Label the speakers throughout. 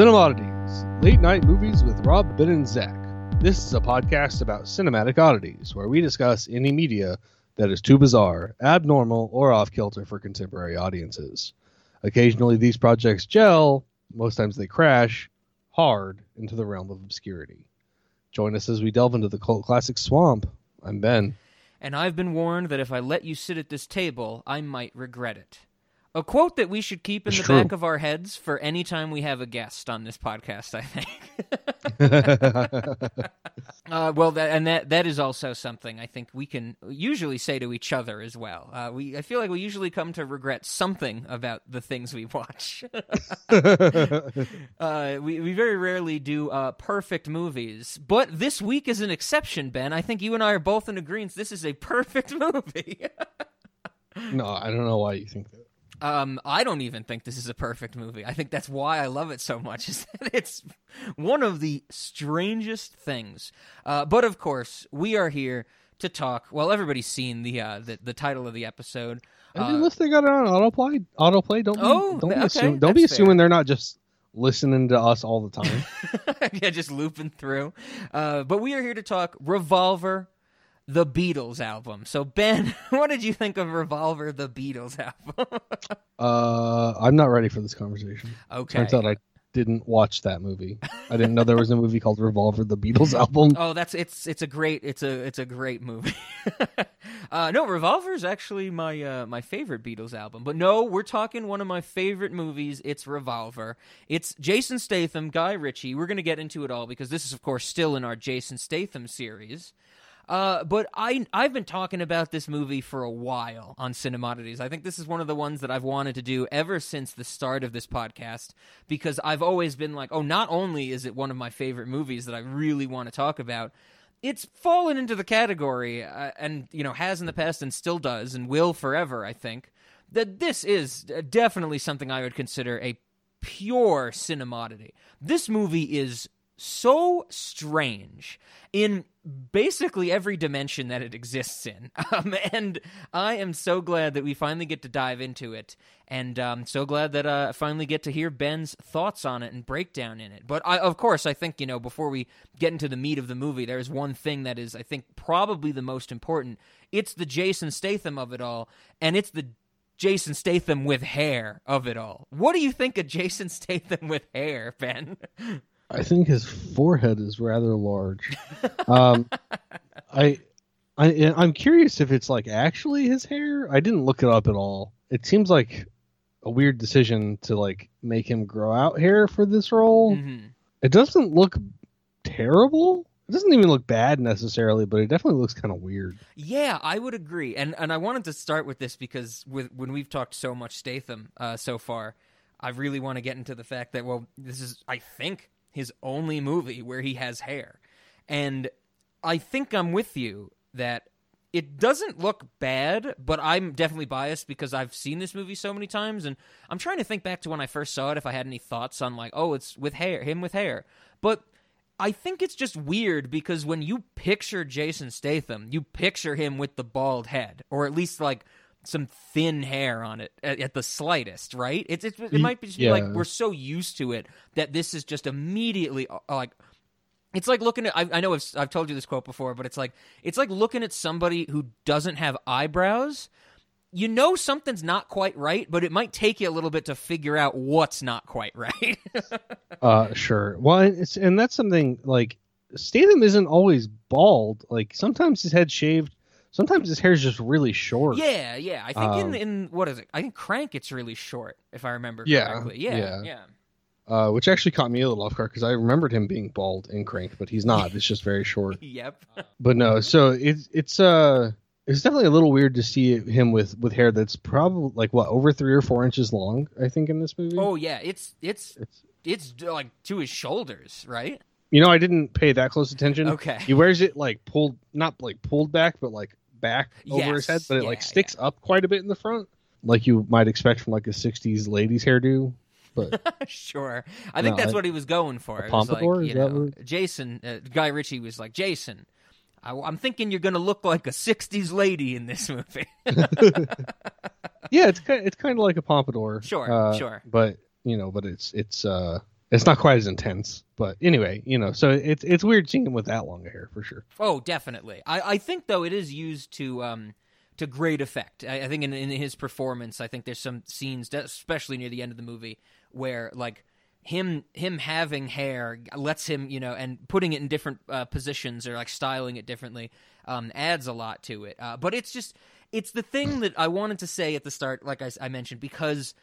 Speaker 1: Cinemoddities, late night movies with Rob, Ben, and Zach. This is a podcast about cinematic oddities where we discuss any media that is too bizarre, abnormal, or off kilter for contemporary audiences. Occasionally, these projects gel, most times they crash hard into the realm of obscurity. Join us as we delve into the cult classic swamp. I'm Ben.
Speaker 2: And I've been warned that if I let you sit at this table, I might regret it. A quote that we should keep in
Speaker 1: It's
Speaker 2: the
Speaker 1: true.
Speaker 2: back of our heads for any time we have a guest on this podcast, I think. uh, well, that, and that that is also something I think we can usually say to each other as well. Uh, we I feel like we usually come to regret something about the things we watch. uh, we we very rarely do uh, perfect movies, but this week is an exception. Ben, I think you and I are both in agreement. This is a perfect movie.
Speaker 1: no, I don't know why you think that.
Speaker 2: Um, I don't even think this is a perfect movie. I think that's why I love it so much. Is that it's one of the strangest things. Uh, but of course, we are here to talk. Well, everybody's seen the uh, the, the title of the episode. Uh,
Speaker 1: unless they got it on autoplay, autoplay, don't be,
Speaker 2: Oh,
Speaker 1: don't be,
Speaker 2: okay,
Speaker 1: assume, don't be assuming
Speaker 2: fair.
Speaker 1: they're not just listening to us all the time.
Speaker 2: yeah, just looping through. Uh, but we are here to talk Revolver, the Beatles album. So Ben, what did you think of Revolver, the Beatles album?
Speaker 1: uh, I'm not ready for this conversation.
Speaker 2: okay.
Speaker 1: Turns out I didn't watch that movie. I didn't know there was a movie called Revolver, the Beatles album.
Speaker 2: Oh, that's it's it's a great it's a it's a great movie. uh, no, Revolver is actually my uh, my favorite Beatles album. But no, we're talking one of my favorite movies. It's Revolver. It's Jason Statham, Guy Ritchie. We're gonna get into it all because this is of course still in our Jason Statham series. Uh, but I I've been talking about this movie for a while on Cinemoddities. I think this is one of the ones that I've wanted to do ever since the start of this podcast because I've always been like, oh, not only is it one of my favorite movies that I really want to talk about, it's fallen into the category uh, and you know has in the past and still does and will forever. I think that this is definitely something I would consider a pure cinemoddity. This movie is so strange in basically every dimension that it exists in. Um, and I am so glad that we finally get to dive into it. And um, so glad that uh, I finally get to hear Ben's thoughts on it and breakdown in it. But I, of course, I think, you know, before we get into the meat of the movie, there's one thing that is, I think, probably the most important. It's the Jason Statham of it all. And it's the Jason Statham with hair of it all. What do you think of Jason Statham with hair, Ben?
Speaker 1: I think his forehead is rather large. Um, I, I, I'm curious if it's like actually his hair. I didn't look it up at all. It seems like a weird decision to like make him grow out hair for this role.
Speaker 2: Mhm.
Speaker 1: It doesn't look terrible. It doesn't even look bad necessarily, but it definitely looks kind of weird.
Speaker 2: Yeah, I would agree, and and I wanted to start with this because with when we've talked so much Statham uh, so far, I really want to get into the fact that well, this is I think his only movie where he has hair, and I think I'm with you that it doesn't look bad, but I'm definitely biased because I've seen this movie so many times, and I'm trying to think back to when I first saw it if I had any thoughts on like, oh, it's with hair, him with hair, but. I think it's just weird because when you picture Jason Statham, you picture him with the bald head, or at least like some thin hair on it at, at the slightest, right? It's, it's it might be just be like we're so used to it that this is just immediately uh, like it's like looking at I, I know I've, I've told you this quote before, but it's like it's like looking at somebody who doesn't have eyebrows. You know something's not quite right, but it might take you a little bit to figure out what's not quite right.
Speaker 1: Uh, sure. Well, it's and that's something like Statham isn't always bald. Like sometimes his head shaved, sometimes his hair is just really short.
Speaker 2: Yeah, yeah. I think in
Speaker 1: Um,
Speaker 2: in what is it? I think Crank it's really short, if I remember
Speaker 1: Yeah,
Speaker 2: correctly. Yeah, yeah.
Speaker 1: yeah. Uh, which actually caught me a little off guard because I remembered him being bald in Crank, but he's not. It's just very short.
Speaker 2: Yep.
Speaker 1: But no, so it's it's uh it's definitely a little weird to see him with with hair that's probably like what over three or four inches long. I think in this movie.
Speaker 2: Oh yeah, it's it's
Speaker 1: It's,
Speaker 2: it's like to his shoulders, right?
Speaker 1: you know, I didn't pay that close attention.
Speaker 2: Okay.
Speaker 1: He wears it like pulled, not like pulled back, but like back over his head, but it
Speaker 2: yeah,
Speaker 1: like sticks up quite a bit in the front, like you might expect from like a '60s ladies hairdo. But
Speaker 2: sure. I think
Speaker 1: No,
Speaker 2: that's
Speaker 1: I-
Speaker 2: what he was going for. It was like, you know, Jason, uh, Guy Ritchie was like, Jason, I, am thinking you're going to look like a '60s lady in this movie.
Speaker 1: yeah, it's kind it's kind of like a pompadour.
Speaker 2: Sure,
Speaker 1: uh,
Speaker 2: sure.
Speaker 1: But you know, but it's it's uh It's not quite as intense, but anyway, you know, so it's it's weird seeing him with that long hair for sure.
Speaker 2: Oh, definitely. I, I think though it is used to um to great effect. I, I think in, in his performance, I think there's some scenes, especially near the end of the movie, where like him him having hair lets him you know and putting it in different uh, positions or like styling it differently um, adds a lot to it. Uh, but it's just it's the thing that I wanted to say at the start, like I, I mentioned, because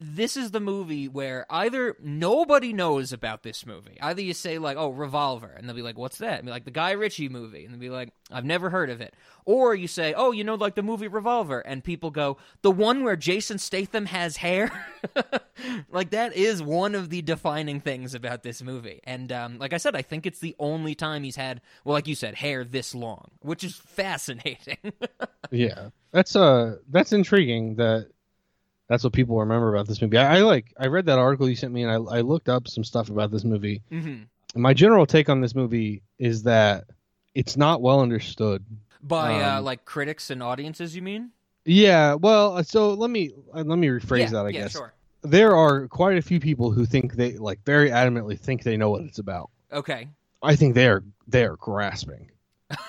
Speaker 2: this is the movie where either nobody knows about this movie. Either you say like, "Oh, Revolver," and they'll be like, "What's that?" And be like, "The Guy Ritchie movie," and they'll be like, "I've never heard of it." Or you say, "Oh, you know, like the movie Revolver," and people go, "The one where Jason Statham has hair." like that is one of the defining things about this movie. And um, like I said, I think it's the only time he's had, well, like you said, hair this long, which is fascinating.
Speaker 1: yeah, that's uh, that's intriguing that that's what people remember about this movie. I, I, like I read that article you sent me, and I, I looked up some stuff about this movie.
Speaker 2: Mm-hmm.
Speaker 1: My general take on this movie is that it's not well understood
Speaker 2: by um, uh, like critics and audiences. You mean?
Speaker 1: Yeah. Well, uh, so let me uh, let me rephrase
Speaker 2: yeah,
Speaker 1: that. I
Speaker 2: yeah,
Speaker 1: guess
Speaker 2: sure.
Speaker 1: there are quite a few people who think they like very adamantly think they know what it's about.
Speaker 2: Okay.
Speaker 1: I think they are they are grasping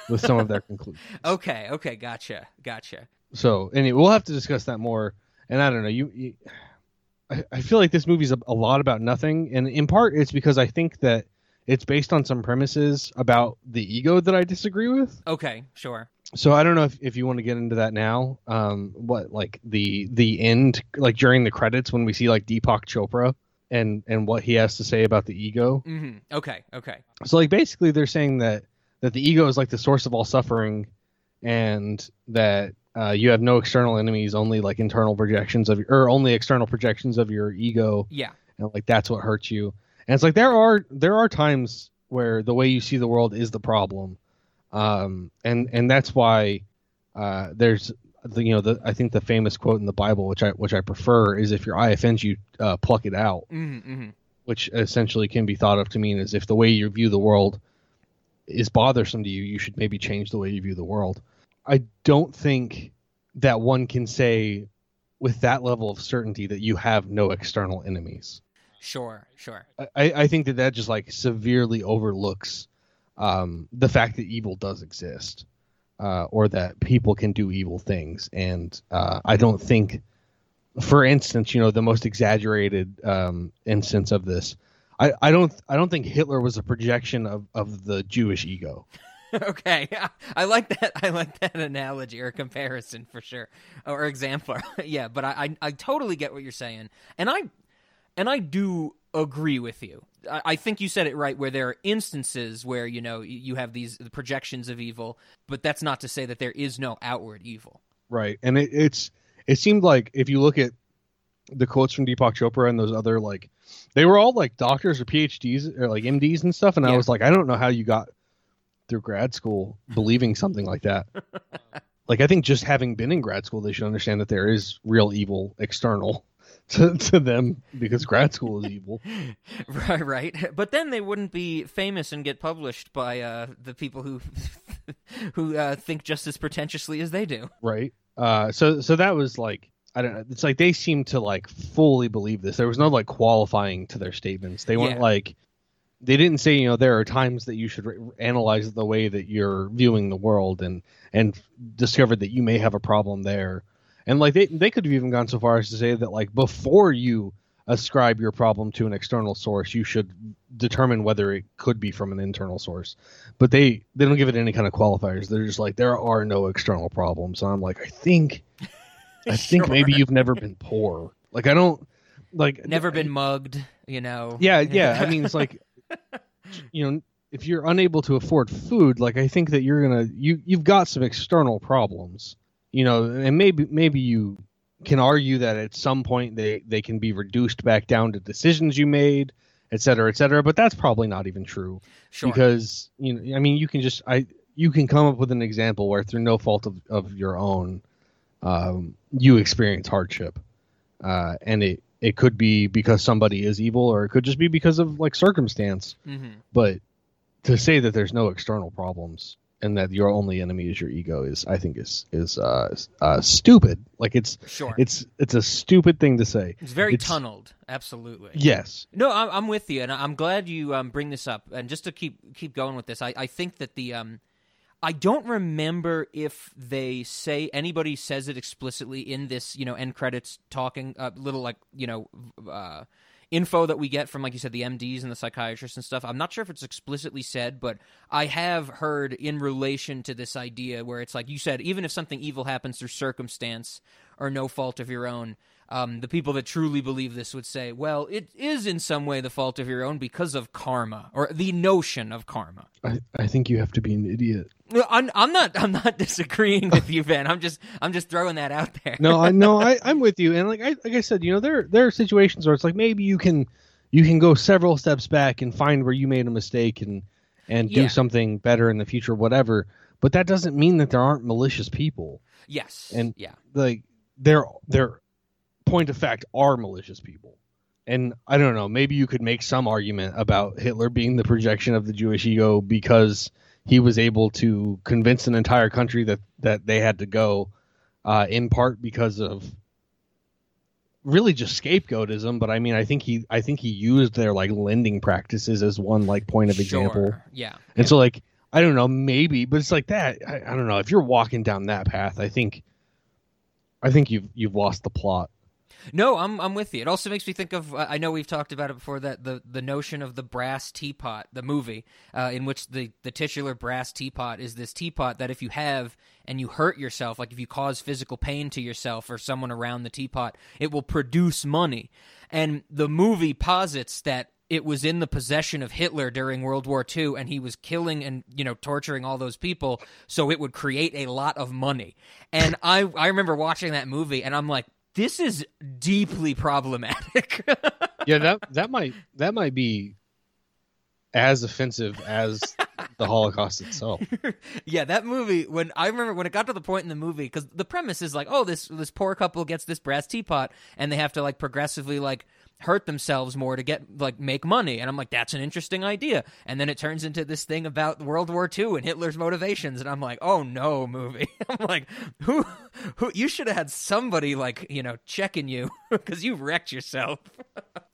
Speaker 1: with some of their conclusions.
Speaker 2: Okay. Okay. Gotcha. Gotcha.
Speaker 1: So anyway, we'll have to discuss that more and I don't know you. you I, I feel like this movie's a, a lot about nothing, and in part it's because I think that it's based on some premises about the ego that I disagree with.
Speaker 2: Okay, sure.
Speaker 1: So I don't know if, if you want to get into that now. Um, what like the the end, like during the credits when we see like Deepak Chopra and and what he has to say about the ego.
Speaker 2: Mm-hmm. Okay, okay.
Speaker 1: So like basically they're saying that that the ego is like the source of all suffering, and that uh, you have no external enemies, only like internal projections of your, or only external projections of your ego.
Speaker 2: Yeah,
Speaker 1: and like that's what hurts you. And it's like there are there are times where the way you see the world is the problem, um, and and that's why uh, there's the you know the I think the famous quote in the Bible, which I which I prefer, is if your eye offends you, uh, pluck it out,
Speaker 2: mm-hmm, mm-hmm.
Speaker 1: which essentially can be thought of to mean is if the way you view the world is bothersome to you, you should maybe change the way you view the world. I don't think that one can say with that level of certainty that you have no external enemies.
Speaker 2: Sure, sure.
Speaker 1: I, I think that that just like severely overlooks um, the fact that evil does exist, uh, or that people can do evil things. And uh, I don't think, for instance, you know, the most exaggerated um, instance of this, I, I don't I don't think Hitler was a projection of, of the Jewish ego.
Speaker 2: okay, I like that. I like that analogy or comparison for sure, or exemplar. yeah, but I, I, I totally get what you're saying, and I and I do agree with you. I, I, think you said it right. Where there are instances where you know you have these projections of evil, but that's not to say that there is no outward evil.
Speaker 1: Right, and it, it's it seemed like if you look at the quotes from Deepak Chopra and those other like they were all like doctors or PhDs or like MDs and stuff, and yeah. I was like, I don't know how you got through grad school believing something like that. like I think just having been in grad school, they should understand that there is real evil external to, to them because grad school is evil.
Speaker 2: right, right. But then they wouldn't be famous and get published by uh, the people who who uh, think just as pretentiously as they do.
Speaker 1: Right. Uh, so so that was like I don't know. It's like they seemed to like fully believe this. There was no like qualifying to their statements. They weren't
Speaker 2: Yeah.
Speaker 1: like they didn't say you know there are times that you should re- analyze the way that you're viewing the world and and discover that you may have a problem there. And like they they could have even gone so far as to say that like before you ascribe your problem to an external source, you should determine whether it could be from an internal source. But they they don't give it any kind of qualifiers. They're just like there are no external problems. And I'm like I think I think
Speaker 2: Sure.
Speaker 1: maybe you've never been poor. Like I don't like
Speaker 2: Never been mugged, you know.
Speaker 1: Yeah, yeah. I mean, it's like you know, if you're unable to afford food, like I think that you're gonna you you've got some external problems. You know, and maybe maybe you can argue that at some point they they can be reduced back down to decisions you made, et cetera, et cetera. But that's probably not even true
Speaker 2: sure.
Speaker 1: because you know, I mean, you can just I you can come up with an example where through no fault of, of your own, um, you experience hardship, uh, and it it could be because somebody is evil, or it could just be because of like circumstance.
Speaker 2: hmm
Speaker 1: But to say that there's no external problems, and that your only enemy is your ego is I think is is uh, uh, stupid. Like it's
Speaker 2: Sure.
Speaker 1: it's it's a stupid thing to say.
Speaker 2: It's very
Speaker 1: it's-
Speaker 2: tunneled. Absolutely.
Speaker 1: Yes.
Speaker 2: No, I'm, I'm with you, and I'm glad you um, bring this up. And just to keep keep going with this, I, I think that the um, I don't remember if they say anybody says it explicitly in this, you know, end credits talking uh, little like you know. Uh, info that we get from like you said the MDs and the psychiatrists and stuff. I'm not sure if it's explicitly said, but I have heard in relation to this idea where it's like you said even if something evil happens through circumstance or no fault of your own, um, the people that truly believe this would say, well, it is in some way the fault of your own because of karma or the notion of karma.
Speaker 1: I, I think you have to be an idiot.
Speaker 2: I'm, I'm not. I'm not disagreeing with you, Ben. I'm just. I'm just throwing that out there.
Speaker 1: No, I no, I, I'm with you. And like I like I said, you know, there there are situations where it's like maybe you can you can go several steps back and find where you made a mistake and and do
Speaker 2: Yeah.
Speaker 1: something better in the future, whatever. But that doesn't mean that there aren't malicious people.
Speaker 2: yes.
Speaker 1: And-
Speaker 2: yeah.
Speaker 1: Like there there point of fact are malicious people. And I don't know, maybe you could make some argument about Hitler being the projection of the Jewish ego because he was able to convince an entire country that that they had to go uh, in part because of really just scapegoatism but i mean i think he i think he used their like lending practices as one like point of example
Speaker 2: Sure. Yeah.
Speaker 1: and so like i don't know maybe but it's like that I, I don't know if you're walking down that path i think i think you've you've lost the plot
Speaker 2: No, I'm I'm with you. It also makes me think of uh, I know we've talked about it before that the the notion of the brass teapot, the movie, uh, in which the the titular brass teapot is this teapot that if you have and you hurt yourself, like if you cause physical pain to yourself or someone around the teapot, it will produce money. And the movie posits that it was in the possession of Hitler during World War II, and he was killing and you know torturing all those people, so it would create a lot of money. And I I remember watching that movie, and I'm like, this is deeply problematic.
Speaker 1: yeah that that might that might be as offensive as the holocaust itself
Speaker 2: yeah, that movie. When I remember when it got to the point in the movie, because the premise is like, oh, this this poor couple gets this brass teapot, and they have to like progressively like hurt themselves more to get like make money. And I'm like, that's an interesting idea. And then it turns into this thing about World War II and Hitler's motivations, and I'm like, oh no, movie. I'm like, who who you should have had somebody like you know checking you because you wrecked yourself.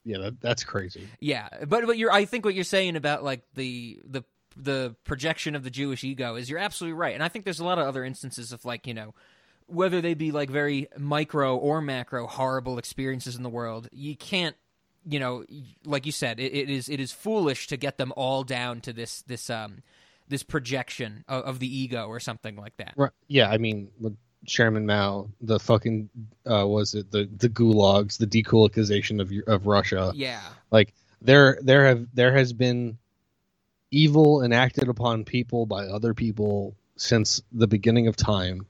Speaker 1: yeah that, that's crazy
Speaker 2: Yeah, but but you're I think what you're saying about like the the the projection of the Jewish ego is you're absolutely right. And I think there's a lot of other instances of like, you know, whether they be like very micro or macro horrible experiences in the world, you can't you know, like you said, it, it is it is foolish to get them all down to this this um this projection of, of the ego or something like that.
Speaker 1: Right. Yeah, I mean, Chairman Mao, the fucking uh, was it the the gulags, the dekulakization of of Russia.
Speaker 2: Yeah.
Speaker 1: Like there there have there has been evil enacted upon people by other people since the beginning of time.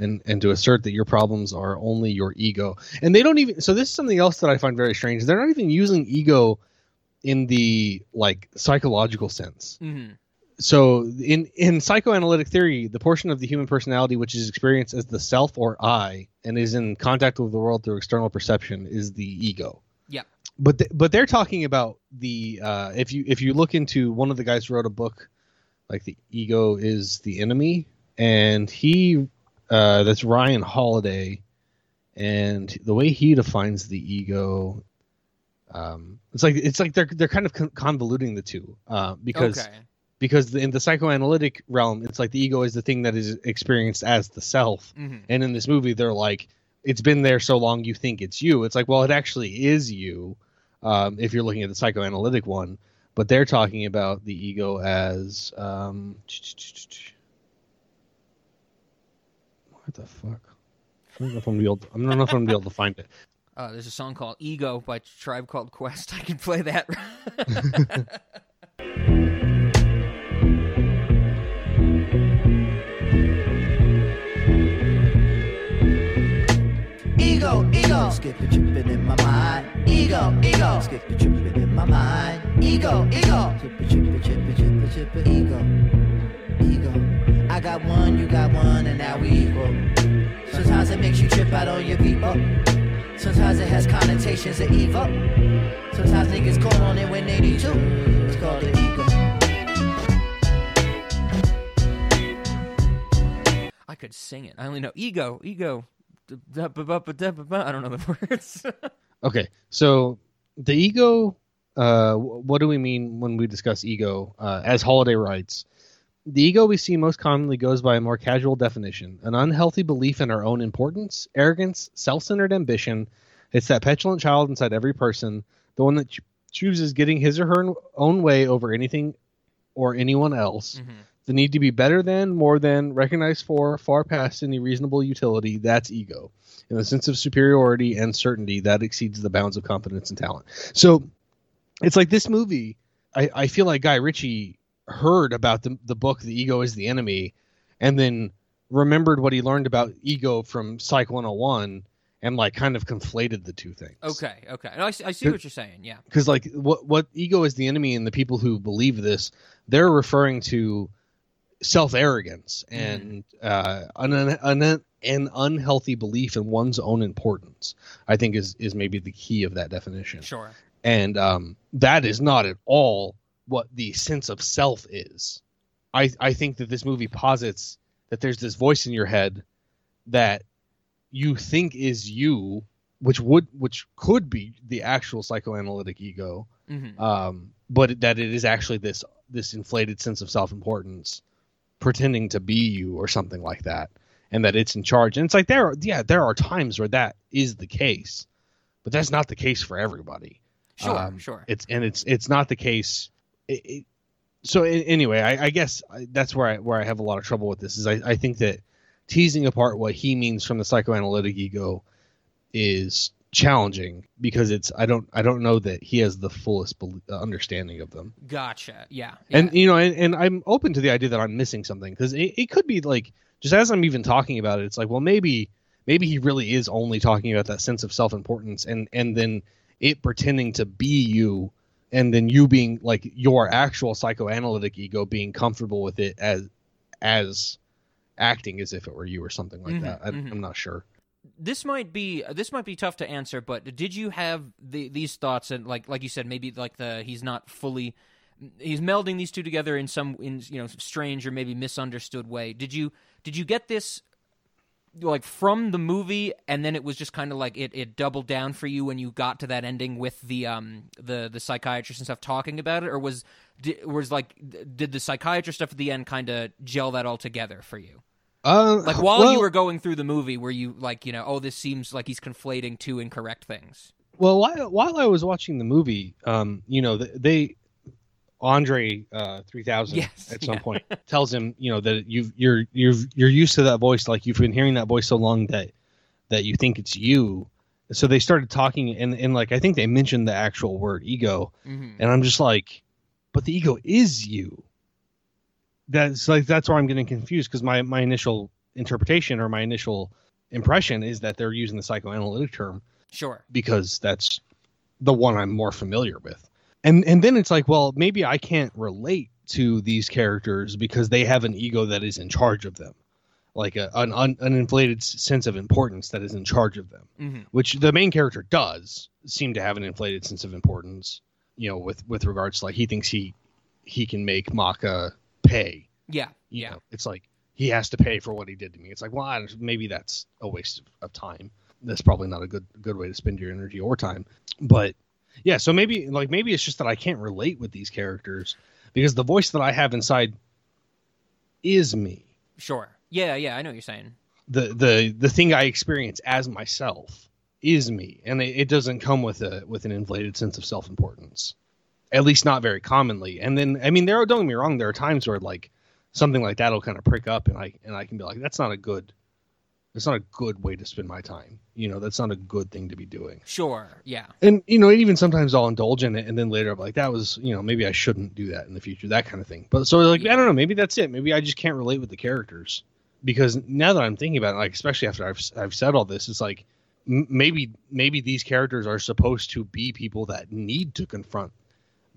Speaker 1: And, and to assert that your problems are only your ego and they don't even so this is something else that i find very strange they're not even using ego in the like psychological sense
Speaker 2: hmm
Speaker 1: so in in psychoanalytic theory the portion of the human personality which is experienced as the self or i and is in contact with the world through external perception is the ego
Speaker 2: Yeah.
Speaker 1: but th- but they're talking about the uh if you if you look into one of the guys who wrote a book like the ego is the enemy and he uh that's ryan holiday and the way he defines the ego um it's like it's like they're they're kind of con- convoluting the two uh because
Speaker 2: okay.
Speaker 1: Because in the psychoanalytic realm it's like the ego is the thing that is experienced as the self
Speaker 2: hmm
Speaker 1: and in this movie they're like it's been there so long you think it's you it's like well it actually is you um, if you're looking at the psychoanalytic one but they're talking about the ego as um, what the fuck I don't know if I'm gonna be able to, I don't know if I'm gonna be able to find it.
Speaker 2: Uh, there's a song called "Ego" by Tribe Called Quest. I can play that.
Speaker 3: Ego, ego, skip it, tripping in my mind. Ego, ego, skip it, tripping in my mind. Ego, ego, chip it, chip it, chip it, chip it, chip it. Ego, ego. I got one, you got one, and now we equal. Sometimes it makes you trip out on your people. Sometimes it has connotations of evil. Sometimes niggas call on it when they need to. It's called the ego.
Speaker 2: could sing it. I only know ego, ego. I don't know the words.
Speaker 1: Okay, so the ego. Uh, what do we mean when we discuss ego? Uh, as Holiday writes, the ego we see most commonly goes by a more casual definition: an unhealthy belief in our own importance, arrogance, self-centered ambition. It's that petulant child inside every person, the one that ch- chooses getting his or her own way over anything or anyone else.
Speaker 2: Mhm.
Speaker 1: The need to be better than, more than, recognized for, far past any reasonable utility, that's ego. And the sense of superiority and certainty that exceeds the bounds of confidence and talent. So it's like this movie, I, I feel like Guy Ritchie heard about the, the book The Ego is the Enemy and then remembered what he learned about ego from Psych 101 and like kind of conflated the two things
Speaker 2: Okay, okay. I see, I see what you're saying. Yeah.
Speaker 1: because like what what ego is the enemy and the people who believe this they're referring to self arrogance and uh, an, an an unhealthy belief in one's own importance. I think is is maybe the key of that definition,
Speaker 2: Sure.
Speaker 1: and um, that is not at all what the sense of self is. I I think that this movie posits that there's this voice in your head that you think is you, which would which could be the actual psychoanalytic ego,
Speaker 2: hmm
Speaker 1: um, but that it is actually this this inflated sense of self importance, pretending to be you or something like that, and that it's in charge. And it's like there, are, yeah, there are times where that is the case, but that's not the case for everybody.
Speaker 2: Sure,
Speaker 1: Um,
Speaker 2: sure.
Speaker 1: It's and it's it's not the case. It, it, so anyway, I, I guess I- that's where I where I have a lot of trouble with this is I, I think that teasing apart what he means from the psychoanalytic ego is challenging because it's I don't I don't know that he has the fullest uh, understanding of them.
Speaker 2: Gotcha. Yeah.
Speaker 1: And you know, and, and I'm open to the idea that I'm missing something because it, it could be like just as I'm even talking about it, it's like well maybe maybe he really is only talking about that sense of self importance and and then it pretending to be you and then you being like your actual psychoanalytic ego being comfortable with it as as acting as if it were you or something like
Speaker 2: Mhm,
Speaker 1: that. I,
Speaker 2: mhm.
Speaker 1: I'm not sure.
Speaker 2: This might be this might be tough to answer, but did you have the, these thoughts and like like you said, maybe like the he's not fully he's melding these two together in some in you know strange or maybe misunderstood way. Did you did you get this like from the movie and then it was just kind of like it, it doubled down for you when you got to that ending with the um the the psychiatrist and stuff talking about it or was di- was like did the psychiatrist stuff at the end kind of gel that all together for you
Speaker 1: Uh,
Speaker 2: like while
Speaker 1: well-
Speaker 2: you were going through the movie were you like you know oh this seems like he's conflating two incorrect things
Speaker 1: Well, while, while I was watching the movie, um, you know, they Andre uh, three thousand
Speaker 2: Yes,
Speaker 1: at some
Speaker 2: yeah.
Speaker 1: point tells him, you know, that you've you're you're you're used to that voice, like you've been hearing that voice so long that that you think it's you. So they started talking, and and like I think they mentioned the actual word ego,
Speaker 2: mm-hmm.
Speaker 1: and I'm just like, but the ego is you. That's like that's where I'm getting confused because my my initial interpretation or my initial impression is that they're using the psychoanalytic term
Speaker 2: sure
Speaker 1: because that's the one I'm more familiar with. And and then it's like, well, maybe I can't relate to these characters because they have an ego that is in charge of them, like a, an un, an inflated sense of importance that is in charge of them,
Speaker 2: mm-hmm.
Speaker 1: which the main character does seem to have an inflated sense of importance. You know, with with regards to like he thinks he he can make Macha pay.
Speaker 2: yeah
Speaker 1: You
Speaker 2: yeah
Speaker 1: know, it's like he has to pay for what he did to me. It's like, well, I maybe that's a waste of, of time. That's probably not a good good way to spend your energy or time. But yeah, so maybe like maybe it's just that I can't relate with these characters because the voice that I have inside is me.
Speaker 2: sure yeah yeah i know what you're saying
Speaker 1: The the the thing I experience as myself is me, and it, it doesn't come with a with an inflated sense of self importance. At least not very commonly. And then I mean, there are don't get me wrong, there are times where like something like that'll kind of prick up, and I and I can be like, that's not a good. That's not a good way to spend my time. You know, that's not a good thing to be doing.
Speaker 2: sure yeah
Speaker 1: And you know, even sometimes I'll indulge in it, and then later I'm like, that was, you know, maybe I shouldn't do that in the future, that kind of thing. But so like, I don't know, maybe that's it. Maybe I just can't relate with the characters because now that I'm thinking about it, like especially after I've I've said all this, it's like maybe maybe these characters are supposed to be people that need to confront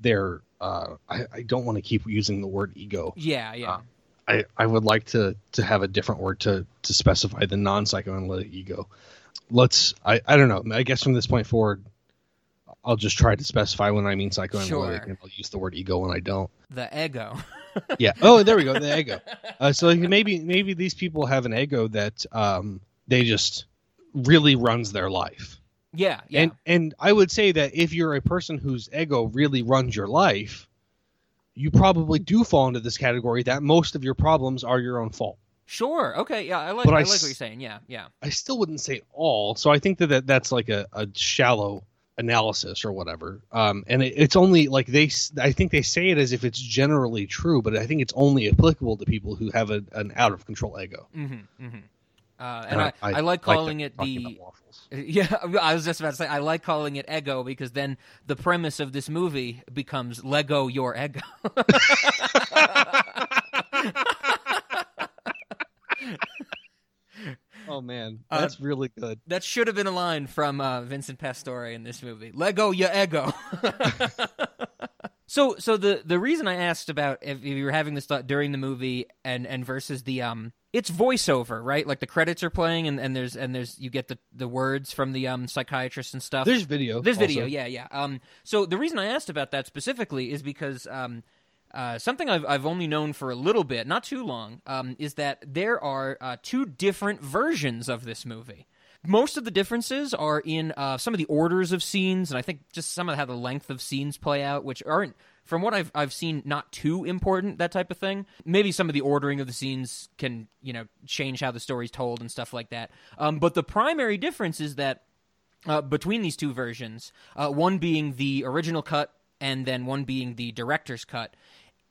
Speaker 1: their. Uh, I, I don't want to keep using the word ego.
Speaker 2: yeah yeah
Speaker 1: Uh, I, I would like to to have a different word to to specify the non psychoanalytic ego. Let's I, I don't know. I guess from this point forward, I'll just try to specify when I mean psychoanalytic,
Speaker 2: Sure.
Speaker 1: and I'll use the word ego when I don't.
Speaker 2: The ego.
Speaker 1: Yeah. Oh, there we go. The ego. Uh, so maybe maybe these people have an ego that um, they just really runs their life.
Speaker 2: Yeah, yeah.
Speaker 1: And and I would say that if you're a person whose ego really runs your life, you probably do fall into this category that most of your problems are your own fault.
Speaker 2: sure. Okay. Yeah, I like.
Speaker 1: But
Speaker 2: I,
Speaker 1: I
Speaker 2: like what you're saying. Yeah, yeah.
Speaker 1: I still wouldn't say all. So I think that, that that's like a, a shallow analysis or whatever. Um, and it, it's only like they, I think they say it as if it's generally true, but I think it's only applicable to people who have a, an out of control ego.
Speaker 2: Mm-hmm. Mm-hmm. Uh, and I, I, like
Speaker 1: like
Speaker 2: calling
Speaker 1: that
Speaker 2: it the. Yeah, I was just about to say I like calling it ego because then the premise of this movie becomes Lego your ego.
Speaker 1: Oh man,
Speaker 2: Uh,
Speaker 1: that's really good.
Speaker 2: that should have been a line from uh, Vincent Pastore in this movie. Lego your ego. so, so the the reason I asked about if you were having this thought during the movie and and versus the um, it's voiceover, right? Like the credits are playing and, and there's and there's you get the the words from the um psychiatrist and stuff.
Speaker 1: There's video.
Speaker 2: There's video,
Speaker 1: also.
Speaker 2: yeah, yeah. Um, so the reason I asked about that specifically is because um, uh, something I've I've only known for a little bit, not too long, um, is that there are uh, two different versions of this movie. Most of the differences are in uh, some of the orders of scenes, and I think just some of how the length of scenes play out, which aren't, from what I've I've seen, not too important. That type of thing. Maybe some of the ordering of the scenes can you know change how the story's told and stuff like that. Um, but the primary difference is that uh, between these two versions, uh, one being the original cut and then one being the director's cut,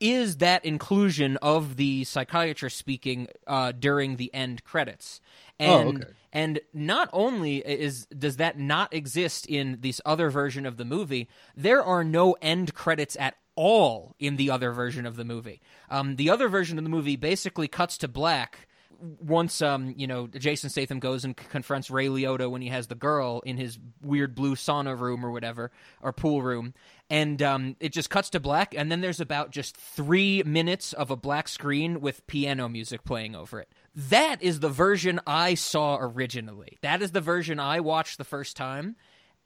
Speaker 2: is that inclusion of the psychiatrist speaking uh, during the end credits.
Speaker 1: Oh,
Speaker 2: And,
Speaker 1: okay.
Speaker 2: and not only is does that not exist in this other version of the movie, there are no end credits at all in the other version of the movie. Um, the other version of the movie basically cuts to black once um you know Jason Statham goes and confronts Ray Liotta when he has the girl in his weird blue sauna room or whatever or pool room. And um it just cuts to black and then there's about just 3 minutes of a black screen with piano music playing over it. That is the version I saw originally. That is the version I watched the first time.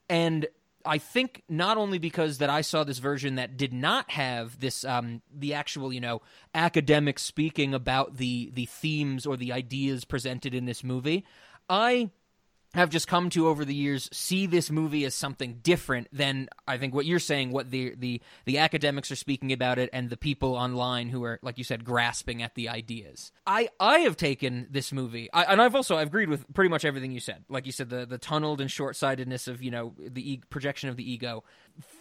Speaker 2: And I think not only because that I saw this version that did not have this um, the actual you know academic speaking about the the themes or the ideas presented in this movie, I have just come to over the years see this movie as something different than I think what you're saying, what the the the academics are speaking about it, and the people online who are, like you said, grasping at the ideas. I I have taken this movie, I, and I've also I've agreed with pretty much everything you said. Like you said, the the tunneled and short sightedness of you know the e- projection of the ego.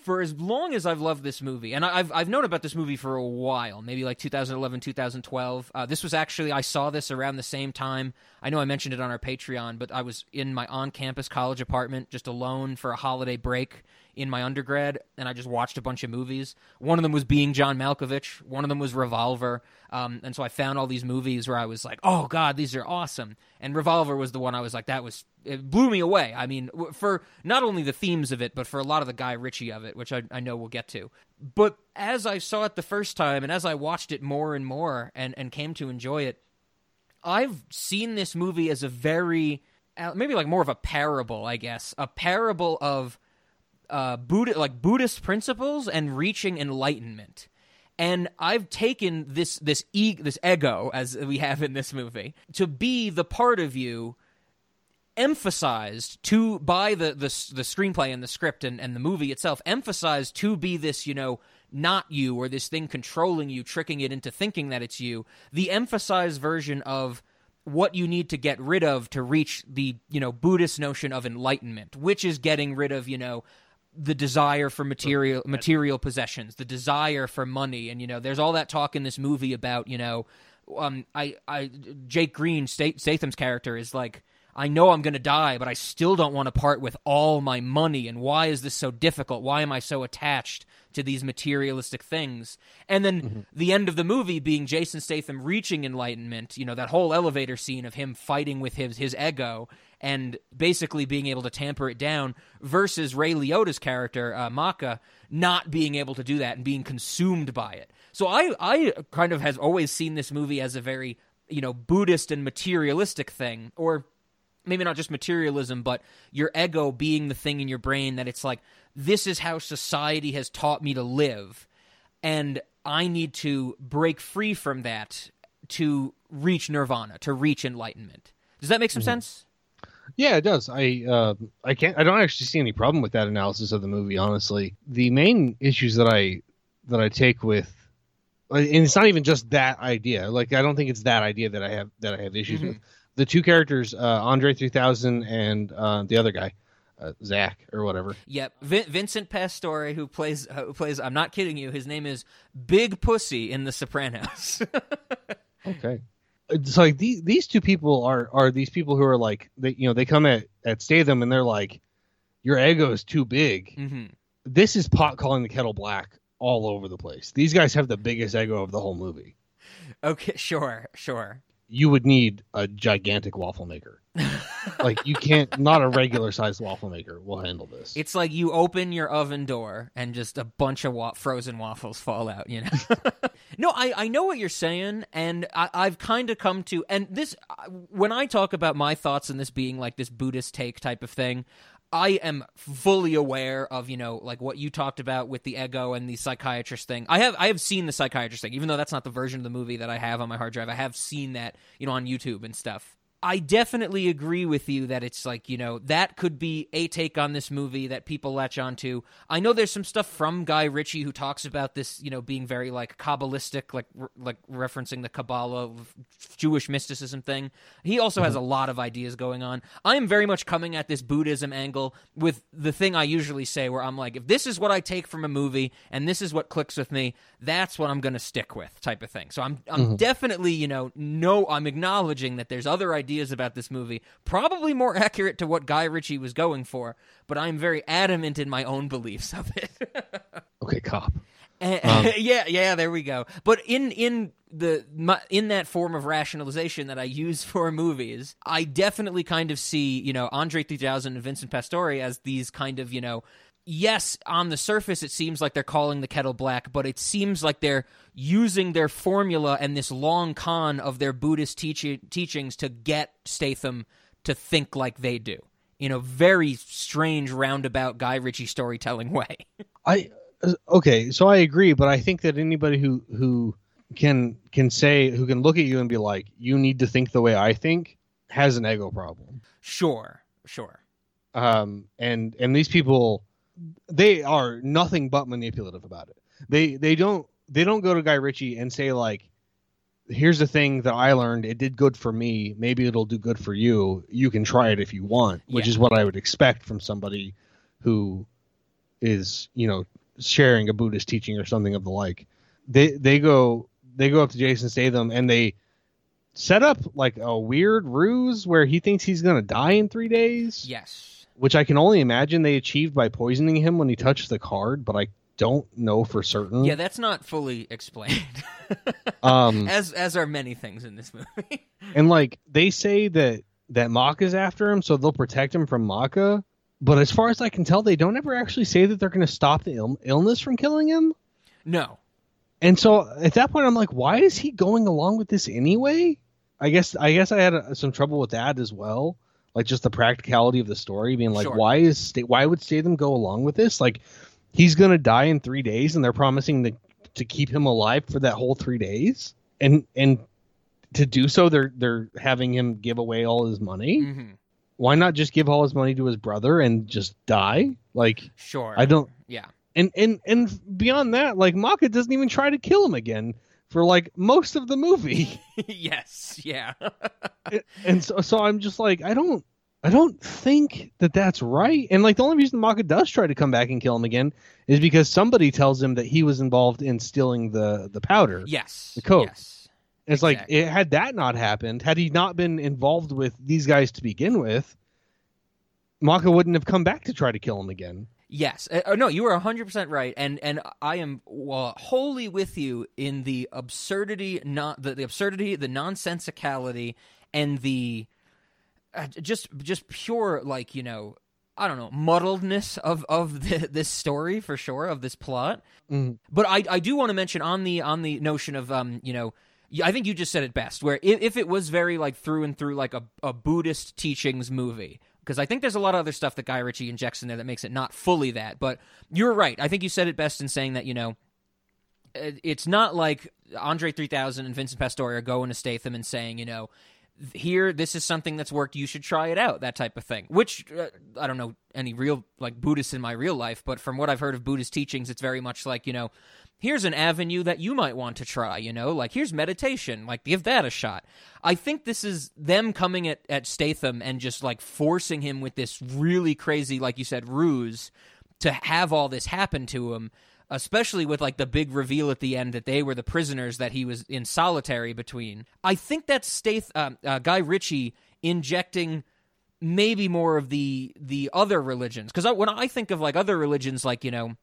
Speaker 2: For as long as I've loved this movie, and I've I've known about this movie for a while, maybe like 2011, 2012. Uh, this was actually I saw this around the same time. I know I mentioned it on our Patreon, but I was in my on-campus college apartment just alone for a holiday break in my undergrad, and I just watched a bunch of movies. One of them was Being John Malkovich. One of them was Revolver. Um, and so I found all these movies where I was like, "Oh God, these are awesome!" And Revolver was the one I was like, "That was it blew me away." I mean, for not only the themes of it, but for a lot of the Guy Ritchie of it, which I, I know we'll get to. But as I saw it the first time, and as I watched it more and more, and and came to enjoy it, I've seen this movie as a very uh, maybe like more of a parable, I guess, a parable of uh, Buddha, like Buddhist principles and reaching enlightenment. And I've taken this this e- this ego as we have in this movie to be the part of you emphasized to by the the, the screenplay and the script and, and the movie itself emphasized to be this you know not you or this thing controlling you tricking it into thinking that it's you the emphasized version of what you need to get rid of to reach the you know buddhist notion of enlightenment which is getting rid of you know the desire for material material possessions, the desire for money, and you know, there's all that talk in this movie about you know, um, I, I, Jake Green, Stat- Statham's character is like, I know I'm going to die, but I still don't want to part with all my money. And why is this so difficult? Why am I so attached to these materialistic things? And then the end of the movie being Jason Statham reaching enlightenment. You know, that whole elevator scene of him fighting with his his ego and basically being able to tamper it down versus Ray Liotta's character, uh, Macha, not being able to do that and being consumed by it. So I, I kind of has always seen this movie as a very, you know, Buddhist and materialistic thing, or maybe not just materialism, but your ego being the thing in your brain that it's like this is how society has taught me to live, and I need to break free from that to reach nirvana, to reach enlightenment. Does that make some sense?
Speaker 1: Yeah, it does. I uh, I can't. I don't actually see any problem with that analysis of the movie. Honestly, the main issues that I that I take with, and it's not even just that idea. Like I don't think it's that idea that I have that I have issues with. The two characters, uh, Andre three thousand and uh, the other guy, uh, Zach or whatever.
Speaker 2: Yep, Vin- Vincent Pastore, who plays uh, who plays. I'm not kidding you. His name is Big Pussy in The Sopranos.
Speaker 1: Okay. It's like these these two people are are these people who are like they you know they come at at Statham and they're like, your ego is too big.
Speaker 2: hmm
Speaker 1: This is pot calling the kettle black all over the place. These guys have the biggest ego of the whole movie.
Speaker 2: Okay, sure, sure.
Speaker 1: You would need a gigantic waffle maker. like you can't not a regular sized waffle maker will handle this.
Speaker 2: It's like you open your oven door and just a bunch of wa- frozen waffles fall out. You know. no, I I know what you're saying, and I, I've kind of come to and this uh, when I talk about my thoughts and this being like this Buddhist take type of thing. I am fully aware of you know like what you talked about with the ego and the psychiatrist thing. I have I have seen the psychiatrist thing, even though that's not the version of the movie that I have on my hard drive. I have seen that you know on YouTube and stuff. I definitely agree with you that it's like, you know, that could be a take on this movie that people latch onto. I know there's some stuff from Guy Ritchie who talks about this, you know, being very like Kabbalistic, like re- like referencing the Kabbalah Jewish mysticism thing. He also has mm-hmm. a lot of ideas going on. I am very much coming at this Buddhism angle with the thing I usually say where I'm like, if this is what I take from a movie and this is what clicks with me, that's what I'm going to stick with type of thing. So I'm I'm mm-hmm. definitely, you know, no I'm acknowledging that there's other ideas about this movie, probably more accurate to what Guy Ritchie was going for, but I'm very adamant in my own beliefs of it.
Speaker 1: okay, cop.
Speaker 2: Eh, yeah, yeah, there we go. But in in the my, in that form of rationalization that I use for movies, I definitely kind of see you know Andre 3000 and Vincent Pastore as these kind of you know. Yes, on the surface, it seems like they're calling the kettle black, but it seems like they're using their formula and this long con of their Buddhist teach- teachings to get Statham to think like they do in a very strange, roundabout Guy Ritchie storytelling way.
Speaker 1: I uh, okay, so I agree, but I think that anybody who who can can say who can look at you and be like, you need to think the way I think, has an ego problem.
Speaker 2: sure, sure.
Speaker 1: Um, and and these people, they are nothing but manipulative about it. They they don't they don't go to Guy Ritchie and say like, here's the thing that I learned. It did good for me. Maybe it'll do good for you. You can try it if you want, which
Speaker 2: Yeah.
Speaker 1: is what I would expect from somebody who is you know sharing a Buddhist teaching or something of the like. They they go they go up to Jason Statham and they set up like a weird ruse where he thinks he's gonna die in three days
Speaker 2: Yes.
Speaker 1: Which I can only imagine they achieved by poisoning him when he touched the card, but I don't know for certain.
Speaker 2: Yeah, that's not fully explained.
Speaker 1: Um,
Speaker 2: as as are many things in this movie.
Speaker 1: and like they say that that Macha's after him, so they'll protect him from Macha. But as far as I can tell, they don't ever actually say that they're going to stop the Ill- illness from killing him.
Speaker 2: no.
Speaker 1: And so at that point, I'm like, why is he going along with this anyway? I guess I guess I had uh some trouble with that as well, like just the practicality of the story, being like,
Speaker 2: Sure.
Speaker 1: why is why would Statham go along with this? Like, he's gonna die in three days, and they're promising to to keep him alive for that whole three days, and and to do so, they're they're having him give away all his money.
Speaker 2: hmm
Speaker 1: Why not just give all his money to his brother and just die? Like,
Speaker 2: Sure.
Speaker 1: I don't
Speaker 2: Yeah.
Speaker 1: and and and beyond that, like Macha doesn't even try to kill him again for like most of the movie.
Speaker 2: yes. Yeah.
Speaker 1: and so so I'm just like I don't I don't think that that's right. And like the only reason Macha does try to come back and kill him again is because somebody tells him that he was involved in stealing the the powder.
Speaker 2: yes.
Speaker 1: The coke.
Speaker 2: Yes.
Speaker 1: It's like it, had that not happened, had he not been involved with these guys to begin with, Macha wouldn't have come back to try to kill him again.
Speaker 2: Yes. Uh, uh, no, you are 100% right and and I am well, wholly with you in the absurdity not the, the absurdity, the nonsensicality and the uh, just just pure like, you know, I don't know, muddledness of of the, this story for sure of this plot.
Speaker 1: Mhm.
Speaker 2: But I I do want to mention on the on the notion of um, you know, I think you just said it best. Where if, if it was very like through and through like a, a Buddhist teachings movie, because I think there's a lot of other stuff that Guy Ritchie injects in there that makes it not fully that. But you're right. I think you said it best in saying that you know it's not like Andre 3000 and Vincent Pastore are going to Statham and saying, you know, here this is something that's worked you should try it out that type of thing which uh, i don't know any real like buddhists in my real life but from what i've heard of buddhist teachings it's very much like you know here's an avenue that you might want to try you know? Like here's meditation. Like give that a shot. I think this is them coming at, at statham and just like forcing him with this really crazy like you said ruse to have all this happen to him especially with like the big reveal at the end that they were the prisoners that he was in solitary between. I think that's Stath uh, uh, Guy Ritchie injecting maybe more of the the other religions. Because when I think of like other religions, like you know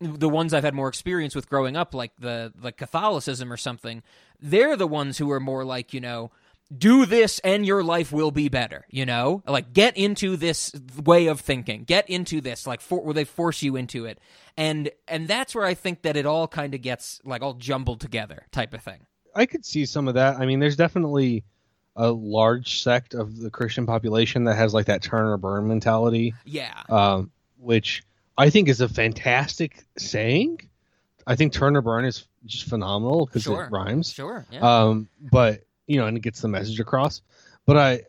Speaker 2: the ones I've had more experience with growing up, like the like Catholicism or something, they're the ones who are more like you know do this and your life will be better you know? Like get into this way of thinking. Get into this. Like for, where they force you into it. And and that's where i think that it all kind of gets like all jumbled together type of thing.
Speaker 1: I could see some of that. I mean there's definitely a large sect of the christian population that has like that turn or burn mentality.
Speaker 2: Yeah.
Speaker 1: Um, which i think is a fantastic saying i think Turner burn is just phenomenal because
Speaker 2: Sure.
Speaker 1: it rhymes
Speaker 2: sure yeah
Speaker 1: um, but you know, and it gets the message across. But I,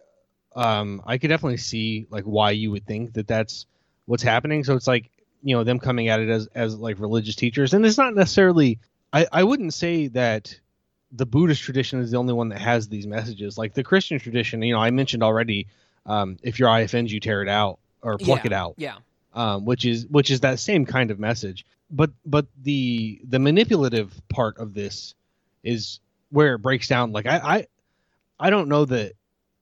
Speaker 1: um, I could definitely see like why you would think that that's what's happening. So it's like you know them coming at it as as like religious teachers, and it's not necessarily. I I wouldn't say that the Buddhist tradition is the only one that has these messages. Like the Christian tradition, you know, I mentioned already. Um, if your eye offends you, tear it out or pluck
Speaker 2: Yeah.
Speaker 1: it out
Speaker 2: yeah
Speaker 1: um, which is which is that same kind of message. But but the the manipulative part of this is where it breaks down. Like I I, I don't know that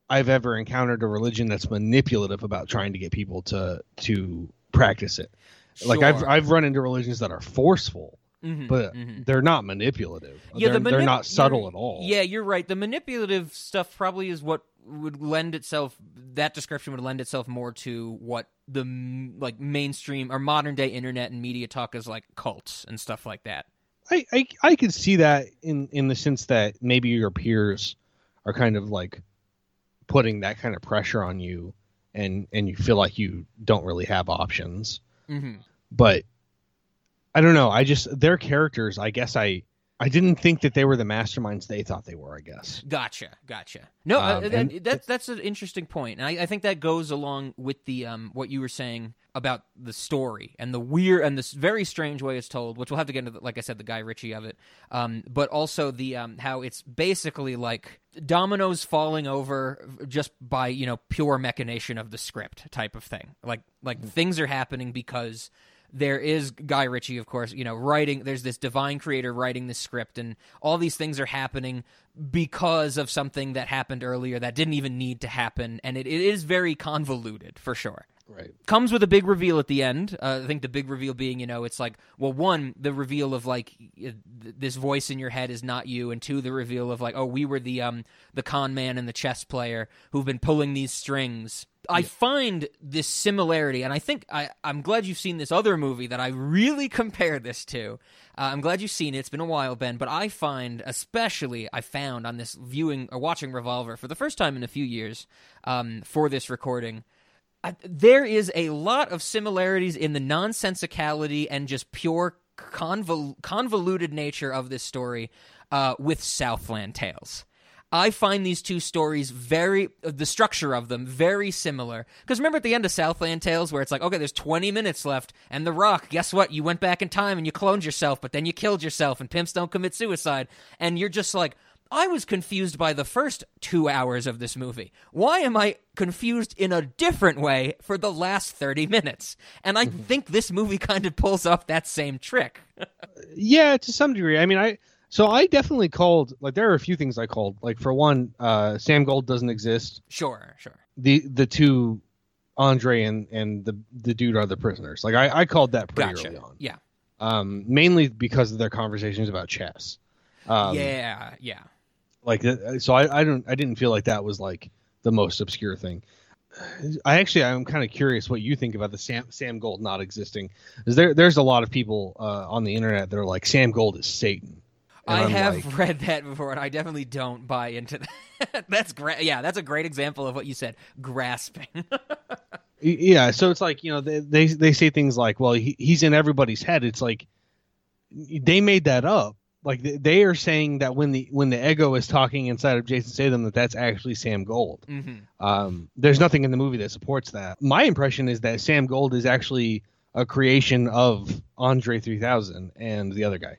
Speaker 1: I've ever encountered a religion that's manipulative about trying to get people to to practice it. Like I've I've run into religions that are forceful,
Speaker 2: Mhm,
Speaker 1: but
Speaker 2: mhm.
Speaker 1: they're not manipulative.
Speaker 2: Yeah,
Speaker 1: they're,
Speaker 2: the
Speaker 1: they're not subtle at all.
Speaker 2: Yeah, you're right. The manipulative stuff probably is what would lend itself. That description would lend itself more to what the like mainstream or modern day internet and media talk is like cults and stuff like that.
Speaker 1: I, I I could see that in in the sense that maybe your peers are kind of like putting that kind of pressure on you and and you feel like you don't really have options
Speaker 2: hmm
Speaker 1: but i don't know i just their characters i guess i i didn't think that they were the masterminds they thought they were i guess
Speaker 2: Gotcha, gotcha. No, uh,
Speaker 1: Um,
Speaker 2: that, that's an interesting point. and I, I think that goes along with the um what you were saying about the story and the weird and this very strange way it's told, which we'll have to get into, like I said, the Guy Ritchie of it, um, but also the um how it's basically like dominoes falling over just by you know pure machination of the script type of thing, like like things are happening because there is Guy Ritchie, of course, you know, writing. There's this divine creator writing this script, and all these things are happening because of something that happened earlier that didn't even need to happen, and it, it is very convoluted for sure.
Speaker 1: right
Speaker 2: Comes with a big reveal at the end. Uh, I think the big reveal being, you know, it's like, well, one, the reveal of like th- this voice in your head is not you, and two, the reveal of like, oh, we were the um the con man and the chess player who've been pulling these strings. I find this similarity, and I think I, I'm glad you've seen this other movie that I really compare this to. Uh, I'm glad you've seen it. It's been a while, Ben, but I find, especially, I found on this viewing or watching Revolver for the first time in a few years um, for this recording, I, there is a lot of similarities in the nonsensicality and just pure convol- convoluted nature of this story uh, with Southland Tales. I find these two stories very, the structure of them very similar. Because remember at the end of Southland Tales, where it's like, okay, there's 20 minutes left, and The Rock, guess what? You went back in time and you cloned yourself, but then you killed yourself, and pimps don't commit suicide. And you're just like, I was confused by the first two hours of this movie. Why am I confused in a different way for the last 30 minutes? And I mm-hmm. think this movie kind of pulls off that same trick.
Speaker 1: yeah to some degree i mean i so i definitely called like there are a few things i called like for one uh sam gold doesn't exist
Speaker 2: Sure, sure.
Speaker 1: the the two andre and and the the dude are the prisoners like i i called that pretty
Speaker 2: Gotcha.
Speaker 1: early on
Speaker 2: Yeah.
Speaker 1: um mainly because of their conversations about chess um
Speaker 2: yeah, yeah.
Speaker 1: like uh, so i i don't i didn't feel like that was like the most obscure thing i actually i'm kind of curious what you think about the sam sam gold not existing is there there's a lot of people uh on the internet that are like sam gold is satan
Speaker 2: I
Speaker 1: I'm
Speaker 2: have
Speaker 1: like-
Speaker 2: read that before, and I definitely don't buy into that. that's great. Yeah, that's a great example of what you said: grasping.
Speaker 1: Yeah, so it's like you know they they, they say things like, "Well, he, he's in everybody's head." It's like they made that up. Like they- they are saying that when the when the ego is talking inside of Jason Statham, that that's actually Sam Gold.
Speaker 2: hmm
Speaker 1: Um, there's nothing in the movie that supports that. My impression is that Sam Gold is actually a creation of Andre 3000 and the other guy.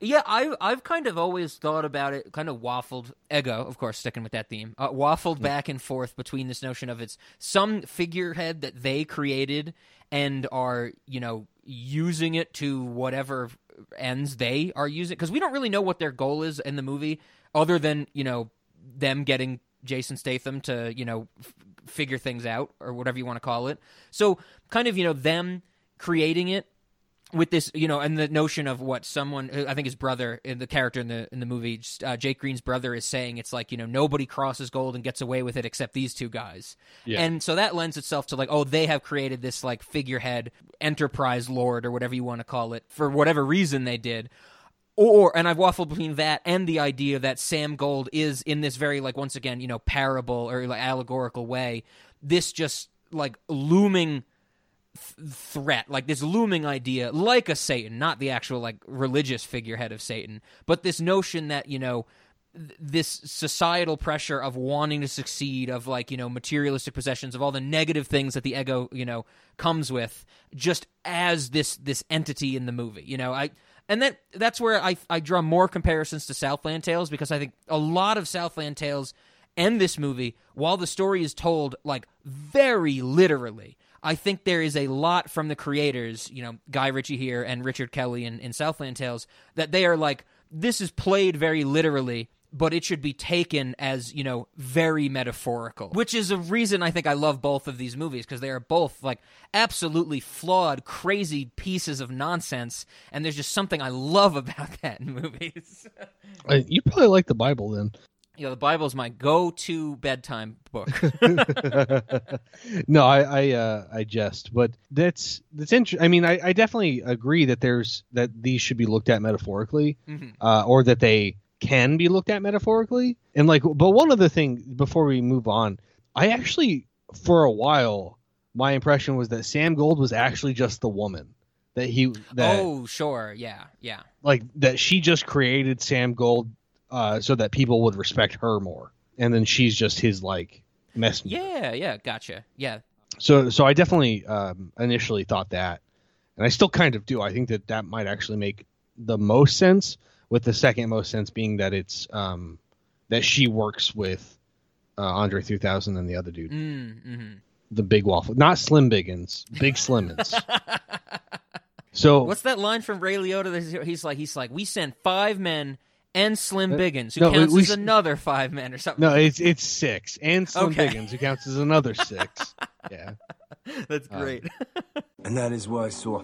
Speaker 2: Yeah, I I've kind of always thought about it, kind of waffled. Ego, of course, sticking with that theme, uh, waffled back and forth between this notion of it's some figurehead that they created and are you know using it to whatever ends they are using because we don't really know what their goal is in the movie other than you know them getting Jason Statham to you know f- figure things out or whatever you want to call it. So kind of you know them creating it with this, you know, and the notion of what someone, I think his brother, in the character in the in the movie, uh, Jake Green's brother, is saying, it's like you know nobody crosses gold and gets away with it except these two guys,
Speaker 1: Yeah.
Speaker 2: and so that lends itself to like, oh, they have created this like figurehead enterprise lord or whatever you want to call it for whatever reason they did. Or and I've waffled between that and the idea that Sam Gold is in this very like once again you know parable or like allegorical way, this just like looming th- threat, like this looming idea, like a Satan, not the actual like religious figurehead of Satan, but this notion that you know th- this societal pressure of wanting to succeed, of like you know materialistic possessions, of all the negative things that the ego you know comes with, just as this this entity in the movie. You know, I and that that's where I I draw more comparisons to Southland Tales because I think a lot of Southland Tales and this movie, while the story is told like very literally, I think there is a lot from the creators, you know, Guy Ritchie here and Richard Kelly in, in Southland Tales, that they are like, this is played very literally, but it should be taken as, you know, very metaphorical. Which is a reason I think I love both of these movies, because they are both like absolutely flawed, crazy pieces of nonsense, and there's just something I love about that in movies.
Speaker 1: Uh, you probably like the Bible then.
Speaker 2: You know, the Bible is my go-to bedtime book.
Speaker 1: no, I I, uh, I jest, but that's that's interesting. I mean, I, I definitely agree that there's that these should be looked at metaphorically,
Speaker 2: Mhm.
Speaker 1: uh, or that they can be looked at metaphorically. And like, but one other thing before we move on, I actually for a while my impression was that Sam Gold was actually just the woman that he that
Speaker 2: oh, sure, yeah, yeah.
Speaker 1: like that she just created Sam Gold uh, so that people would respect her more, and then she's just his like messenger.
Speaker 2: Yeah, yeah, gotcha. Yeah.
Speaker 1: So so I definitely um, initially thought that, and I still kind of do. I think that that might actually make the most sense. With the second most sense being that it's um, that she works with uh, Andre 3000 and the other dude,
Speaker 2: Mm, hmm
Speaker 1: the big waffle, not Slim Biggins, Big Slimmins. so
Speaker 2: What's that line from Ray Liotta? He's like, he's like, we sent five men and Slim
Speaker 1: Uh,
Speaker 2: Biggins, who
Speaker 1: no,
Speaker 2: counts
Speaker 1: we
Speaker 2: as another five men or something.
Speaker 1: no, it's it's six, and Slim
Speaker 2: Okay.
Speaker 1: Biggins who counts as another six. yeah.
Speaker 2: That's
Speaker 1: Um,
Speaker 2: great.
Speaker 4: And that is what I saw.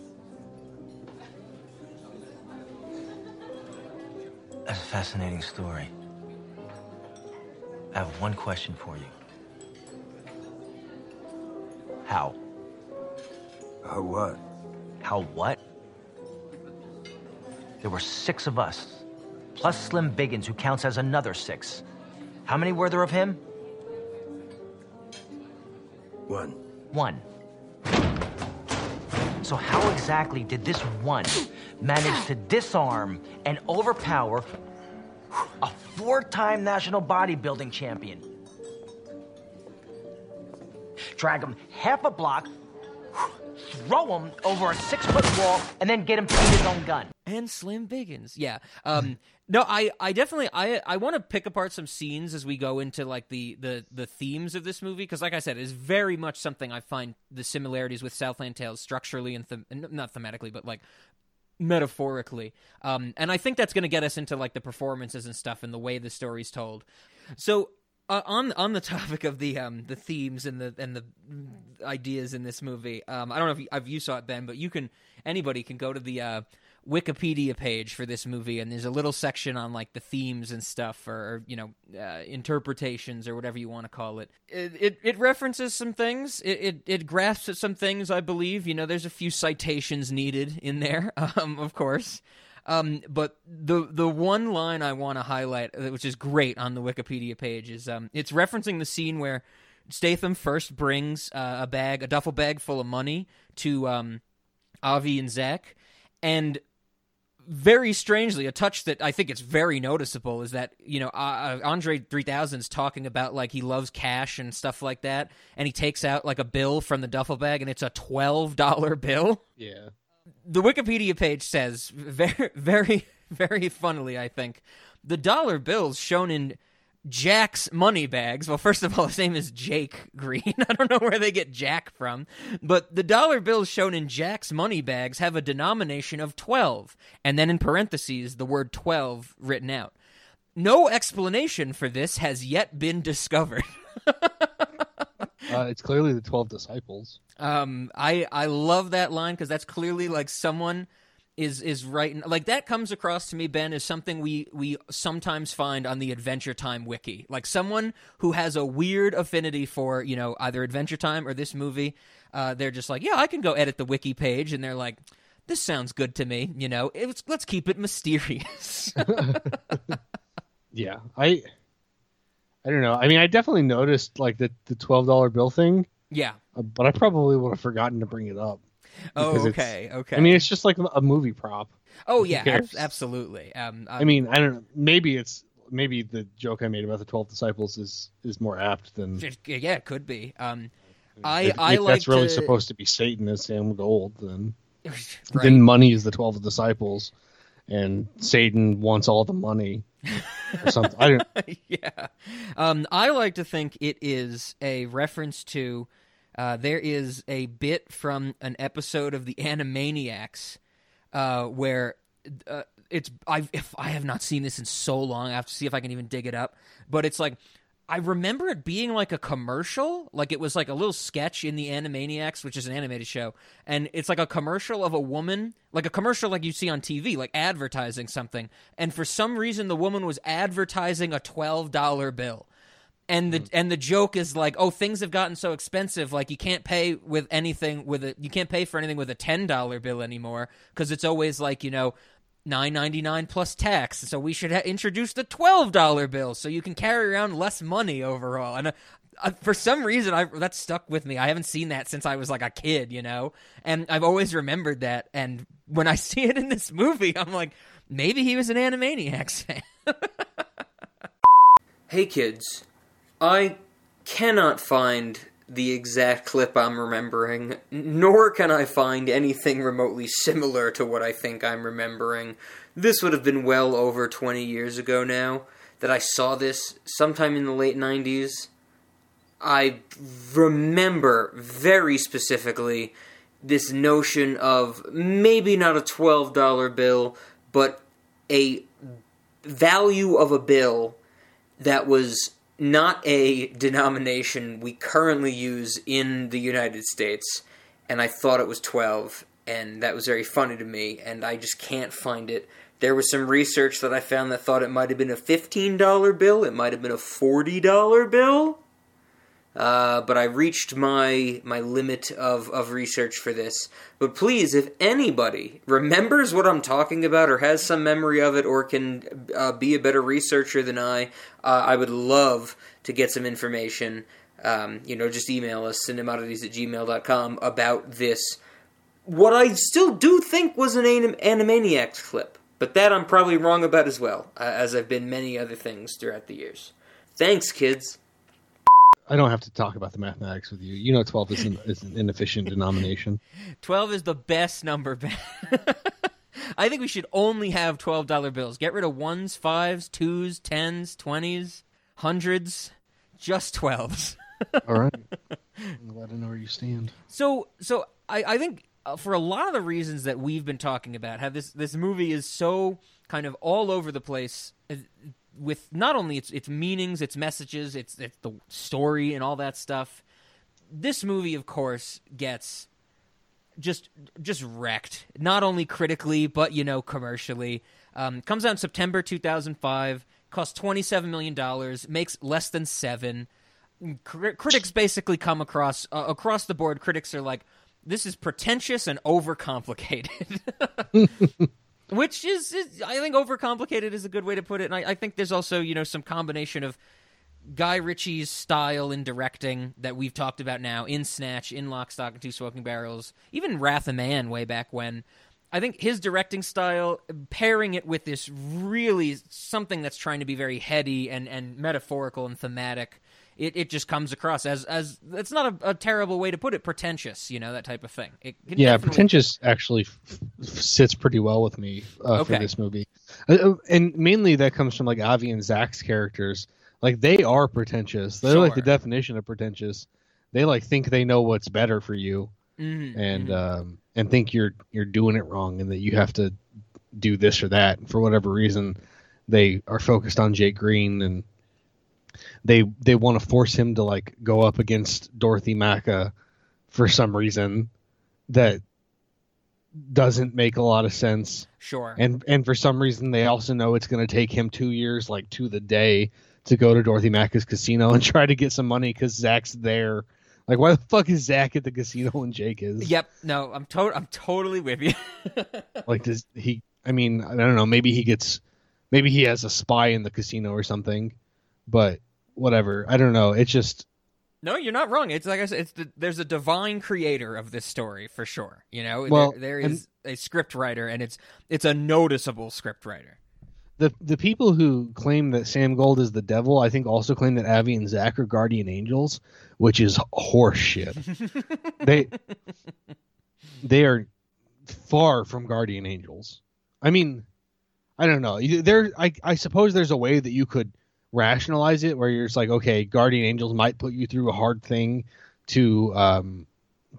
Speaker 5: That's a fascinating story. I have one question for you. How?
Speaker 4: How what?
Speaker 5: How what? There were six of us, plus Slim Biggins, who counts as another six. How many were there of him?
Speaker 4: One.
Speaker 5: One. So, how exactly did this one manage to disarm and overpower a four time national bodybuilding champion? Drag him half a block, throw him over a six foot wall, and then get him to his own gun.
Speaker 2: and Slim Biggins. Yeah. Um no, I I definitely I I want to pick apart some scenes as we go into like the the the themes of this movie because like I said, it's very much something I find the similarities with Southland Tales structurally and them not thematically, but like metaphorically. Um and I think that's going to get us into like the performances and stuff and the way the story's told. So uh, on on the topic of the um the themes and the and the ideas in this movie, um I don't know if you, if you saw it Ben, but you can anybody can go to the uh Wikipedia page for this movie, and there's a little section on like the themes and stuff, or, you know, uh, interpretations or whatever you want to call it. It, it. it references some things. It, it it grasps at some things. I believe. You know, there's a few citations needed in there, um, of course. Um, but the the one line I want to highlight, uh, which is great on the Wikipedia page, is um, it's referencing the scene where Statham first brings uh, a bag, a duffel bag full of money to um, Avi and Zach, and very strangely, a touch that I think it's very noticeable is that you know uh, Andre 3000 is talking about like he loves cash and stuff like that, and he takes out like a bill from the duffel bag, and it's a twelve dollar bill.
Speaker 1: Yeah.
Speaker 2: The Wikipedia page says very, very, very funnily, I think, the dollar bills shown in Jack's money bags. Well, first of all, his name is Jake Green. I don't know where they get Jack from, but the dollar bills shown in Jack's money bags have a denomination of 12, and then in parentheses, the word 12 written out. No explanation for this has yet been discovered.
Speaker 1: Uh, it's clearly the 12 disciples.
Speaker 2: Um, I I love that line because that's clearly like someone is is writing like that comes across to me Ben is something we we sometimes find on the Adventure Time wiki. Like someone who has a weird affinity for you know either Adventure Time or this movie. Uh, they're just like, yeah, I can go edit the wiki page, and they're like. This sounds good to me, you know. It's, let's keep it mysterious.
Speaker 1: Yeah. I I don't know. I mean, I definitely noticed like the the $12 bill thing,
Speaker 2: yeah.
Speaker 1: uh, but I probably would have forgotten to bring it up.
Speaker 2: Oh, okay, okay.
Speaker 1: I mean, it's just like a movie prop.
Speaker 2: oh yeah, ab- absolutely. Um,
Speaker 1: I mean, I don't know. Maybe it's maybe the joke I made about the 12 disciples is is more apt than
Speaker 2: yeah, it could be. Um, I
Speaker 1: if,
Speaker 2: I
Speaker 1: if
Speaker 2: like
Speaker 1: that's really
Speaker 2: to,
Speaker 1: supposed to be Satan as Sam Gold, then
Speaker 2: right.
Speaker 1: then money is the 12 disciples and Satan wants all the money or something. I don't
Speaker 2: yeah. Um, I like to think it is a reference to. Uh, there is a bit from an episode of the Animaniacs uh, where uh, it's I if I have not seen this in so long, I have to see if I can even dig it up. But it's like I remember it being like a commercial, like it was like a little sketch in the Animaniacs, which is an animated show, and it's like a commercial of a woman, like a commercial like you see on TV, like advertising something. And for some reason, the woman was advertising a twelve dollar bill. And the hmm. and the joke is like, oh, things have gotten so expensive, like you can't pay with anything with a you can't pay for anything with a ten dollar bill anymore because it's always like you know nine ninety nine plus tax. So we should ha- introduce the twelve dollar bill so you can carry around less money overall. And uh, uh, for some reason, I that stuck with me. I haven't seen that since I was like a kid, you know, and I've always remembered that. And when I see it in this movie, I'm like, maybe he was an Animaniacs fan. hey kids, I cannot find the exact clip I'm remembering, nor can I find anything remotely similar to what I think I'm remembering. This would have been well over 20 years ago now that I saw this sometime in the late 90s. I remember very specifically this notion of maybe not a $12 bill, but a value of a bill that was not a denomination we currently use in the United States, and I thought it was 12, and that was very funny to me, and I just can't find it. There was some research that I found that thought it might have been a $15 bill, it might have been a $40 bill. Uh, but I reached my my limit of, of research for this. But please, if anybody remembers what I'm talking about, or has some memory of it, or can uh, be a better researcher than I, uh, I would love to get some information. Um, you know, just email us cinemoddities at gmail.com about this. What I still do think was an anim- Animaniacs clip, but that I'm probably wrong about as well, uh, as I've been many other things throughout the years. Thanks, kids.
Speaker 1: I don't have to talk about the mathematics with you. You know 12 is an, is an inefficient denomination.
Speaker 2: 12 is the best number. I think we should only have $12 bills. Get rid of ones, fives, twos, tens, twenties, hundreds, just 12s.
Speaker 1: All right. I'm glad to know where you stand.
Speaker 2: So, so I, I think uh, for a lot of the reasons that we've been talking about, how this this movie is so kind of all over the place uh, with not only its its meanings, its messages, its, its the story and all that stuff. This movie, of course, gets just just wrecked. Not only critically, but you know, commercially. Um, comes out in September 2005. Costs 27 million dollars. Makes less than seven. Cri- critics basically come across uh, across the board. Critics are like, "This is pretentious and overcomplicated." which is, is I think overcomplicated is a good way to put it. And I, I think there's also you know some combination of Guy Ritchie's style in directing that we've talked about now in Snatch, in Lock, Stock, and Two Smoking Barrels, even Wrath of Man way back when. I think his directing style, pairing it with this really something that's trying to be very heady and, and metaphorical and thematic, it, it just comes across as as it's not a, a terrible way to put it, pretentious, you know that type of thing. It
Speaker 1: Yeah,
Speaker 2: definitely-
Speaker 1: pretentious actually f- sits pretty well with me uh,
Speaker 2: Okay.
Speaker 1: for this movie, uh, uh, and mainly that comes from like Avi and Zach's characters. Like they are pretentious. They're like the definition of pretentious. They like think they know what's better for you,
Speaker 2: Mhm,
Speaker 1: and
Speaker 2: mhm.
Speaker 1: um, and think you're you're doing it wrong, and that you have to do this or that. And for whatever reason, they are focused on Jake Green, and they they want to force him to like go up against Dorothy Macha for some reason that doesn't make a lot of sense.
Speaker 2: sure.
Speaker 1: And and for some reason they also know it's going to take him 2 years like to the day to go to Dorothy Macha's casino and try to get some money cuz Zach's there. Like why the fuck is Zach at the casino when Jake is?
Speaker 2: Yep. No, I'm to- I'm totally with you.
Speaker 1: Like does he I mean, I don't know, maybe he gets maybe he has a spy in the casino or something. But whatever. I don't know. It's just
Speaker 2: No, you're not wrong. It's like I said, it's the, there's a divine creator of this story for sure. You know,
Speaker 1: Well,
Speaker 2: there, there is a script writer, and it's it's a noticeable script writer.
Speaker 1: the the people who claim that Sam Gold is the devil, I think also claim that Avi and Zach are guardian angels, which is horseshit. they they are far from guardian angels. I mean, I don't know. There, I I suppose there's a way that you could rationalize it where you're just like, okay, guardian angels might put you through a hard thing to um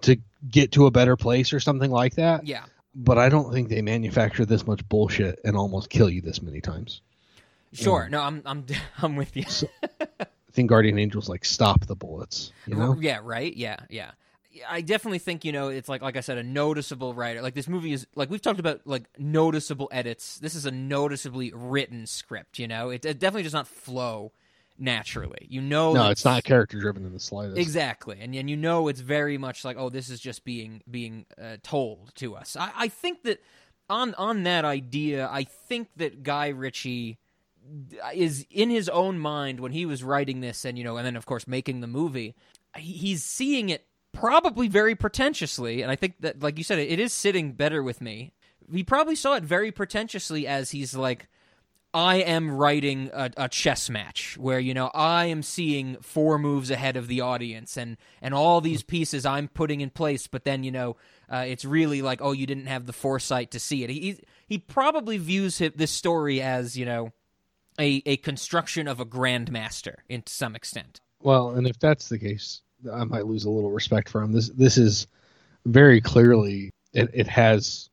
Speaker 1: to get to a better place or something like that.
Speaker 2: Yeah,
Speaker 1: But I don't think they manufacture this much bullshit and almost kill you this many times.
Speaker 2: sure. No, I'm I'm I'm with you.
Speaker 1: I think Guardian Angels like stop the bullets. You know?
Speaker 2: Yeah, right. Yeah, yeah. I definitely think you know it's like like I said, a noticeable writer. Like this movie is like we've talked about like noticeable edits. This is a noticeably written script. You know, it, it definitely does not flow naturally. You know,
Speaker 1: No, it's not character driven in the slightest.
Speaker 2: Exactly, and and you know it's very much like oh this is just being being uh, told to us. I, I think that on on that idea, I think that Guy Ritchie is in his own mind when he was writing this, and you know, and then of course making the movie, he's seeing it probably very pretentiously, and I think that like you said, it, is sitting better with me. He probably saw it very pretentiously as he's like. I am writing a, a chess match where you know I am seeing four moves ahead of the audience and and all these pieces I'm putting in place, but then you know uh, it's really like oh you didn't have the foresight to see it. He he probably views it, this story as you know a a construction of a grandmaster in to some extent.
Speaker 1: Well, and if that's the case, I might lose a little respect for him. This this is very clearly it, it has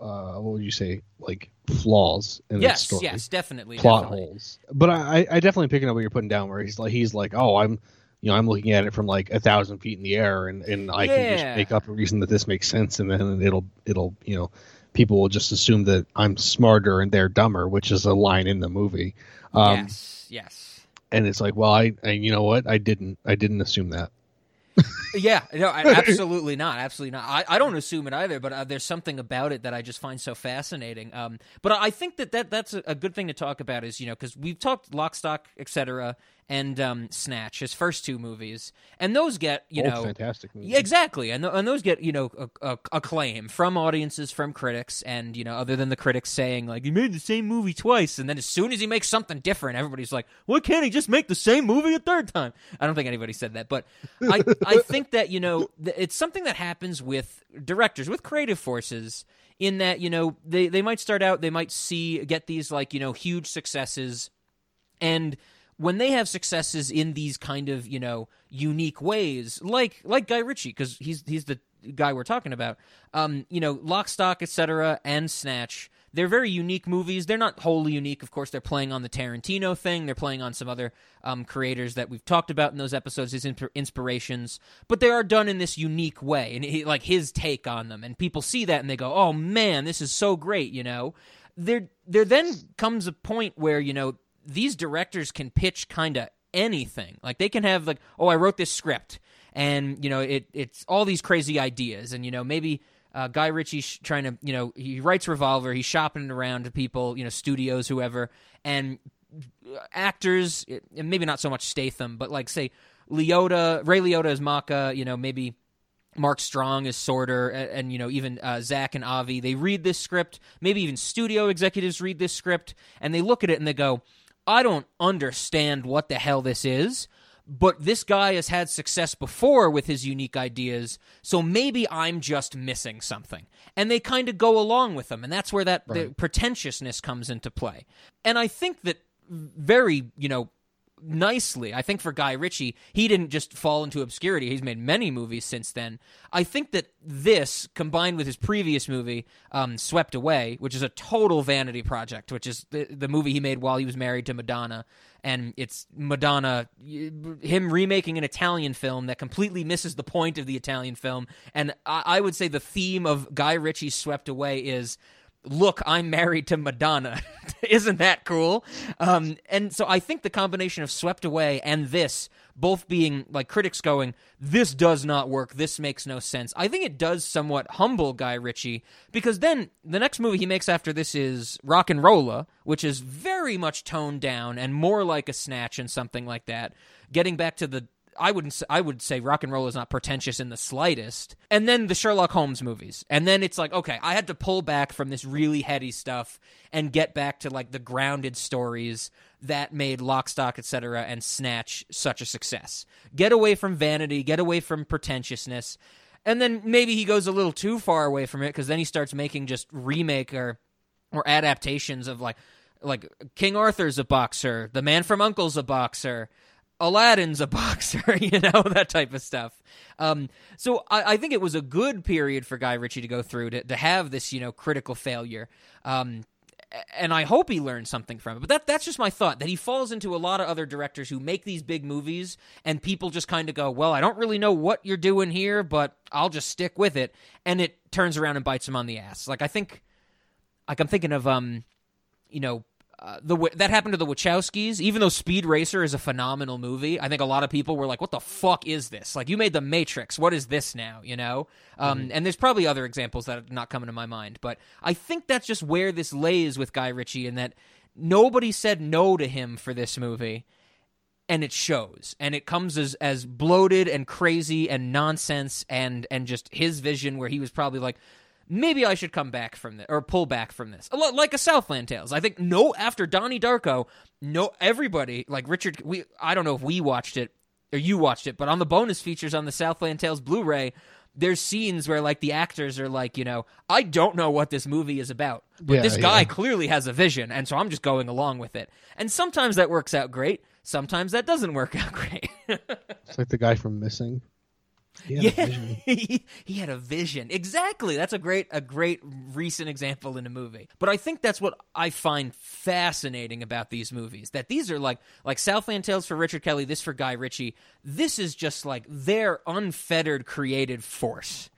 Speaker 1: uh what would you say like flaws in its
Speaker 2: Yes,
Speaker 1: story.
Speaker 2: yes, definitely.
Speaker 1: plot
Speaker 2: definitely.
Speaker 1: holes. But I, I definitely picking up what you're putting down where he's like he's like, Oh, I'm you know, I'm looking at it from like a thousand feet in the air and, and I can just make up a reason that this makes sense and then it'll it'll you know people will just assume that I'm smarter and they're dumber, which is a line in the movie. Um
Speaker 2: yes, yes.
Speaker 1: and it's like, well I, I you know what? I didn't I didn't assume that.
Speaker 2: Yeah, no, I- absolutely not, absolutely not. I, I don't assume it either, but uh, there's something about it that I just find so fascinating. Um, but I think that, that that's a, a good thing to talk about is you know because we've talked Lock, Stock, etc. and um, Snatch, his first two movies, and those get you
Speaker 1: Both
Speaker 2: know
Speaker 1: fantastic movies.
Speaker 2: Exactly, and th- and those get you know a- a- acclaim from audiences, from critics, and you know other than the critics saying like he made the same movie twice, and then as soon as he makes something different, everybody's like, why can't he just make the same movie a third time? I don't think anybody said that, but I I think that you know th- it's something that happens with directors, with creative forces. In that, you know, they, they might start out, they might see, get these, like, you know, huge successes, and when they have successes in these kind of you know unique ways like like guy ritchie because he's he's the guy we're talking about um you know lock stock etc and snatch they're very unique movies. They're not wholly unique. Of course they're playing on the tarantino thing. They're playing on some other um, creators that we've talked about in those episodes his insp- inspirations. But they are done in this unique way and he, like his take on them. And people see that and they go oh man this is so great you know? There there then comes a point where you know these directors can pitch kind of anything. Like they can have like, oh, I wrote this script, and you know, it it's all these crazy ideas, and you know, maybe Uh, Guy Ritchie trying to, you know, he writes Revolver. He's shopping it around to people, you know, studios, whoever, and actors, and maybe not so much Statham, but like say Liotta, Ray Liotta is Macha, you know, maybe Mark Strong is Sorter, and, and you know even uh, Zach and Avi. They read this script. Maybe even studio executives read this script, and they look at it and they go, "I don't understand what the hell this is." But this guy has had success before with his unique ideas, so maybe I'm just missing something. And they kind of go along with them, and that's where that the pretentiousness comes into play. And I think that very, you know, nicely. I think for Guy Ritchie, he didn't just fall into obscurity. He's made many movies since then. I think that this, combined with his previous movie, um, Swept Away, which is a total vanity project, which is the, the movie he made while he was married to Madonna. And it's Madonna, him remaking an Italian film that completely misses the point of the Italian film. And I, I would say the theme of Guy Ritchie's Swept Away is look, I'm married to Madonna. Isn't that cool? Um, and so I think the combination of Swept Away and this, both being like critics going, this does not work, this makes no sense. I think it does somewhat humble Guy Ritchie because then the next movie he makes after this is RocknRolla, which is very much toned down and more like a snatch and something like that. Getting back to the I wouldn't. I would say rock and roll is not pretentious in the slightest. And then the Sherlock Holmes movies, and then it's like, okay, I had to pull back from this really heady stuff and get back to like the grounded stories that made Lock, Stock, etc. and Snatch such a success. Get away from vanity. Get away from pretentiousness. And then maybe he goes a little too far away from it because then he starts making just remake or or adaptations of like like King Arthur's a boxer, The Man from U.N.C.L.E.'s a boxer, Aladdin's a boxer, you know, that type of stuff. Um, so I, I think it was a good period for Guy Ritchie to go through to, to have this, you know, critical failure. Um, and I hope he learned something from it. But that that's just my thought that he falls into a lot of other directors who make these big movies and people just kind of go, "Well, I don't really know what you're doing here, but I'll just stick with it." And it turns around and bites him on the ass. Like I think like I'm thinking of um you know uh, the that happened to the Wachowskis. Even though Speed Racer is a phenomenal movie, I think a lot of people were like, "What the fuck is this? Like, you made The Matrix. What is this now?" You know. Um, And there's probably other examples that are not coming to my mind, but I think that's just where this lays with Guy Ritchie, in that nobody said no to him for this movie, and it shows, and it comes as as bloated and crazy and nonsense, and and just his vision where he was probably like maybe I should come back from this or pull back from this. A lot like a Southland Tales. I think no after Donnie Darko, no everybody like Richard we I don't know if we watched it or you watched it, but on the bonus features on the Southland Tales Blu-ray, there's scenes where like the actors are like, you know, I don't know what this movie is about, but
Speaker 1: Yeah,
Speaker 2: this guy
Speaker 1: yeah.
Speaker 2: clearly has a vision, and so I'm just going along with it. And sometimes that works out great, sometimes that doesn't work out great.
Speaker 1: It's like the guy from Missing. He
Speaker 2: Yeah, he, he had a vision. Exactly. That's a great a great recent example in a movie. But I think that's what I find fascinating about these movies. That these are like like Southland Tales for Richard Kelly, this for Guy Ritchie. This is just like their unfettered creative force.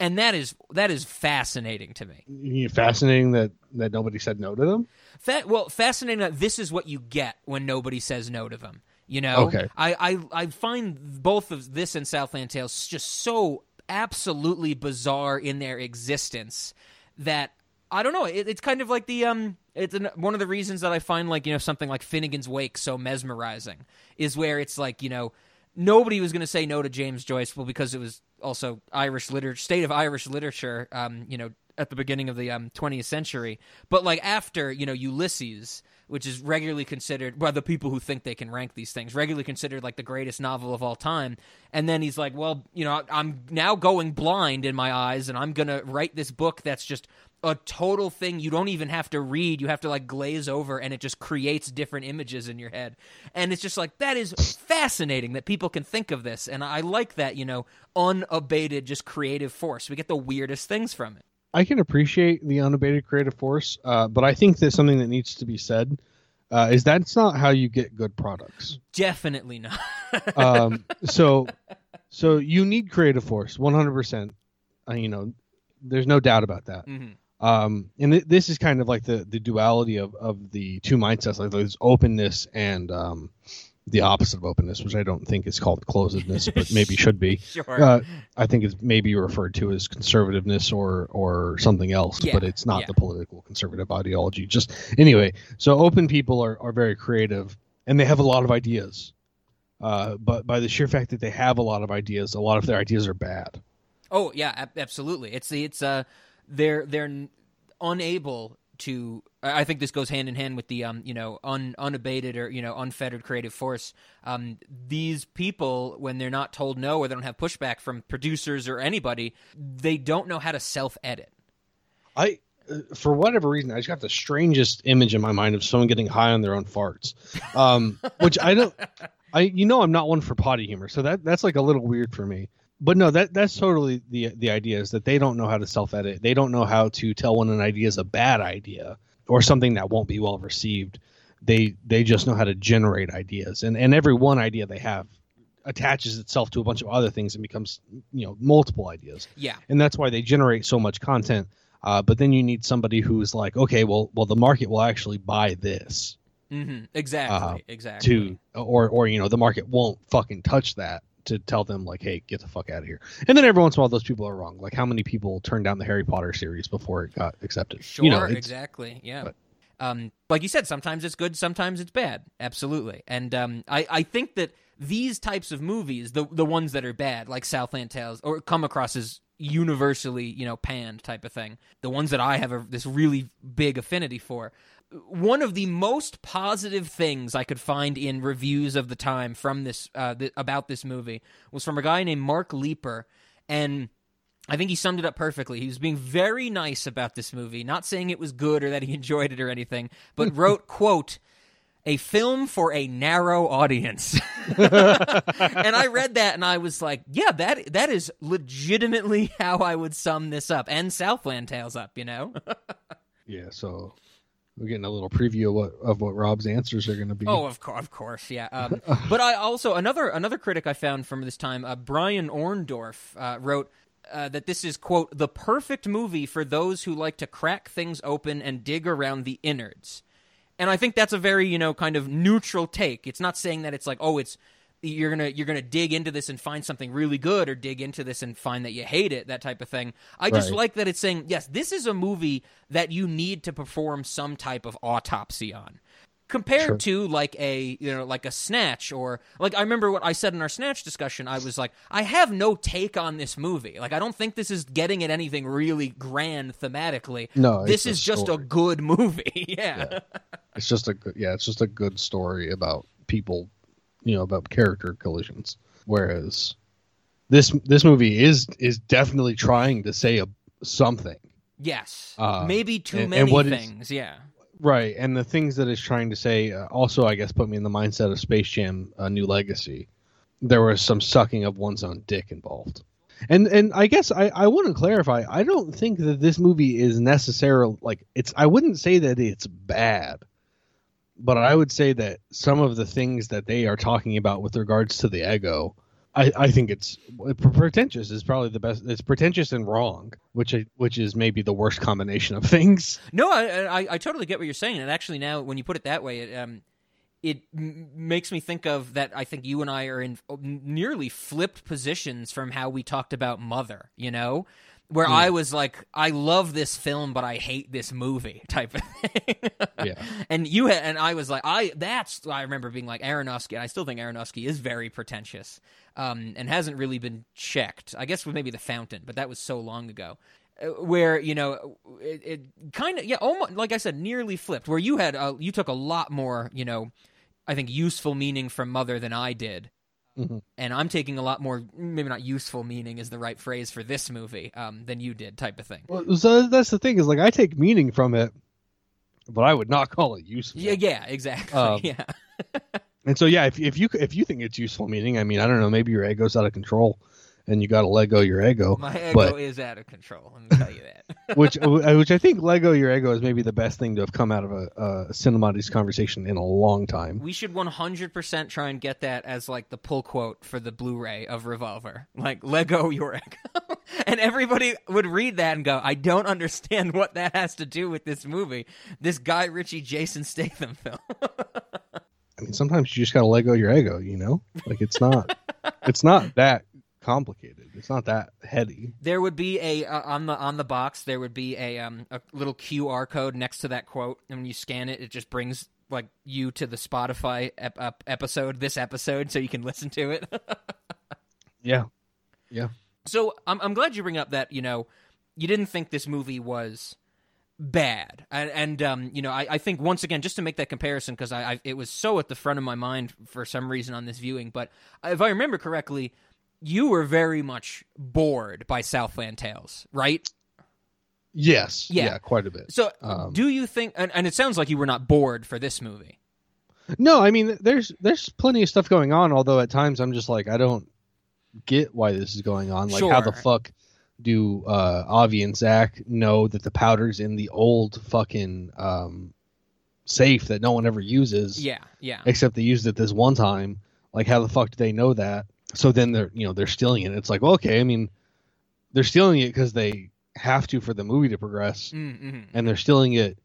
Speaker 2: And that is that is fascinating to me.
Speaker 1: You- Fascinating that that nobody said no to them.
Speaker 2: Fa- well, fascinating that this is what you get when nobody says no to them. You know,
Speaker 1: Okay.
Speaker 2: I, I I find both of this and Southland Tales just so absolutely bizarre in their existence that I don't know. It, it's kind of like the um. It's an, one of the reasons that I find like you know something like Finnegan's Wake so mesmerizing is where it's like you know nobody was going to say no to James Joyce, well because it was also Irish literature, state of Irish literature. Um, you know at the beginning of the um 20th century, but like after you know Ulysses, which is regularly considered by the people who think they can rank these things, regularly considered like the greatest novel of all time. And then he's like, well, you know, I'm now going blind in my eyes, and I'm gonna write this book that's just a total thing you don't even have to read. You have to like glaze over and it just creates different images in your head. And it's just like that is fascinating that people can think of this. And i like that you know unabated just creative force. We get the weirdest things from it
Speaker 1: I can appreciate the unabated creative force, uh, but I think that something that needs to be said uh, is that's not how you get good products.
Speaker 2: definitely not
Speaker 1: Um, so, so you need creative force, one hundred percent. You know, there's no doubt about that.
Speaker 2: Mhm.
Speaker 1: Um, and it, this is kind of like the the duality of of the two mindsets, like this openness and um, the opposite of openness, which I don't think is called closedness, but maybe should be.
Speaker 2: Sure.
Speaker 1: Uh, I think it's maybe referred to as conservativeness or or something else,
Speaker 2: Yeah,
Speaker 1: but it's not
Speaker 2: yeah.
Speaker 1: the political conservative ideology. Just anyway, so open people are, are very creative and they have a lot of ideas. Uh, but by the sheer fact that they have a lot of ideas, a lot of their ideas are bad.
Speaker 2: Oh yeah, ab- absolutely. It's the it's uh they're they're n- unable to. I think this goes hand in hand with the um you know un, unabated or you know unfettered creative force. Um, these people when they're not told no or they don't have pushback from producers or anybody, they don't know how to self edit.
Speaker 1: I, uh, for whatever reason, I just got the strangest image in my mind of someone getting high on their own farts, um, which I don't. I you know I'm not one for potty humor, so that that's like a little weird for me. But no, that that's totally the the idea is that they don't know how to self edit. They don't know how to tell when an idea is a bad idea or something that won't be well received. They they just know how to generate ideas, and and every one idea they have attaches itself to a bunch of other things and becomes you know multiple ideas
Speaker 2: Yeah,
Speaker 1: and that's why they generate so much content. Uh, but then you need somebody who's like, okay, well, well, the market will actually buy this
Speaker 2: hmm exactly,
Speaker 1: Uh,
Speaker 2: exactly.
Speaker 1: to, or, or you know, the market won't fucking touch that to tell them like, hey, get the fuck out of here. And then every once in a while, those people are wrong. Like, how many people turned down the Harry Potter series before it got accepted?
Speaker 2: Sure,
Speaker 1: you know,
Speaker 2: exactly. Yeah.
Speaker 1: but-
Speaker 2: Um, like you said, sometimes it's good, sometimes it's bad. Absolutely. And um, I, I think that these types of movies, the the ones that are bad, like Southland Tales, or come across as universally, you know, panned type of thing, the ones that I have a, this really big affinity for. One of the most positive things I could find in reviews of the time from this uh, th- about this movie was from a guy named Mark Leeper, and I think he summed it up perfectly. He was being very nice about this movie, not saying it was good or that he enjoyed it or anything, but wrote, quote, a film for a narrow audience. and I read that and I was like, yeah, that that is legitimately how I would sum this up and Southland Tales up, you know?
Speaker 1: yeah. So we're getting a little preview of what of what Rob's answers are going to be.
Speaker 2: Oh, of course, of course, yeah. Um, but I also another another critic I found from this time, uh, Brian Orndorf, uh, wrote uh, that this is quote the perfect movie for those who like to crack things open and dig around the innards. And I think that's a very you know kind of neutral take. It's not saying that it's like oh it's you're gonna you're gonna dig into this and find something really good or dig into this and find that you hate it that type of thing. I just
Speaker 1: Right.
Speaker 2: like that it's saying yes this is a movie that you need to perform some type of autopsy on. Compared
Speaker 1: Sure.
Speaker 2: to like a you know like a snatch or like i remember what i said in our snatch discussion i was like i have no take on this movie. Like i don't think this is getting at anything really grand thematically.
Speaker 1: No,
Speaker 2: this is just a good movie. Yeah,
Speaker 1: It's just a good, yeah, it's just a good story about people, you know, about character collisions. Whereas this this movie is is definitely trying to say a something.
Speaker 2: yes
Speaker 1: Uh,
Speaker 2: maybe too
Speaker 1: and- and
Speaker 2: many
Speaker 1: is-
Speaker 2: things yeah
Speaker 1: Right, and the things that it's trying to say uh, also, I guess, put me in the mindset of Space Jam: A New Legacy. There was some sucking of one's own dick involved, and and I guess I I want to clarify. I don't think that this movie is necessarily like it's. I wouldn't say that it's bad, but I would say that some of the things that they are talking about with regards to the ego. I, I think it's pretentious is probably the best. It's pretentious and wrong, which I, which is maybe the worst combination of things.
Speaker 2: No, I, I I totally get what you're saying, and actually now when you put it that way, it um it m- makes me think of that. I think you and I are in nearly flipped positions from how we talked about Mother. You know, where I was like, I love this film, but I hate this movie type of thing.
Speaker 1: Yeah.
Speaker 2: And you had, and I was like, I that's I remember being like Aronofsky. And I still think Aronofsky is very pretentious, um, and hasn't really been checked. I guess with maybe The Fountain, but that was so long ago. Uh, Where you know it, it kind of yeah, almost like I said, nearly flipped. Where you had uh, you took a lot more you know, I think useful meaning from Mother than I did.
Speaker 1: Mhm.
Speaker 2: And I'm taking a lot more, maybe not useful meaning is the right phrase for this movie, um, than you did, type of thing.
Speaker 1: Well, so that's the thing is like I take meaning from it, but I would not call it useful.
Speaker 2: Yeah, yeah, exactly.
Speaker 1: Um,
Speaker 2: yeah.
Speaker 1: And so yeah, if if you if you think it's useful meaning, I mean, I don't know, maybe your ego's out of control, and you got to let go your ego.
Speaker 2: My ego
Speaker 1: but
Speaker 2: is out of control. Let me tell you that.
Speaker 1: which uh, uh, which I think Lego your ego is maybe the best thing to have come out of a, a Cinemoddities conversation in a long time.
Speaker 2: we should 100% try and get that as like the pull quote for the Blu-ray of Revolver, like Lego your ego, and everybody would read that and go, "I don't understand what that has to do with this movie, this Guy Ritchie Jason Statham film."
Speaker 1: I mean, sometimes you just gotta let go your ego. You know, like it's not it's not that complicated. It's not that heady.
Speaker 2: There would be a uh, on the on the box. There would be a um a little QR code next to that quote, and when you scan it, it just brings like you to the Spotify ep- ep- episode, this episode, so you can listen to it.
Speaker 1: Yeah, yeah.
Speaker 2: So I'm I'm glad you bring up that you know you didn't think this movie was bad, and, and um you know I, I think once again just to make that comparison because I, I it was so at the front of my mind for some reason on this viewing, but if I remember correctly, you were very much bored by Southland Tales, right?
Speaker 1: Yes.
Speaker 2: Yeah.
Speaker 1: Yeah. quite a bit.
Speaker 2: So
Speaker 1: Um,
Speaker 2: do you think? And, and it sounds like you were not bored for this movie.
Speaker 1: No, I mean there's there's plenty of stuff going on. Although at times I'm just like I don't get why this is going on. Like how the fuck do uh, Avi and Zach know that the powder's in the old fucking um, safe that no one ever uses?
Speaker 2: Yeah, yeah.
Speaker 1: except they used it this one time. Like, how the fuck do they know that? So then they're, you know, they're stealing it. It's like, well, okay, I mean, they're stealing it because they have to for the movie to progress,
Speaker 2: Mm-hmm.
Speaker 1: and they're stealing it,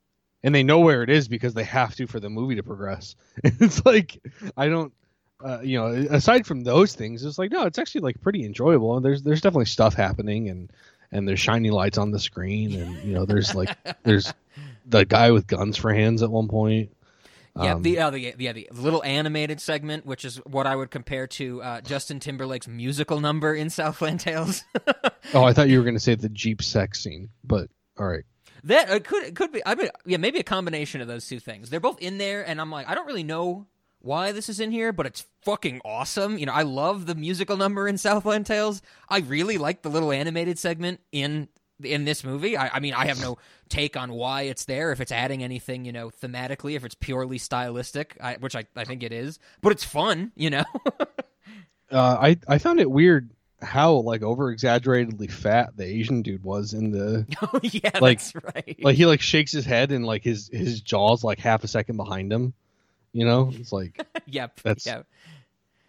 Speaker 1: and they know where it is because they have to for the movie to progress. it's like, I don't, uh, you know, aside from those things, it's like, no, it's actually like pretty enjoyable. And there's, there's definitely stuff happening, and and there's shiny lights on the screen, and you know, there's like, there's the guy with guns for hands at one point.
Speaker 2: Yeah,
Speaker 1: Um,
Speaker 2: the, uh, the yeah the little animated segment, which is what I would compare to uh, Justin Timberlake's musical number in Southland Tales.
Speaker 1: Oh, I thought you were going to say the Jeep sex scene, but all right.
Speaker 2: that uh, could could be. I mean, yeah, maybe a combination of those two things. They're both in there, and I'm like, I don't really know why this is in here, but it's fucking awesome. You know, I love the musical number in Southland Tales. I really like the little animated segment in in this movie. I, I mean, I have no take on why it's there, if it's adding anything, you know, thematically, if it's purely stylistic, I, which I, I think it is. But it's fun, you know.
Speaker 1: Uh, I I found it weird how like over exaggeratedly fat the Asian dude was in the
Speaker 2: oh yeah,
Speaker 1: Like-
Speaker 2: that's right.
Speaker 1: like he like shakes his head and like his his jaws like half a second behind him. You know, it's like
Speaker 2: yep.
Speaker 1: that's-
Speaker 2: yeah.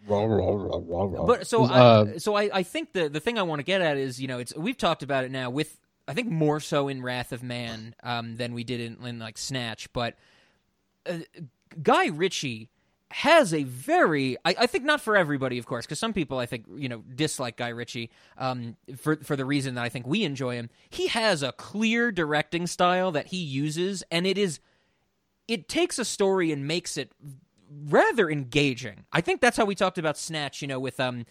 Speaker 1: Raw, raw, raw, raw, raw.
Speaker 2: But so
Speaker 1: Uh,
Speaker 2: I, so I, I think the the thing I want to get at is you know it's we've talked about it now with I think more so in Wrath of Man um, than we did in, in like Snatch, but uh, Guy Ritchie has a very I, I think not for everybody of course because some people I think you know dislike Guy Ritchie um, for for the reason that I think we enjoy him. He has a clear directing style that he uses, and it is it takes a story and makes it rather engaging. I think that's how we talked about Snatch, you know, with um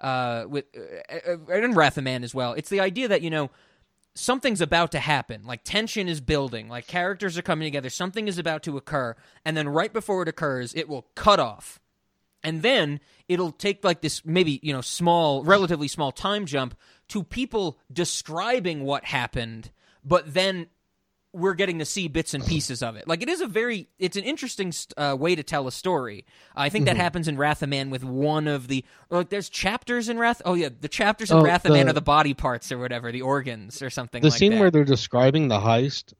Speaker 2: uh with uh, uh, and Wrath of Man as well. It's the idea that, you know, something's about to happen. Like tension is building, like characters are coming together, something is about to occur, and then right before it occurs, it will cut off. And then it'll take like this maybe, you know, small, relatively small time jump to people describing what happened, but then we're getting to see bits and pieces of it. Like it is a very, it's an interesting uh, way to tell a story. I think that
Speaker 1: Mm-hmm.
Speaker 2: happens in Wrath of Man with one of the, like there's chapters in Wrath. Oh yeah, the chapters in
Speaker 1: Oh,
Speaker 2: Wrath of Man are the body parts or whatever, the organs or something.
Speaker 1: the
Speaker 2: like
Speaker 1: scene
Speaker 2: that.
Speaker 1: where they're describing the heist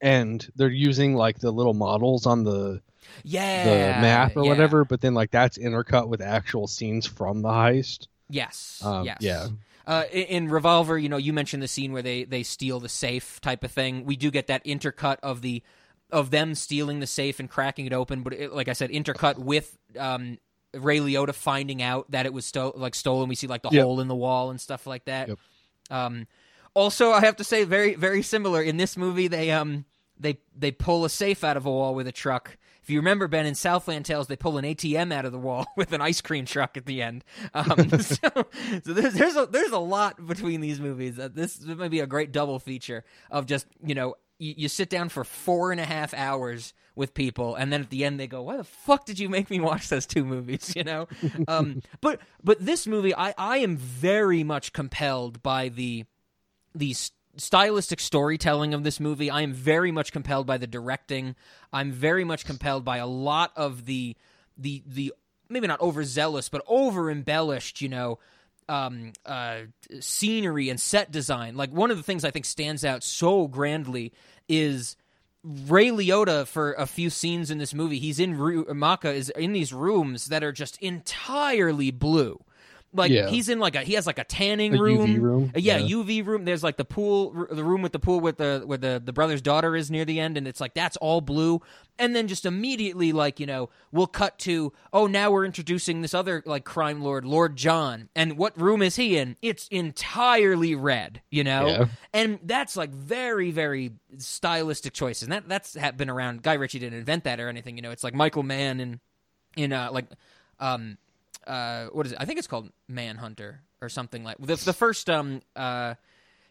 Speaker 1: and they're using like the little models on the
Speaker 2: yeah,
Speaker 1: the map or
Speaker 2: yeah.
Speaker 1: whatever, but then like that's intercut with actual scenes from the heist.
Speaker 2: Yes,
Speaker 1: Um,
Speaker 2: yes,
Speaker 1: yeah.
Speaker 2: Uh, in, in Revolver, you know, you mentioned the scene where they they steal the safe type of thing. We do get that intercut of the of them stealing the safe and cracking it open, but it, like I said, intercut with um, Ray Liotta finding out that it was sto- like stolen. We see like the
Speaker 1: Yep.
Speaker 2: hole in the wall and stuff like that.
Speaker 1: Yep.
Speaker 2: Um, also, I have to say, very very similar in this movie. They um they they pull a safe out of a wall with a truck. If you remember, Ben, in Southland Tales, they pull an ATM out of the wall with an ice cream truck at the end. Um, so so there's, there's, a, there's a lot between these movies. Uh, this might be a great double feature of just, you know, you, you sit down for four and a half hours with people, and then at the end they go, why the fuck did you make me watch those two movies, you know? um, but, but this movie, I, I am very much compelled by the the s- stylistic storytelling of this movie. I am very much compelled by the directing. I'm very much compelled by a lot of the the the maybe not overzealous but over embellished, you know, um, uh, scenery and set design. Like one of the things I think stands out so grandly is Ray Liotta for a few scenes in this movie. He's in Ru- Macha is in these rooms that are just entirely blue Like
Speaker 1: Yeah.
Speaker 2: he's in like a he has like a tanning
Speaker 1: A
Speaker 2: room.
Speaker 1: UV room?
Speaker 2: Uh, yeah,
Speaker 1: Yeah.
Speaker 2: UV room. There's like the pool, r- the room with the pool with the where the the brother's daughter is near the end, and it's like that's all blue. And then just immediately, like you know, we'll cut to oh now we're introducing this other like crime lord, Lord John, and what room is he in? It's entirely red, you know,
Speaker 1: Yeah.
Speaker 2: and that's like very very stylistic choices, and that that's ha- been around. Guy Ritchie didn't invent that or anything, you know. It's like Michael Mann in in uh like um uh what is it? I think it's called Manhunter or something like the the first um uh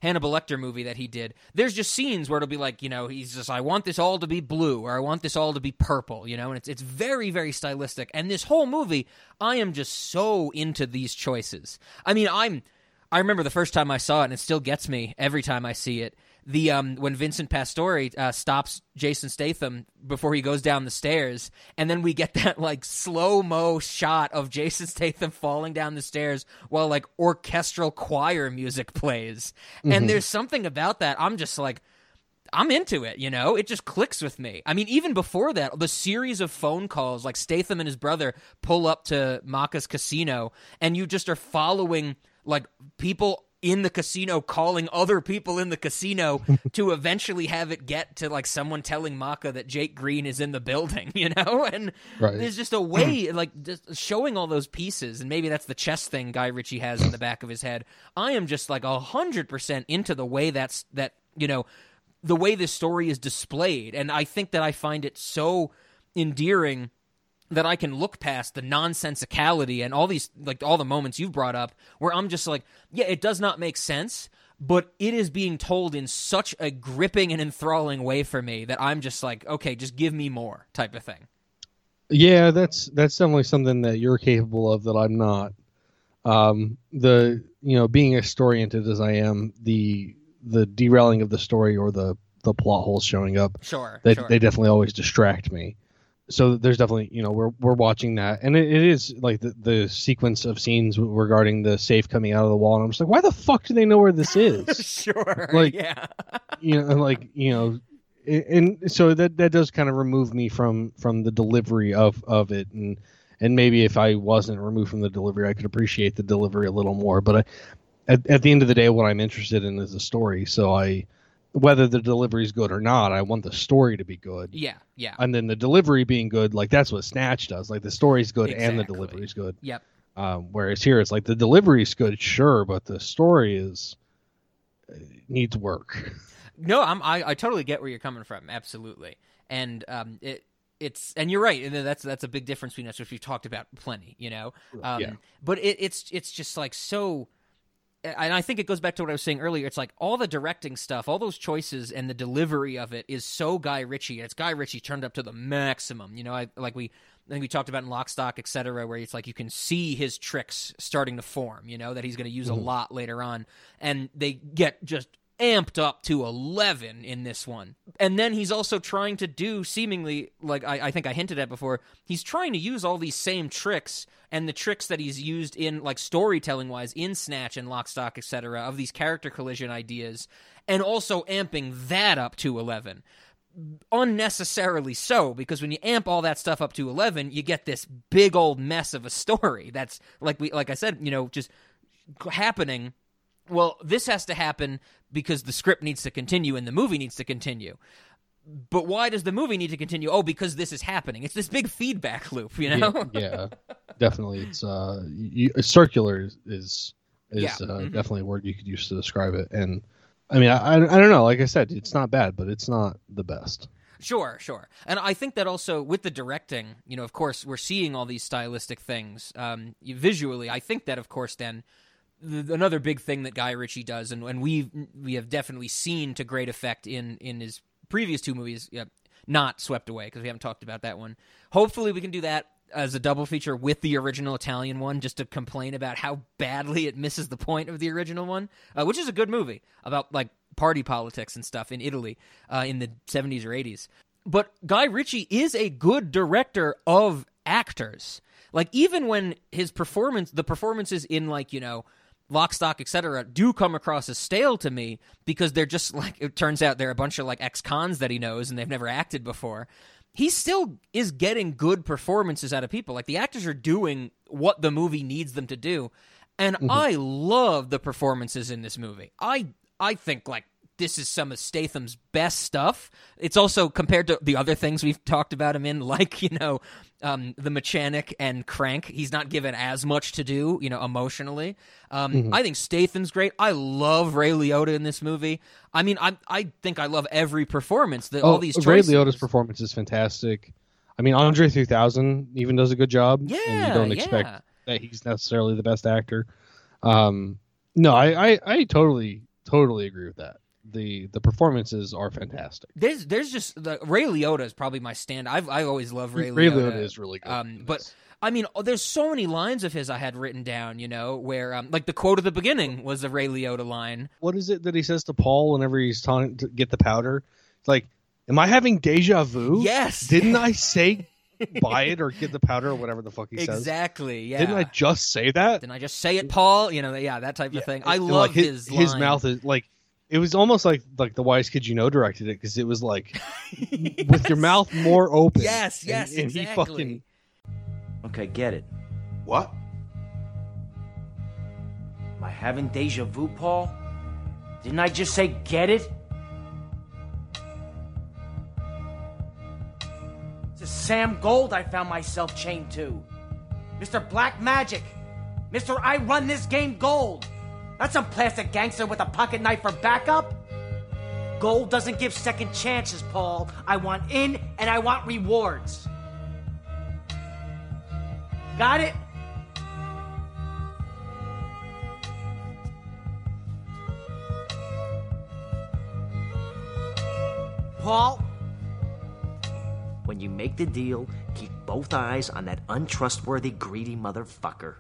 Speaker 2: Hannibal Lecter movie that he did. There's just scenes where it'll be like, you know, he's just I want this all to be blue or I want this all to be purple, you know, and it's it's very very stylistic. And this whole movie, I am just so into these choices. I mean, I'm I remember the first time I saw it and it still gets me every time I see it. The um when Vincent Pastore uh, stops Jason Statham before he goes down the stairs, and then we get that like slow mo shot of Jason Statham falling down the stairs while like orchestral choir music plays, and there's something about that. I'm just like. I'm into it, you know? It just clicks with me. I mean, even before that, the series of phone calls, like Statham and his brother pull up to Macha's casino, and you just are following, like, people in the casino calling other people in the casino to eventually have it get to, like, someone telling Macha that Jake Green is in the building, you know? And
Speaker 1: Right.
Speaker 2: there's just a way, like, just showing all those pieces, and maybe that's the chess thing Guy Ritchie has in the back of his head. I am just, like, a 100% into the way that's, that, you know, the way this story is displayed and i think that i find it so endearing that i can look past the nonsensicality and all these like all the moments you've brought up where i'm just like yeah it does not make sense but it is being told in such a gripping and enthralling way for me that i'm just like okay just give me more type of thing
Speaker 1: Yeah, that's that's definitely something that you're capable of that I'm not. Um, the you know being as story oriented as I am, the the derailing of the story or the the plot holes showing up,
Speaker 2: sure
Speaker 1: they
Speaker 2: sure
Speaker 1: they definitely always distract me. So there's definitely you know we're we're watching that, and it, it is like the the sequence of scenes regarding the safe coming out of the wall, and I'm just like, why the fuck do they know where this is?
Speaker 2: sure
Speaker 1: Like-
Speaker 2: yeah
Speaker 1: you know, and like you know, and so that that does kind of remove me from from the delivery of of it, and and maybe if I wasn't removed from the delivery, I could appreciate the delivery a little more. But I, at at the end of the day, what I'm interested in is the story. So I, whether the delivery is good or not, I want the story to be good.
Speaker 2: yeah yeah
Speaker 1: And then the delivery being good, like that's what Snatch does. Like the story's good and the
Speaker 2: Exactly.
Speaker 1: delivery's good.
Speaker 2: yep
Speaker 1: Um, whereas here it's like the delivery's good, sure, but the story is uh, needs work.
Speaker 2: No, I'm I, I totally get where you're coming from. Absolutely. And um it it's and you're right. And that's that's a big difference between us, which we've talked about plenty, you know. Um
Speaker 1: Yeah.
Speaker 2: but it, it's it's just like so and I think it goes back to what I was saying earlier. It's like all the directing stuff, all those choices, and the delivery of it is so Guy Ritchie. It's Guy Ritchie turned up to the maximum. You know, I like we I think we talked about in Lock, Stock, etc., where it's like you can see his tricks starting to form. You know that he's going to use a mm-hmm. lot later on, and they get just amped up to 11 in this one. And then he's also trying to do seemingly like I, I think I hinted at before, he's trying to use all these same tricks and the tricks that he's used in like storytelling wise in Snatch and Lock, Stock, etc. of these character collision ideas and also amping that up to 11 unnecessarily so because when you amp all that stuff up to 11 you get this big old mess of a story that's like we like I said you know just happening well this has to happen because the script needs to continue and the movie needs to continue but why does the movie need to continue oh because this is happening it's this big feedback loop you know
Speaker 1: yeah, yeah, definitely. It's uh, you, circular is is, is
Speaker 2: Yeah,
Speaker 1: uh,
Speaker 2: mhm.
Speaker 1: definitely a word you could use to describe it. And I mean, I, I I don't know. Like I said, it's not bad, but it's not the best.
Speaker 2: Sure, sure. And I think that also with the directing, you know, of course, we're seeing all these stylistic things um, visually. I think that, of course, then th- another big thing that Guy Ritchie does, and, and we we have definitely seen to great effect in in his previous two movies, yeah, not Swept Away because we haven't talked about that one. Hopefully, we can do that as a double feature with the original Italian one, just to complain about how badly it misses the point of the original one, uh, which is a good movie about like party politics and stuff in Italy uh, in the 70s or 80s. But Guy Ritchie is a good director of actors. Like even when his performance, the performances in like you know lock stock etc do come across as stale to me because they're just like it turns out they're a bunch of like ex-cons that he knows and they've never acted before he still is getting good performances out of people like the actors are doing what the movie needs them to do and mm-hmm. I love the performances in this movie. I I think like this is some of Statham's best stuff. It's also compared to the other things we've talked about him in, like you know, um, the mechanic and Crank. He's not given as much to do, you know, emotionally. Um, I think Statham's great. I love Ray Liotta in this movie. I mean, I I think I love every performance. The, all these
Speaker 1: Oh, Ray. Liotta's performance is fantastic. I mean, Andre 3000 even does a good job. and
Speaker 2: Yeah,
Speaker 1: you don't expect
Speaker 2: yeah.
Speaker 1: that he's necessarily the best actor. Um, no, I, I, I totally, totally agree with that. The the performances are fantastic.
Speaker 2: There's there's just the Ray Liotta is probably my stand. I've I always love Ray,
Speaker 1: Ray
Speaker 2: Liotta.
Speaker 1: Liotta is really good.
Speaker 2: Um, but. I mean, oh, there's so many lines of his I had written down. You know, where um, like the quote at the beginning was a Ray Liotta line.
Speaker 1: what is it that he says to Paul whenever he's trying to get the powder? It's like, am I having deja vu?
Speaker 2: Yes,
Speaker 1: Didn't I say buy it or get the powder or whatever the fuck he says?
Speaker 2: exactly. Yeah.
Speaker 1: Didn't I just say that?
Speaker 2: Didn't I just say it, Paul? You know, yeah, that type of thing. I love
Speaker 1: like, his
Speaker 2: his line.
Speaker 1: mouth is like it was almost like like the wise kid you know directed it because it was like with your mouth more open.
Speaker 2: Yes,
Speaker 1: And-
Speaker 2: yes,
Speaker 1: and, he
Speaker 2: exactly.
Speaker 1: fucking
Speaker 5: Okay, get it.
Speaker 4: What?
Speaker 5: Am I having deja vu, Paul? Didn't I just say get it? It's a Sam Gold I found myself chained to. Mr. Black Magic. Mr. I run this game gold. Not some plastic gangster with a pocket knife for backup. Gold doesn't give second chances, Paul. I want in and I want rewards. Got it? Paul? When you make the deal, keep both eyes on that untrustworthy, greedy motherfucker.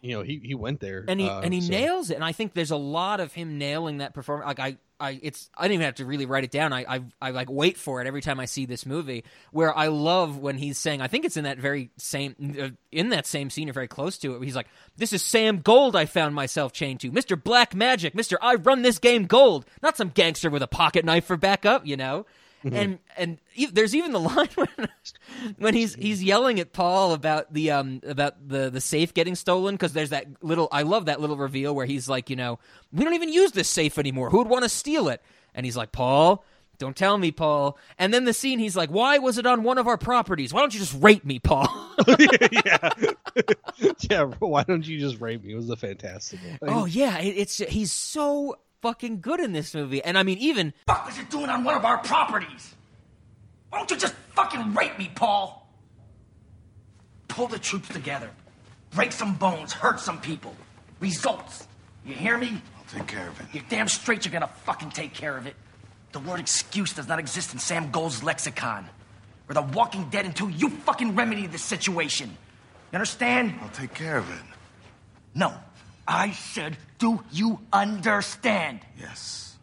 Speaker 1: You know he he went there
Speaker 2: and he
Speaker 1: uh,
Speaker 2: and he
Speaker 1: so-
Speaker 2: nails it. And I think there's a lot of him nailing that performance. Like I, I, it's I didn't even have to really write it down. I, I, I like wait for it every time I see this movie. Where I love when he's saying, I think it's in that very same, in that same scene or very close to it. Where he's like, "This is Sam Gold. I found myself chained to, Mister Black Magic, Mister I run this game gold, not some gangster with a pocket knife for backup." You know. And and e- there's even the line when when he's he's yelling at Paul about the um about the the safe getting stolen because there's that little I love that little reveal where he's like you know we don't even use this safe anymore. Who would want to steal it? And he's like Paul don't tell me Paul. And then the scene he's like why was it on one of our properties? Why don't you just rape me Paul?
Speaker 1: Yeah. Yeah why don't you just rape me? It was a fantastic one.
Speaker 2: oh yeah it, it's he's so fucking good in this movie and I mean even
Speaker 5: fuck was you doing on one of our properties? Why don't you just fucking rape me, Paul? Pull the troops together. Break some bones, hurt some people. Results. You hear me?
Speaker 4: I'll take care of it.
Speaker 5: You're damn straight you're gonna fucking take care of it. The word excuse does not exist in Sam Gold's lexicon. We're the walking dead until you fucking remedy this situation. You understand?
Speaker 4: I'll take care of it.
Speaker 5: No. I said, do you understand?
Speaker 4: Yes.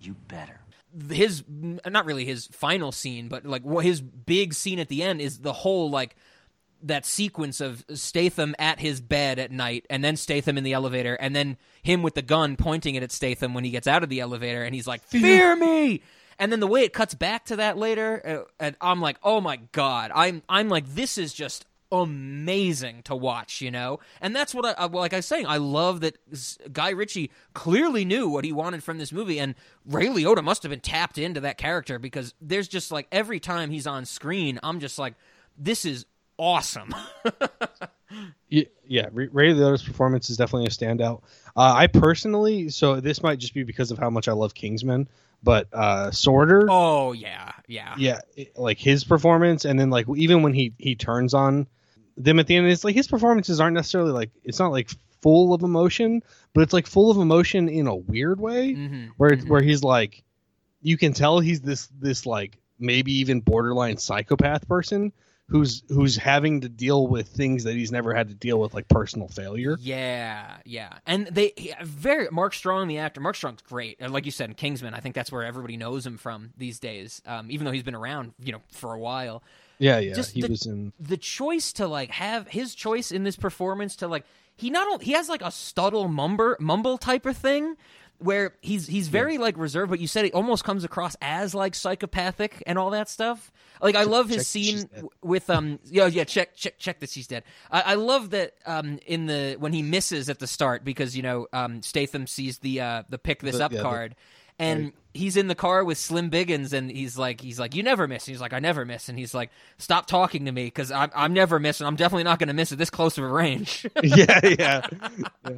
Speaker 5: You better.
Speaker 2: his not really his final scene, but like his big scene at the end is the whole like that sequence of Statham at his bed at night, and then Statham in the elevator, and then him with the gun pointing it at Statham when he gets out of the elevator, and he's like, "Fear me." And then the way it cuts back to that later, uh, and I'm like, "Oh my god!" I'm I'm like, "This is just amazing to watch," you know. And that's what I like I was saying. I love that Guy Ritchie clearly knew what he wanted from this movie, and Ray Liotta must have been tapped into that character because there's just like every time he's on screen, I'm just like, "This is awesome."
Speaker 1: Yeah, Ray Liotta's performance is definitely a standout. Uh, I personally, so this might just be because of how much I love Kingsman, but uh, Sorter,
Speaker 2: oh yeah, yeah,
Speaker 1: yeah, it- like his performance, and then like even when he he turns on them at the end, it's like his performances aren't necessarily like it's not like full of emotion, but it's like full of emotion in a weird way,
Speaker 2: Mhm,
Speaker 1: where where he's like, you can tell he's this this like maybe even borderline psychopath person who's who's having to deal with things that he's never had to deal with like personal failure
Speaker 2: Yeah, yeah, and they very Mark Strong, the actor. Mark Strong's great, and like you said, in Kingsman. I think that's where everybody knows him from these days. Um, even though he's been around, you know, for a while.
Speaker 1: yeah yeah
Speaker 2: Just
Speaker 1: he
Speaker 2: the-
Speaker 1: was in
Speaker 2: The choice to like have his choice in this performance to like he not only he has like a stuttle mumber mumble type of thing where he's he's very like reserved, but you said it almost comes across as like psychopathic and all that stuff. Like I love his
Speaker 1: check
Speaker 2: scene
Speaker 1: she's dead.
Speaker 2: w- with um yeah yeah check check check that she's dead. I, I love that um in the when he misses at the start because you know um Statham sees the uh the pick this
Speaker 1: The-
Speaker 2: up
Speaker 1: yeah, the-
Speaker 2: And he's in the car with Slim Biggins, and he's like, he's like, you never miss. And he's like, I never miss. And he's like, stop talking to me because I'm, I'm never missing. I'm definitely not going to miss it this close of a range.
Speaker 1: yeah, yeah, yeah.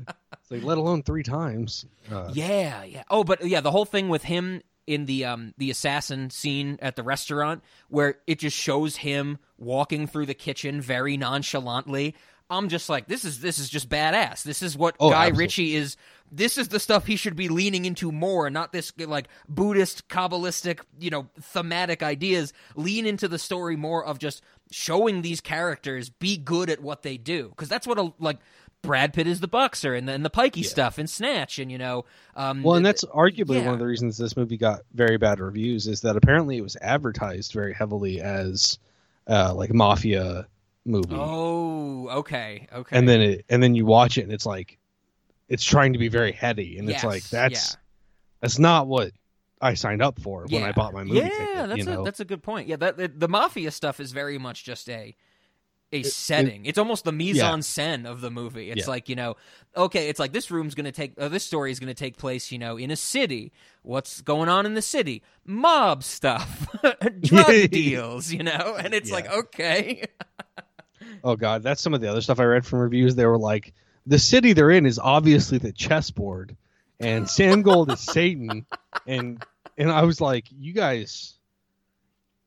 Speaker 1: Like let alone three times. Uh,
Speaker 2: Yeah, yeah. Oh, but yeah, the whole thing with him in the um the assassin scene at the restaurant where it just shows him walking through the kitchen very nonchalantly. I'm just like, this is this is just badass. This is what
Speaker 1: Oh,
Speaker 2: Guy
Speaker 1: absolutely.
Speaker 2: Ritchie is. This is the stuff he should be leaning into more, not this like Buddhist, kabbalistic, you know, thematic ideas. Lean into the story more of just showing these characters be good at what they do, because that's what a like. Brad Pitt is the boxer and then the pikey stuff and Snatch and you know um
Speaker 1: Well, and that's arguably
Speaker 2: yeah.
Speaker 1: one of the reasons this movie got very bad reviews is that apparently it was advertised very heavily as uh, like mafia movie,
Speaker 2: Oh, okay, okay.
Speaker 1: and then it and then you watch it and it's like it's trying to be very heady, and it's like that's
Speaker 2: yeah.
Speaker 1: that's not what I signed up for when I bought my movie
Speaker 2: yeah,
Speaker 1: ticket.
Speaker 2: that's
Speaker 1: you
Speaker 2: a that's a good point. Yeah, that the, the mafia stuff is very much just a a setting. it's almost the mise en scène of the movie. It's
Speaker 1: Yeah.
Speaker 2: like you know, okay, it's like this room's going to take uh, this story is going to take place, you know, in a city. What's going on in the city? Mob stuff, drug deals, you know, and it's
Speaker 1: Yeah.
Speaker 2: like okay,
Speaker 1: Oh god, that's some of the other stuff I read from reviews. They were like, the city they're in is obviously the chessboard, and Sam Gold is Satan, and and I was like, you guys,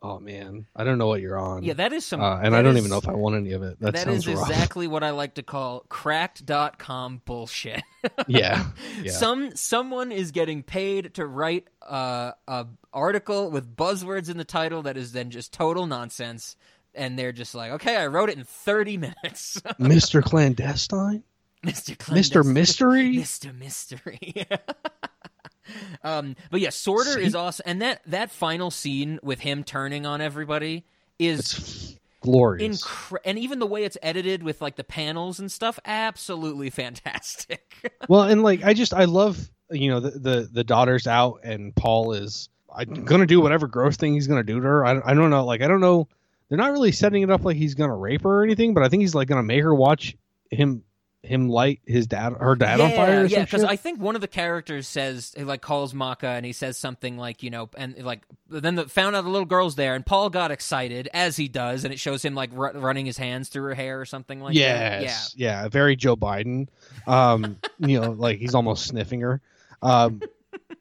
Speaker 1: oh man, I don't know what you're on.
Speaker 2: yeah, that is some.
Speaker 1: uh, and
Speaker 2: that
Speaker 1: I don't
Speaker 2: is-
Speaker 1: even know if I want any of it. That,
Speaker 2: that
Speaker 1: sounds
Speaker 2: is
Speaker 1: rough.
Speaker 2: exactly what I like to call cracked.com bullshit.
Speaker 1: yeah, yeah.
Speaker 2: Some someone is getting paid to write uh, a article with buzzwords in the title that is then just total nonsense, and they're just like, "Okay, I wrote it in thirty minutes."
Speaker 1: Mr. Clandestine,
Speaker 2: Mister
Speaker 1: Mr. Mystery.
Speaker 2: Mister Mystery. um, but yeah, Sorter is awesome, and that that final scene with him turning on everybody is
Speaker 1: It's glorious.
Speaker 2: incre- and even the way it's edited with like the panels and stuff, absolutely fantastic.
Speaker 1: well, and like I just I love you know the the, the daughter's out and Paul is I'm gonna do whatever gross thing he's gonna do to her. I, I don't know like I don't know. They're not really setting it up like he's gonna rape her or anything, but I think he's like gonna make her watch him him light his dad her dad on fire. Or
Speaker 2: yeah, because. I think one of the characters says he like calls Macha and he says something like you know and like then the, found out the little girl's there and Paul got excited as he does and it shows him like ru- running his hands through her hair or something like that. Yeah,
Speaker 1: yeah, very Joe Biden. Um, you know, like he's almost sniffing her. Um,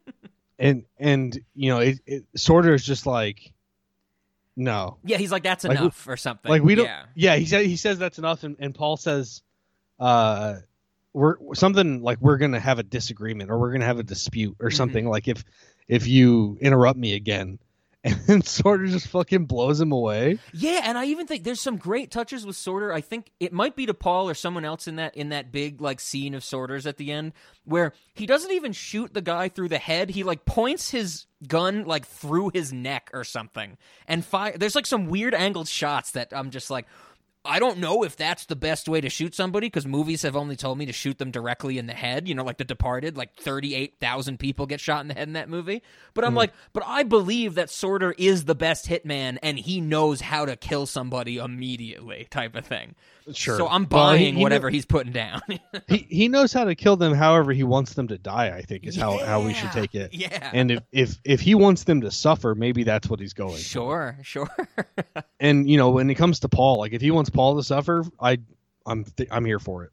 Speaker 1: and and you know, it, it sort of is just like, no,
Speaker 2: yeah. He's like that's
Speaker 1: Like, we-
Speaker 2: enough or something.
Speaker 1: like we don't
Speaker 2: Yeah.
Speaker 1: yeah, he said he says that's enough and, and paul says uh we're something like we're gonna have a disagreement or we're gonna have a dispute or
Speaker 2: Mhm.
Speaker 1: something like if if you interrupt me again and sort of just fucking blows him away
Speaker 2: Yeah, and I even think there's some great touches with Sorter. I think it might be to Paul or someone else in that in that big like scene of Sorters at the end where he doesn't even shoot the guy through the head. He like points his gun like through his neck or something and fire. There's like some weird angled shots that I'm just like. I don't know if that's the best way to shoot somebody because movies have only told me to shoot them directly in the head. You know, like The Departed, like 38,000 people get shot in the head in that movie. But I'm hmm. like, but I believe that Sorter is the best hitman and he knows how to kill somebody immediately, type of thing.
Speaker 1: Sure.
Speaker 2: So I'm
Speaker 1: Well, he-
Speaker 2: buying
Speaker 1: he
Speaker 2: whatever he's putting down.
Speaker 1: he he knows how to kill them however he wants them to die i think is how how we should take it
Speaker 2: yeah.
Speaker 1: and if if if he wants them to suffer maybe that's what he's going for.
Speaker 2: sure, sure.
Speaker 1: and you know when it comes to paul like if he wants paul to suffer i i'm th- i'm here for it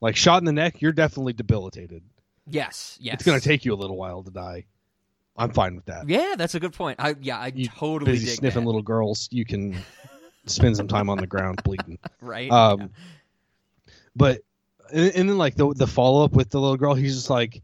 Speaker 1: like shot in the neck you're definitely debilitated
Speaker 2: yes, yes.
Speaker 1: it's going to take you a little while to die. I'm fine with that.
Speaker 2: Yeah, that's a good point. I yeah, I
Speaker 1: You
Speaker 2: totally
Speaker 1: busy sniffing
Speaker 2: that.
Speaker 1: little girls, you can spend some time on the ground bleeding.
Speaker 2: right?
Speaker 1: Um, but and, and then like the the follow up with the little girl, he's just like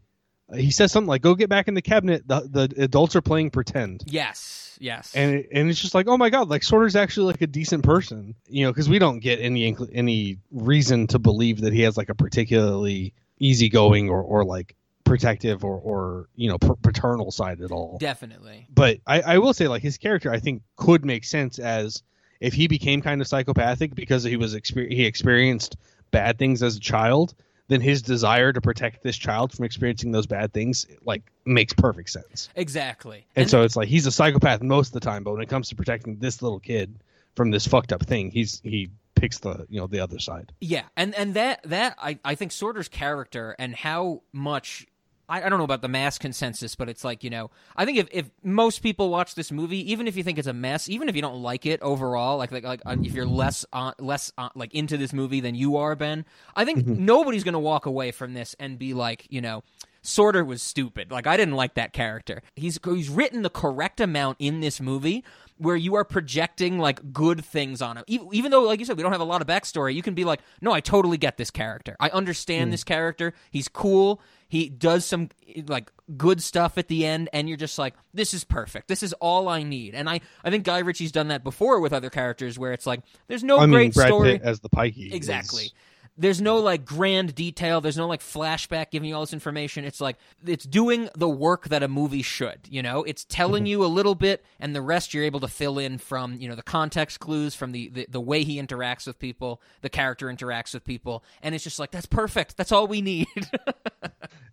Speaker 1: he says something like, "Go get back in the cabinet. The the adults are playing pretend."
Speaker 2: yes, yes.
Speaker 1: And it, and it's just like, oh my god, like Sorter's actually like a decent person, you know, because we don't get any any reason to believe that he has like a particularly easygoing or or like protective or or you know paternal side at all.
Speaker 2: Definitely.
Speaker 1: but I, I will say like his character I think could make sense as if he became kind of psychopathic because he was exper- he experienced bad things as a child then his desire to protect this child from experiencing those bad things like makes perfect sense.
Speaker 2: Exactly.
Speaker 1: And, so it's like he's a psychopath most of the time, but when it comes to protecting this little kid from this fucked up thing, he's he picks the you know the other side.
Speaker 2: Yeah, and and that that I I think Sorter's character and how much I, I don't know about the mass consensus, but it's like you know I think if, if most people watch this movie, even if you think it's a mess, even if you don't like it overall, like like like uh, if you're less on less on, like into this movie than you are, Ben, I think mm-hmm. nobody's gonna walk away from this and be like you know. Sorter was stupid. Like I didn't like that character. He's he's written the correct amount in this movie where you are projecting like good things on him. Even, even though, like you said, we don't have a lot of backstory, you can be like, no, I totally get this character. I understand hmm. this character. He's cool. He does some like good stuff at the end, and you're just like, this is perfect. This is all I need. And I, I think Guy Ritchie's done that before with other characters where it's like, there's no
Speaker 1: I mean,
Speaker 2: great
Speaker 1: Brad
Speaker 2: story.
Speaker 1: Pitt as the Pikey. is-
Speaker 2: Exactly. There's no like grand detail. There's no like flashback giving you all this information. It's like it's doing the work that a movie should. You know, it's telling
Speaker 1: Mm-hmm.
Speaker 2: you a little bit, and the rest you're able to fill in from you know the context clues, from the, the the way he interacts with people, the character interacts with people, and it's just like that's perfect. That's all we need.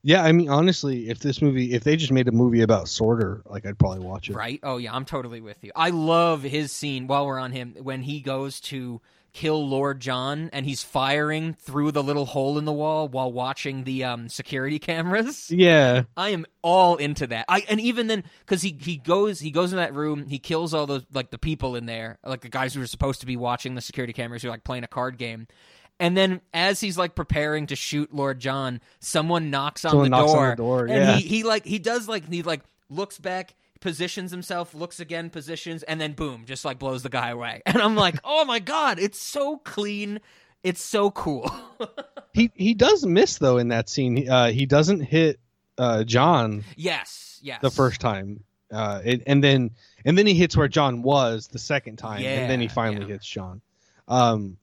Speaker 1: Yeah, I mean, honestly, if this movie, if they just made a movie about Sorter, like I'd probably watch it.
Speaker 2: Right? Oh yeah, I'm totally with you. I love his scene while we're on him when he goes to kill Lord John and he's firing through the little hole in the wall while watching the um, security cameras.
Speaker 1: Yeah,
Speaker 2: I am all into that. I and even then because he he goes he goes in that room he kills all those like the people in there like the guys who are supposed to be watching the security cameras who are like playing a card game. And then, as he's like preparing to shoot Lord John, someone knocks on,
Speaker 1: Someone
Speaker 2: the,
Speaker 1: knocks on
Speaker 2: door,
Speaker 1: the door,
Speaker 2: and
Speaker 1: yeah.
Speaker 2: he, he like he does like he like looks back, positions himself, looks again, positions, and then boom, just like blows the guy away. And I'm like, oh my god, it's so clean, it's so cool.
Speaker 1: he he does miss though in that scene. Uh, he doesn't hit uh, John
Speaker 2: yes, yes.
Speaker 1: the first time, uh, it, and then and then he hits where John was the second time, and then he finally
Speaker 2: yeah.
Speaker 1: hits John. Um,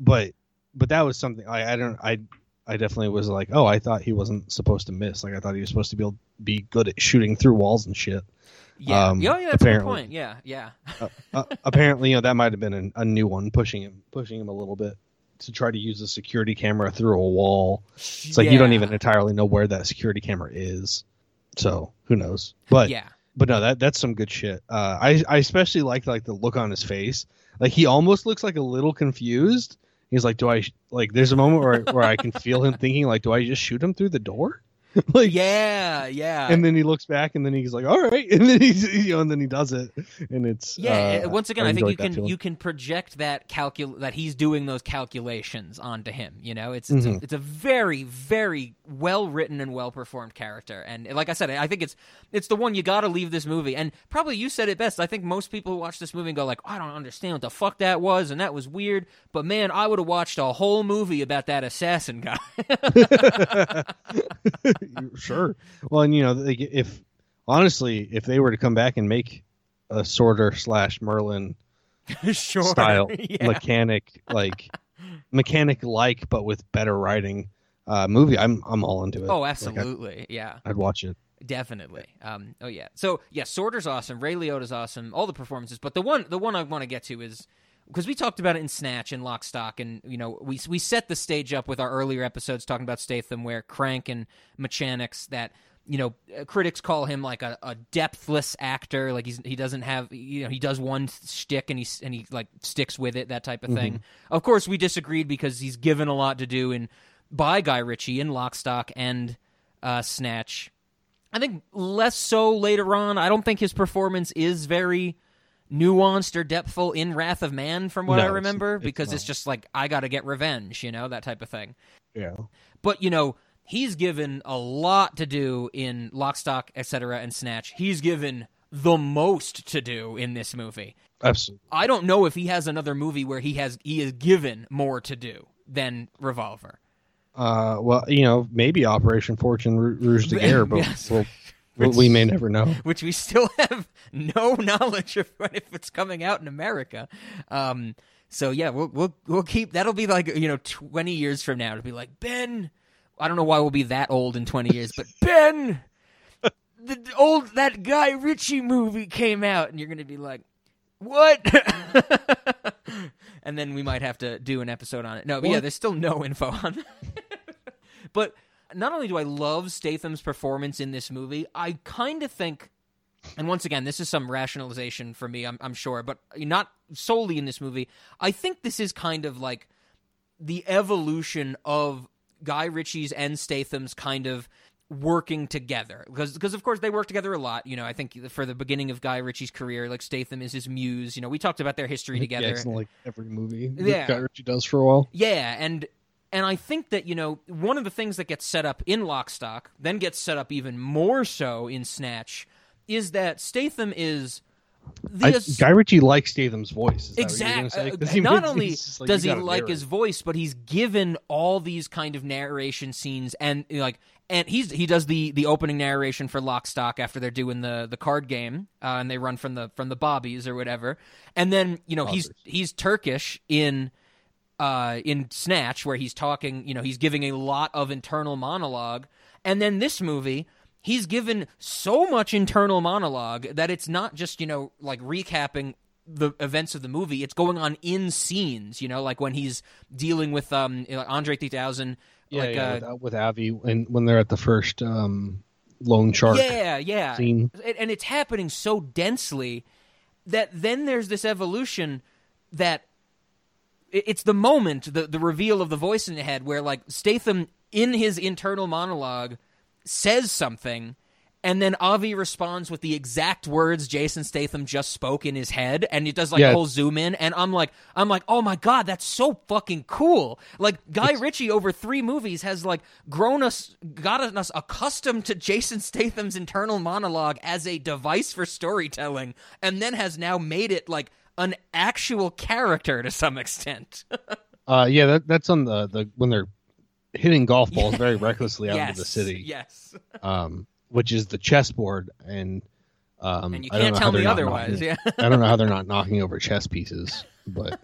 Speaker 1: but but that was something I I don't I I definitely was like, oh, I thought he wasn't supposed to miss. Like I thought he was supposed to be able be good at shooting through walls and shit.
Speaker 2: Yeah,
Speaker 1: um,
Speaker 2: yeah, yeah, that's a good
Speaker 1: apparently.
Speaker 2: point. Yeah, yeah.
Speaker 1: uh, apparently, you know, that might have been an, a new one pushing him, pushing him a little bit to try to use a security camera through a wall. It's like you don't even entirely know where that security camera is, so who knows? But
Speaker 2: yeah.
Speaker 1: but no, that that's some good shit. Uh, I I especially like like the look on his face. Like he almost looks like a little confused. He's like, do I like? There's a moment where where I can feel him thinking like, do I just shoot him through the door? like
Speaker 2: Yeah, yeah.
Speaker 1: and then he looks back and then he's like all right and then he's you know and then he does it and it's
Speaker 2: yeah,
Speaker 1: uh,
Speaker 2: once again, I, think you can
Speaker 1: feeling.
Speaker 2: you can project that calcul that he's doing those calculations onto him. You know, it's it's,
Speaker 1: Mm-hmm.
Speaker 2: a, it's a very very well written and well performed character, and like I said, I think it's it's the one you got to leave this movie. And probably you said it best. I think most people who watch this movie and go like, I don't understand what the fuck that was, and that was weird. But man, I would have watched a whole movie about that assassin guy.
Speaker 1: sure well and you know like, if honestly if they were to come back and make a sorter slash merlin
Speaker 2: sure,
Speaker 1: style
Speaker 2: yeah.
Speaker 1: mechanic like mechanic like but with better writing uh movie i'm i'm all into it
Speaker 2: Oh, absolutely, yeah.
Speaker 1: I'd, I'd watch it
Speaker 2: Definitely. Um, oh yeah. So yeah, Sorter's awesome. Ray Liotta's awesome. All the performances, but the one the one I want to get to is because we talked about it in Snatch and Lock, Stock, and you know we we set the stage up with our earlier episodes talking about Statham, where Crank and Mechanics that. You know, uh, critics call him like a, a depthless actor. Like he's he doesn't have you know he does one shtick and he and he like sticks with it that type of thing. Of course, we disagreed because he's given a lot to do in by Guy Ritchie in Lock, Stock, and uh, Snatch. I think less so later on. I don't think his performance is very nuanced or depthful in Wrath of Man, from what
Speaker 1: No,
Speaker 2: I remember,
Speaker 1: it's
Speaker 2: because it's
Speaker 1: not.
Speaker 2: just like I got to get revenge, you know, that type of thing.
Speaker 1: yeah
Speaker 2: But you know, he's given a lot to do in Lock, Stock, etc., and Snatch. He's given the most to do in this movie.
Speaker 1: absolutely
Speaker 2: I don't know if he has another movie where he has he is given more to do than Revolver.
Speaker 1: uh well you know maybe operation fortune ruse de guerre but
Speaker 2: Yes.
Speaker 1: we'll, we we may never know
Speaker 2: which we still have no knowledge of if it's coming out in America. Um, so yeah, we'll we'll we'll keep that'll be like you know twenty years from now to be like Ben. I don't know why we'll be that old in twenty years, but Ben, the old that Guy Ritchie movie came out, and you're gonna be like, what? and then we might have to do an episode on it. No, but yeah, there's still no info on that. But not only do I love Statham's performance in this movie, I kind of think and once again, this is some rationalization for me, I'm, I'm sure, but not solely in this movie. I think this is kind of like the evolution of Guy Ritchie's and Statham's kind of working together because because of course they work together a lot you know i think for the beginning of guy ritchie's career like statham is his muse you know we talked about their history together
Speaker 1: Yeah, it's in, like every movie that
Speaker 2: Yeah.
Speaker 1: Guy Ritchie does for a while.
Speaker 2: yeah, and and I think that you know one of the things that gets set up in Lockstock, then gets set up even more so in Snatch, is that Statham is the
Speaker 1: I, Guy Ritchie likes Statham's voice. Is that what you're
Speaker 2: Exactly.
Speaker 1: he
Speaker 2: Not
Speaker 1: makes-
Speaker 2: only
Speaker 1: like,
Speaker 2: does he like
Speaker 1: narrate.
Speaker 2: his voice, but he's given all these kind of narration scenes, and like, and he's he does the the opening narration for Lock Stock after they're doing the the card game, uh, and they run from the from the bobbies or whatever, and then you know he's he's Turkish in uh, in Snatch, where he's talking, you know, he's giving a lot of internal monologue. And then this movie, he's given so much internal monologue that it's not just, you know, like recapping the events of the movie. It's going on in scenes, you know, like when he's dealing with um Andre 3000.
Speaker 1: yeah,
Speaker 2: like,
Speaker 1: yeah,
Speaker 2: uh,
Speaker 1: with, with Avi and when they're at the first um, loan shark
Speaker 2: Yeah, yeah.
Speaker 1: scene.
Speaker 2: And- it's happening so densely that then there's this evolution that it's the moment, the the reveal of the voice in the head, where like Statham in his internal monologue says something, and then Avi responds with the exact words Jason Statham just spoke in his head, and it does like
Speaker 1: Yeah.
Speaker 2: a whole zoom in, and I'm like, I'm like, oh my god, that's so fucking cool. Like Guy Ritchie over three movies has like grown us, gotten us accustomed to Jason Statham's internal monologue as a device for storytelling, and then has now made it like an actual character to some extent.
Speaker 1: Uh, yeah, that, that's on the, the when they're hitting golf balls very recklessly out
Speaker 2: yes,
Speaker 1: into the city,
Speaker 2: Yes.
Speaker 1: um, which is the chessboard, and um,
Speaker 2: And you can't tell me otherwise.
Speaker 1: knocking-
Speaker 2: Yeah.
Speaker 1: I don't know how they're not knocking over chess pieces, but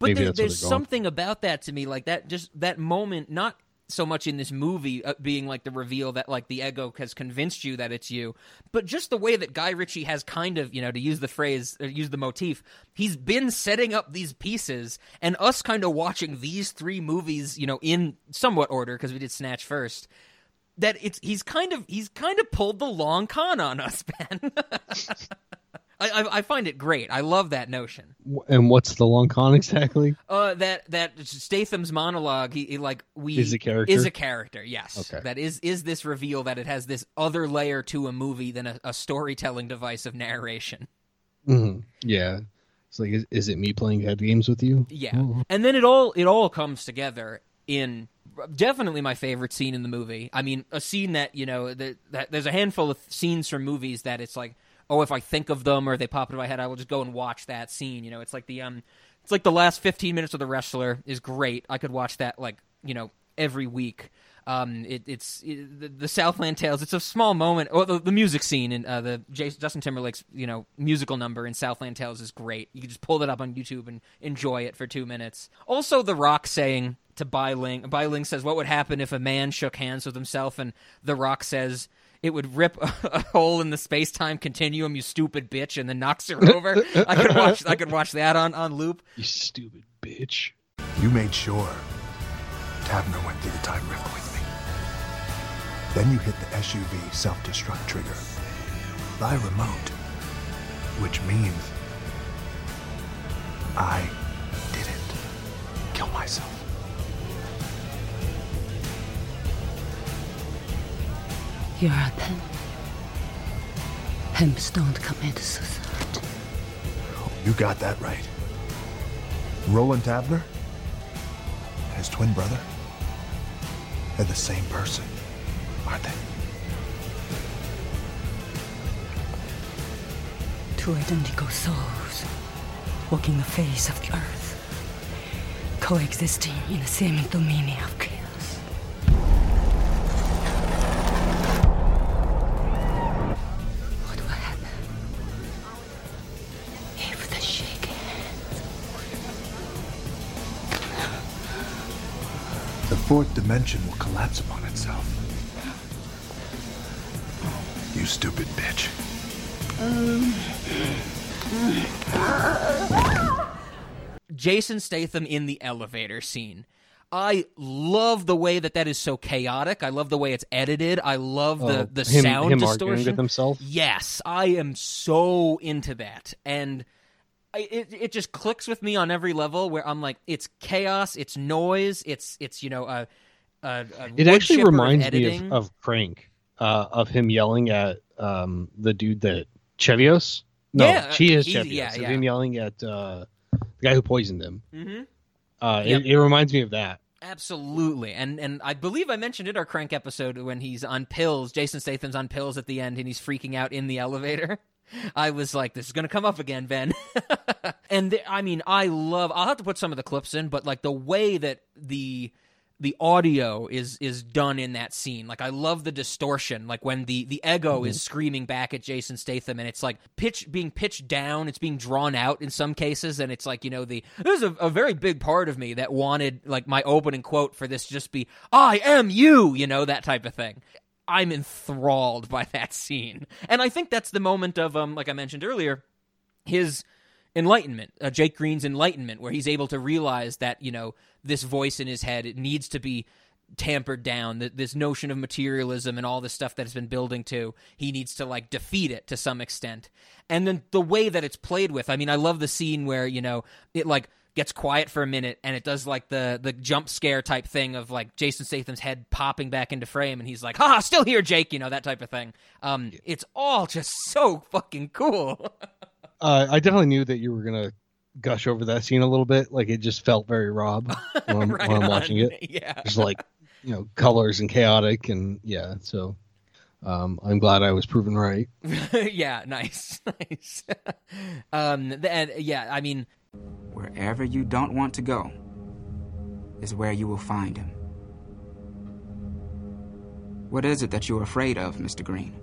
Speaker 2: But there, there's something about that to me, like that, just that moment, not so much in this movie uh, being like the reveal that like the ego has convinced you that it's you, but just the way that Guy Ritchie has kind of, you know, to use the phrase, or use the motif, he's been setting up these pieces, and us kind of watching these three movies, you know, in somewhat order because we did Snatch first. That it's he's kind of he's kind of pulled the long con on us, Ben. I, I I find it great. I love that notion.
Speaker 1: and what's the long con exactly?
Speaker 2: Uh, that that Statham's monologue, he, he like we
Speaker 1: Is a character?
Speaker 2: Is a character, yes.
Speaker 1: Okay.
Speaker 2: That is is this reveal that it has this other layer to a movie than a, a storytelling device of narration.
Speaker 1: hmm Yeah, it's like, is, is it me playing head games with you?
Speaker 2: Yeah, and then it all it all comes together in definitely my favorite scene in the movie. I mean, a scene that you know that, that there's a handful of scenes from movies that it's like, oh, if I think of them or they pop into my head, I will just go and watch that scene. You know, it's like the um, it's like the last 15 minutes of The Wrestler is great. I could watch that like you know every week. Um, it, it's it, the, Southland Tales. It's a small moment. Oh, the, the music scene in uh, the Jas- Justin Timberlake's you know musical number in Southland Tales is great. You can just pull it up on YouTube and enjoy it for two minutes. Also, The Rock saying to Bailing, Bailing says, "What would happen if a man shook hands with himself?" And The Rock says. It would rip a, a hole in the space time continuum, you stupid bitch, and then knocks her over. I could watch. I could watch that on, on loop.
Speaker 1: You stupid bitch.
Speaker 6: You made sure Taverner went through the time rift with me. Then you hit the SUV self-destruct trigger by remote, which means I didn't kill myself.
Speaker 7: You're a pimp. Pimps don't commit suicide.
Speaker 6: You got that right. Roland Taverner and his twin brother, they're the same person, aren't they?
Speaker 7: Two identical souls walking the face of the earth, coexisting in the same dominion of chaos.
Speaker 6: Fourth dimension will collapse upon itself. You stupid bitch.
Speaker 2: Jason Statham in the elevator scene. I love the way that that is so chaotic. I love the way it's edited. I love the
Speaker 1: Oh,
Speaker 2: the
Speaker 1: him,
Speaker 2: sound
Speaker 1: him
Speaker 2: distortion.
Speaker 1: arguing with himself.
Speaker 2: Yes, I am so into that, and I, it it just clicks with me on every level. Where I'm like, it's chaos, it's noise, it's it's you know a. a, a
Speaker 1: It actually reminds me of, of Crank, uh, of him yelling at um, the dude that Chevios. No,
Speaker 2: Yeah,
Speaker 1: she is Chevios.
Speaker 2: yeah, yeah.
Speaker 1: him yelling at uh, the guy who poisoned him.
Speaker 2: Mhm.
Speaker 1: Uh,
Speaker 2: Yep.
Speaker 1: it, it reminds me of that.
Speaker 2: Absolutely, and and I believe I mentioned it our crank episode when he's on pills. Jason Statham's on pills at the end, and he's freaking out in the elevator. I was like, "This is going to come up again, Ben." and th- I mean, I love. I'll have to put some of the clips in, but like the way that the the audio is is done in that scene. Like I love the distortion. Like when the the ego mm-hmm. is screaming back at Jason Statham, and it's like pitch being pitched down. It's being drawn out in some cases, and it's like you know the there's a, a very big part of me that wanted like my opening quote for this to just be "I am you," you know that type of thing. I'm enthralled by that scene, and I think that's the moment of um like I mentioned earlier, his enlightenment, uh, Jake Green's enlightenment, where he's able to realize that you know this voice in his head it needs to be tampered down. That this notion of materialism and all this stuff that has been building to, he needs to like defeat it to some extent. And then the way that it's played with, I mean, I love the scene where you know it like gets quiet for a minute and it does like the the jump scare type thing of like Jason Statham's head popping back into frame and he's like, "Ha, still here, Jake," you know that type of thing. Um, it's all just so fucking cool.
Speaker 1: Uh, I definitely knew that you were gonna gush over that scene a little bit. Like it just felt very Rob when I'm,
Speaker 2: Right
Speaker 1: when I'm
Speaker 2: on.
Speaker 1: watching it.
Speaker 2: Yeah.
Speaker 1: Just like you know, colors and chaotic, and yeah. So um, I'm glad I was proven right.
Speaker 2: yeah, nice, nice. um, th- and yeah, I mean,
Speaker 8: Wherever you don't want to go is where you will find him. What is it that you're afraid of, Mr. Green?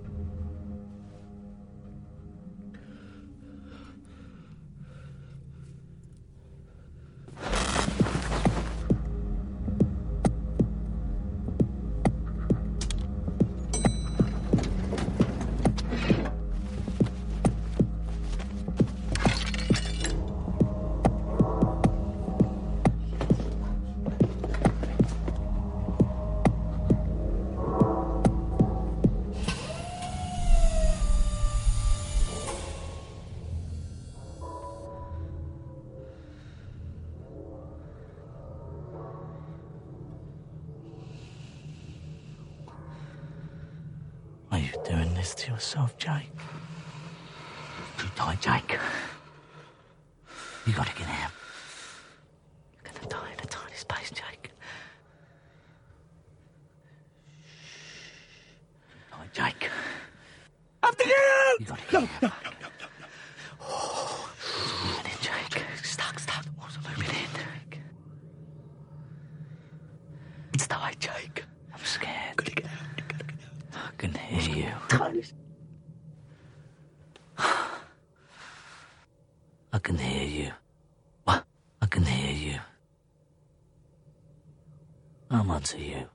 Speaker 9: I'm you.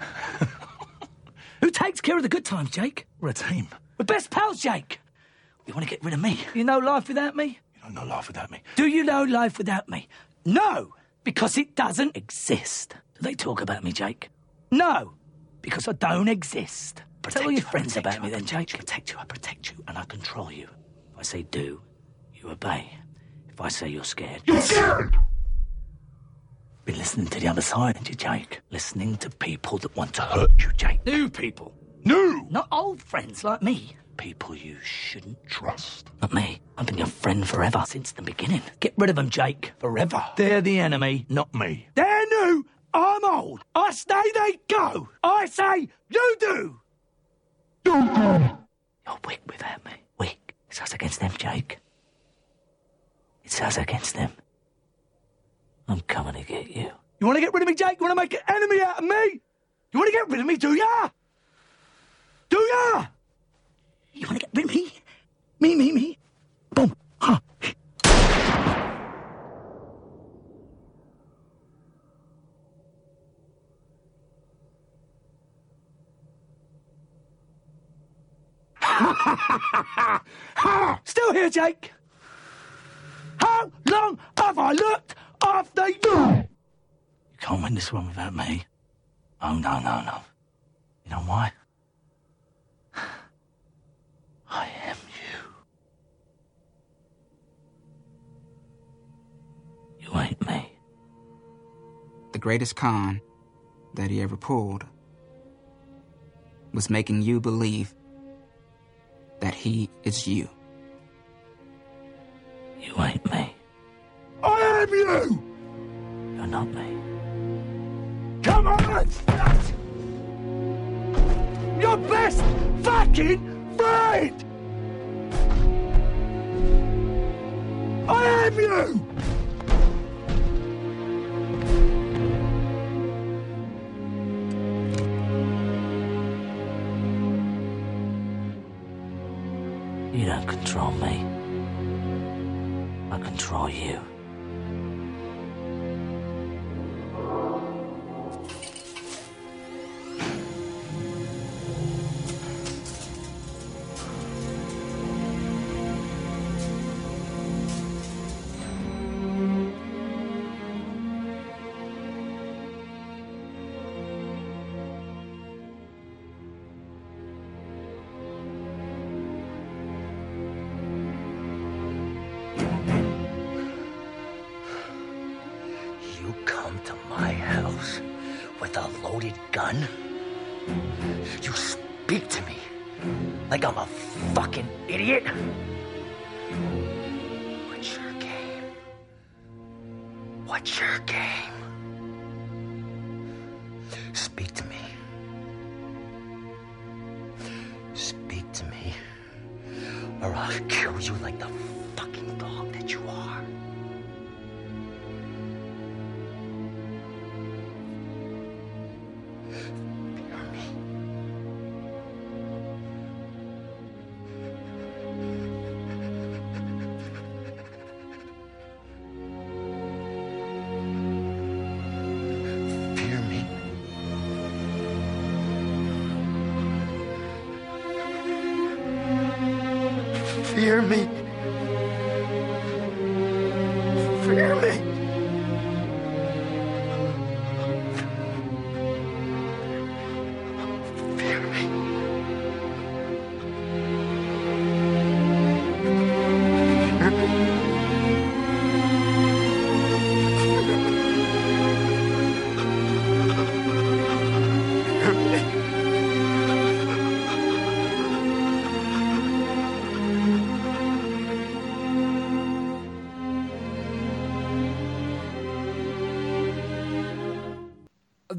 Speaker 9: Who takes care of the good times, Jake?
Speaker 10: We're a team.
Speaker 9: We're best pals, Jake. You want to get rid of me? You know life without me?
Speaker 10: You don't know life without me.
Speaker 9: Do you know life without me? No, because it doesn't exist. Do they talk about me, Jake? No, because I don't exist. Tell all your
Speaker 10: you,
Speaker 9: friends about
Speaker 10: you,
Speaker 9: me then, Jake. I protect you, I protect you, and I control you. If I say do, you obey. If I say you're scared, you're scared! Be listening to the other side, aren't you, Jake? Listening to people that want to hurt you, Jake. New people.
Speaker 10: New!
Speaker 9: Not old friends like me. People you shouldn't trust. Not me. I've been your friend forever, since the beginning. Get rid of them, Jake.
Speaker 10: Forever.
Speaker 9: They're the enemy.
Speaker 10: Not me.
Speaker 9: They're new. I'm old. I say they go. I say you do. You're weak without me. Weak. It's us against them, Jake. It's us against them. I'm coming to get you.
Speaker 10: You want to get rid of me, Jake? You want to make an enemy out of me? You want to get rid of me, do ya? Do ya?
Speaker 9: You want to get rid of me? Me, me, me. Boom.
Speaker 10: Ha! Still here, Jake? How long have I looked after you?
Speaker 9: You can't win this one without me. Oh, no, no, no. You know why? I am you. You ain't me.
Speaker 8: The greatest con that he ever pulled was making you believe that he is you.
Speaker 9: You ain't me. Not me.
Speaker 10: Come on! Your best fucking friend! I am you!
Speaker 9: You don't control me. I control you. You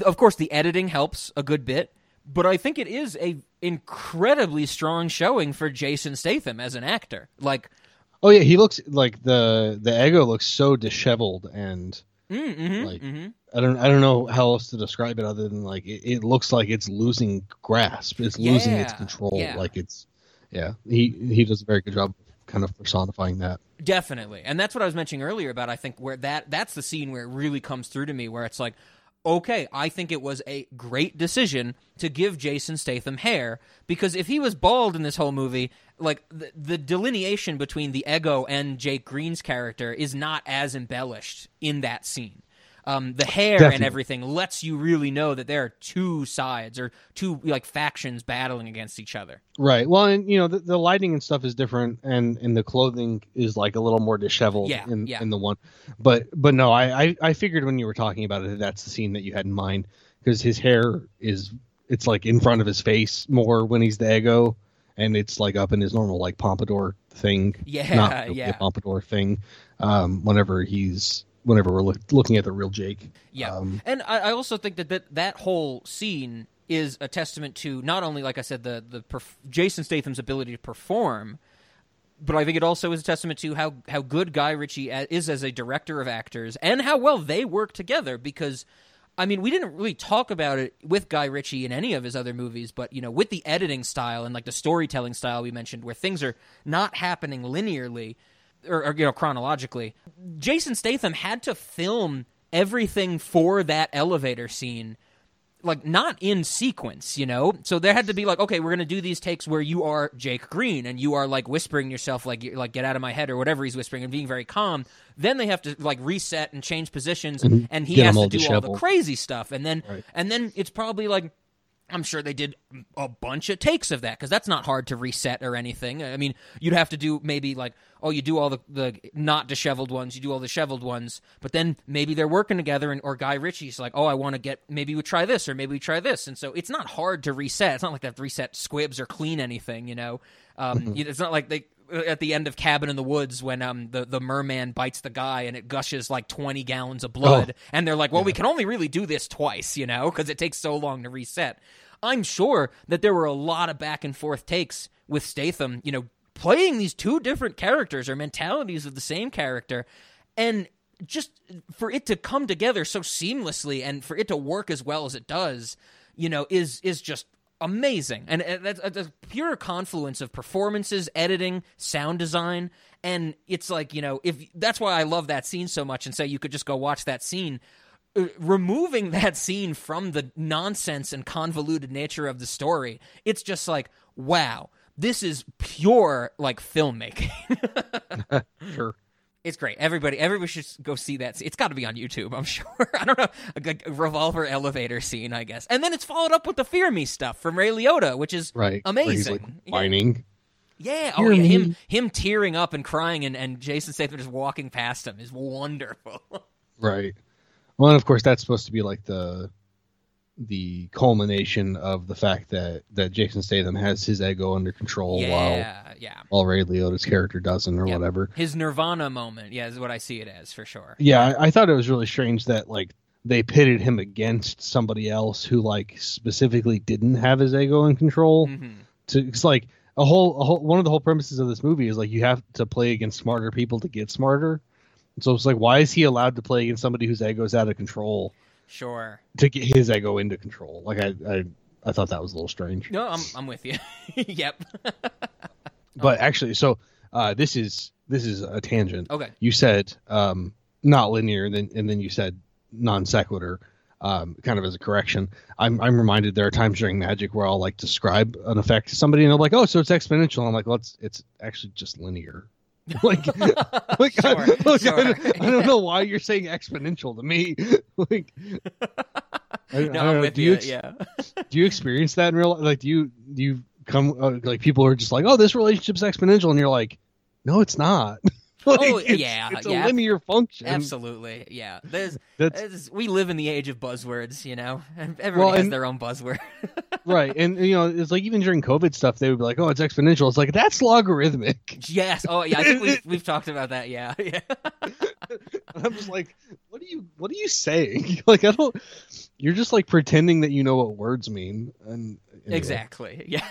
Speaker 2: Of course, the editing helps a good bit, but I think it is a incredibly strong showing for Jason Statham as an actor. Like,
Speaker 1: Oh yeah, he looks like the the ego looks so disheveled and
Speaker 2: mm, mhm,
Speaker 1: like
Speaker 2: mhm.
Speaker 1: I don't I don't know how else to describe it other than like it, it looks like it's losing grasp. It's losing its control.
Speaker 2: yeah.
Speaker 1: Like it's yeah. He he does a very good job kind of personifying that.
Speaker 2: Definitely. And that's what I was mentioning earlier about I think where that that's the scene where it really comes through to me where it's like okay, I think it was a great decision to give Jason Statham hair because if he was bald in this whole movie, like the, the delineation between the ego and Jake Green's character is not as embellished in that scene. Um, the hair and everything lets you really know that there are two sides or two like factions battling against each other.
Speaker 1: Right. Well, and you know the, the lighting and stuff is different, and and the clothing is like a little more disheveled
Speaker 2: Yeah,
Speaker 1: in
Speaker 2: yeah.
Speaker 1: in the one. But but no, I, I I figured when you were talking about it, that's the scene that you had in mind because his hair is it's like in front of his face more when he's the ego, and it's like up in his normal like pompadour thing.
Speaker 2: Yeah,
Speaker 1: not
Speaker 2: yeah.
Speaker 1: pompadour thing. Um, whenever he's whenever we're look, looking at the real Jake.
Speaker 2: Yeah,
Speaker 1: Um,
Speaker 2: and I, I also think that, that that whole scene is a testament to not only, like I said, the the perf- Jason Statham's ability to perform, but I think it also is a testament to how how good Guy Ritchie is as a director of actors and how well they work together. Because, I mean, we didn't really talk about it with Guy Ritchie in any of his other movies, but you know, with the editing style and like the storytelling style we mentioned, where things are not happening linearly or, or you know chronologically, Jason Statham had to film everything for that elevator scene like not in sequence, you know. So there had to be like, okay, we're gonna do these takes where you are Jake Green and you are like whispering yourself, like like get out of my head or whatever he's whispering and being very calm. Then they have to like reset and change positions,
Speaker 1: Mhm.
Speaker 2: and he has to do all the crazy stuff, and then
Speaker 1: Right.
Speaker 2: and then it's probably like. I'm sure they did a bunch of takes of that because that's not hard to reset or anything. I mean, you'd have to do maybe like, oh, you do all the, the not disheveled ones, you do all the disheveled ones, but then maybe they're working together, and or Guy Ritchie's like, oh, I want to get maybe we try this or maybe we try this, and so it's not hard to reset. It's not like they have to reset squibs or clean anything, you know. Um, you- It's not like they at the end of Cabin in the Woods when um the, the merman bites the guy and it gushes like 20 gallons of blood.
Speaker 1: Oh.
Speaker 2: and they're like well we can only really do this twice you know because it takes so long to reset. I'm sure that there were a lot of back and forth takes with statham you know playing these two different characters or mentalities of the same character and just for it to come together so seamlessly and for it to work as well as it does you know is is just amazing. And, that's a, a pure confluence of performances editing sound design and it's like you know if that's why i love that scene so much and say you could just go watch that scene. Uh, removing that scene from the nonsense and convoluted nature of the story it's just like wow this is pure like filmmaking.
Speaker 1: Sure.
Speaker 2: It's great. Everybody, everybody should go see that. It's got to be on YouTube, I'm sure. I don't know, a, revolver elevator scene, I guess. And then it's followed up with the Fear Me stuff from Ray Liotta, which is
Speaker 1: Right.
Speaker 2: amazing.
Speaker 1: like, whining.
Speaker 2: yeah. Oh yeah.
Speaker 1: Me.
Speaker 2: Him, him tearing up and crying, and, and Jason Statham just walking past him is wonderful.
Speaker 1: Right. Well, and of course, that's supposed to be like the the culmination of the fact that that Jason Statham has his ego under control
Speaker 2: yeah,
Speaker 1: while
Speaker 2: yeah.
Speaker 1: while Ray Liotta's character doesn't or whatever.
Speaker 2: His Nirvana moment, yeah, is what I see it as for sure.
Speaker 1: Yeah, I, I thought it was really strange that like they pitted him against somebody else who like specifically didn't have his ego in control.
Speaker 2: Mhm.
Speaker 1: To it's like a whole, a whole one of the whole premises of this movie is like you have to play against smarter people to get smarter. So it's like, why is he allowed to play against somebody whose ego is out of control
Speaker 2: Sure.
Speaker 1: to get his ego into control? Like I, I, I thought that was a little strange.
Speaker 2: No, I'm I'm with you. yep.
Speaker 1: But actually, so uh, this is this is a tangent.
Speaker 2: Okay.
Speaker 1: You said um, not linear, and then and then you said non sequitur. Um, kind of as a correction, I'm I'm reminded there are times during Magic where I'll like describe an effect to somebody, and they're like, "Oh, so it's exponential." I'm like, "Well, it's it's actually just linear." like, like I,
Speaker 2: Sure,
Speaker 1: I don't, I don't know why you're saying exponential to me. like, I, I
Speaker 2: No,
Speaker 1: don't
Speaker 2: I'm
Speaker 1: know,
Speaker 2: with
Speaker 1: do
Speaker 2: you.
Speaker 1: ex-
Speaker 2: yeah.
Speaker 1: do you experience that in real life? Like, do you do you come uh, like people are just like, oh, this relationship's exponential, and you're like, no, it's not. Like,
Speaker 2: oh
Speaker 1: it's-
Speaker 2: yeah,
Speaker 1: it's
Speaker 2: yeah.
Speaker 1: a linear function.
Speaker 2: Absolutely, yeah. There's,
Speaker 1: That's-
Speaker 2: there's- we live in the age of buzzwords, you know. Everyone
Speaker 1: Well,
Speaker 2: has
Speaker 1: and-
Speaker 2: their own buzzword.
Speaker 1: right, and you know, it's like even during COVID stuff, they would be like, oh, it's exponential. It's like that's logarithmic.
Speaker 2: yes. Oh yeah. I think we've we've talked about that. Yeah. Yeah.
Speaker 1: I'm just like, what are you what are you saying? like, I don't. You're just like pretending that you know what words mean, and anyway.
Speaker 2: Exactly. Yeah.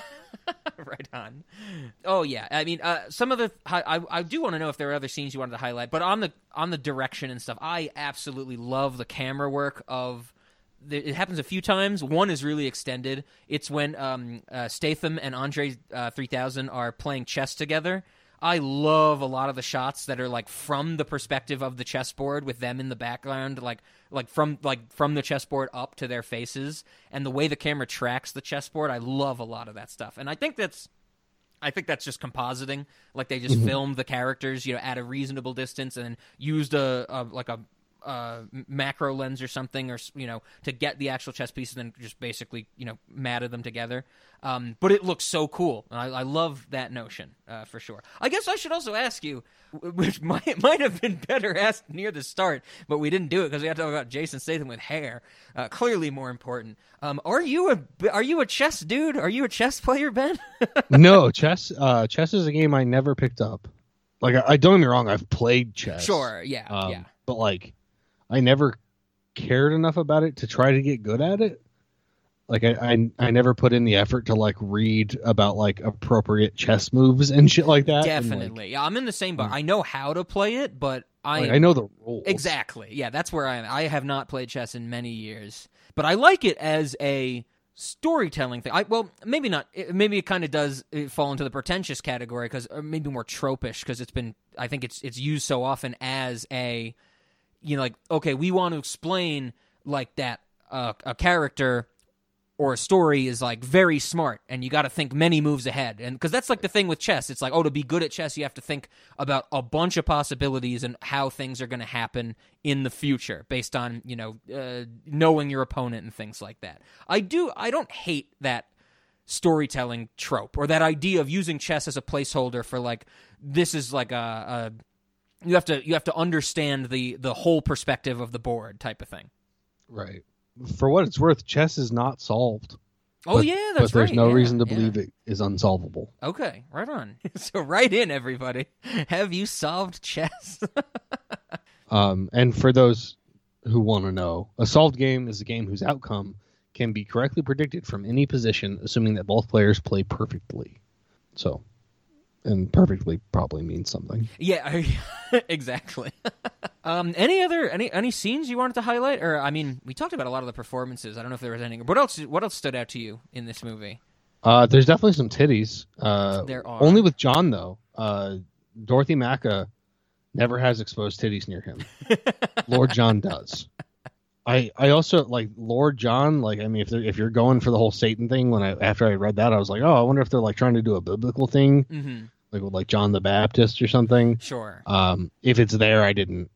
Speaker 2: right on. Oh yeah. I mean, uh, some of the I I do want to know if there are other scenes you wanted to highlight, but on the on the direction and stuff, I absolutely love the camera work of. It happens a few times. One is really extended. It's when um, uh, Statham and Andre uh, 3000 are playing chess together. I love a lot of the shots that are like from the perspective of the chessboard with them in the background, like like from like from the chessboard up to their faces, and the way the camera tracks the chessboard. I love a lot of that stuff, and I think that's I think that's just compositing. Like they just
Speaker 1: Mhm.
Speaker 2: filmed the characters, you know, at a reasonable distance, and used a, a like a, uh macro lens or something, or you know, to get the actual chess pieces, and just basically you know matted them together. Um, but it looks so cool. and I, I love that notion uh, for sure. I guess I should also ask you, which might might have been better asked near the start, but we didn't do it because we had to talk about Jason Statham with hair. Uh, clearly more important. Um, are you a are you a chess dude? Are you a chess player, Ben?
Speaker 1: no, chess. Uh, chess is a game I never picked up. Like, I, I don't get me wrong, I've played chess.
Speaker 2: Sure, yeah,
Speaker 1: um,
Speaker 2: yeah.
Speaker 1: But like, I never cared enough about it to try to get good at it. Like, I, I, I never put in the effort to like read about like appropriate chess moves and shit like that. and, like,
Speaker 2: Definitely. yeah, I'm in the same boat. I know how to play it, but I
Speaker 1: Like, I know the rules.
Speaker 2: Exactly. Yeah, that's where I am. I have not played chess in many years, but I like it as a storytelling thing. I well, maybe not. It, maybe it kind of does uh, fall into the pretentious category because maybe more tropish because it's been. I think it's it's used so often as a, you know, like okay, we want to explain like that uh, a character or a story is like very smart and you got to think many moves ahead. And because that's like the thing with chess. It's like oh to be good at chess you have to think about a bunch of possibilities and how things are going to happen in the future based on you know uh, knowing your opponent and things like that. I do i don't hate that storytelling trope or that idea of using chess as a placeholder for like this is like a, a you have to you have to understand the the whole perspective of the board type of thing
Speaker 1: Right. For what it's worth, chess is not solved.
Speaker 2: Oh,
Speaker 1: But-
Speaker 2: yeah, that's
Speaker 1: But there's
Speaker 2: right,
Speaker 1: no
Speaker 2: yeah,
Speaker 1: reason to
Speaker 2: yeah.
Speaker 1: believe it is unsolvable.
Speaker 2: Okay, right on. so right in everybody. Have you solved chess?
Speaker 1: Um, and for those who want to know, a solved game is a game whose outcome can be correctly predicted from any position, assuming that both players play perfectly. So, and perfectly probably means something.
Speaker 2: yeah, exactly. um, any other any any scenes you wanted to highlight, or I mean, we talked about a lot of the performances. I don't know if there was anything. What else? What else stood out to you in this movie?
Speaker 1: Uh, there's definitely some titties. Uh,
Speaker 2: There are.
Speaker 1: Only with John though. Uh, Dorothy Macha never has exposed titties near him. Lord John does. I I also like Lord John. Like I mean, if if you're going for the whole Satan thing, when I after I read that, I was like, oh, I wonder if they're like trying to do a biblical thing,
Speaker 2: Mhm.
Speaker 1: Like like John the Baptist or something.
Speaker 2: Sure.
Speaker 1: Um, if it's there, I didn't.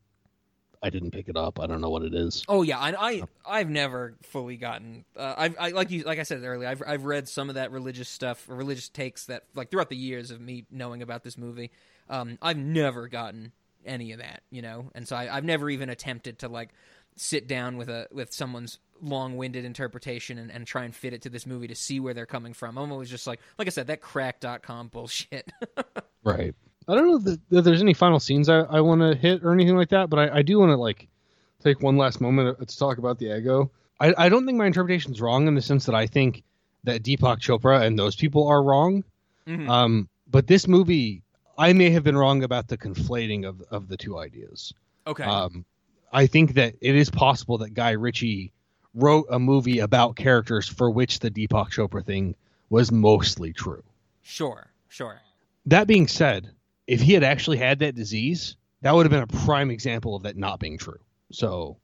Speaker 1: I didn't pick it up. I don't know what it is.
Speaker 2: Oh yeah, I, I I've never fully gotten. Uh, I've I, like you like I said earlier. I've I've read some of that religious stuff, or religious takes that like throughout the years of me knowing about this movie. Um, I've never gotten any of that, you know, and so I, I've never even attempted to like sit down with a with someone's long-winded interpretation and, and try and fit it to this movie to see where they're coming from. I'm always just like, like I said, that crack.com bullshit.
Speaker 1: Right. I don't know that, that there's any final scenes I, I want to hit or anything like that, but I, I do want to like take one last moment to talk about the ego. I, I don't think my interpretation's wrong in the sense that I think that Deepak Chopra and those people are wrong.
Speaker 2: Mhm.
Speaker 1: Um, but this movie, I may have been wrong about the conflating of of the two ideas.
Speaker 2: Okay.
Speaker 1: Um, I think that it is possible that Guy Ritchie wrote a movie about characters for which the Deepak Chopra thing was mostly true.
Speaker 2: sure, sure.
Speaker 1: That being said, if he had actually had that disease, that would have been a prime example of that not being true. So,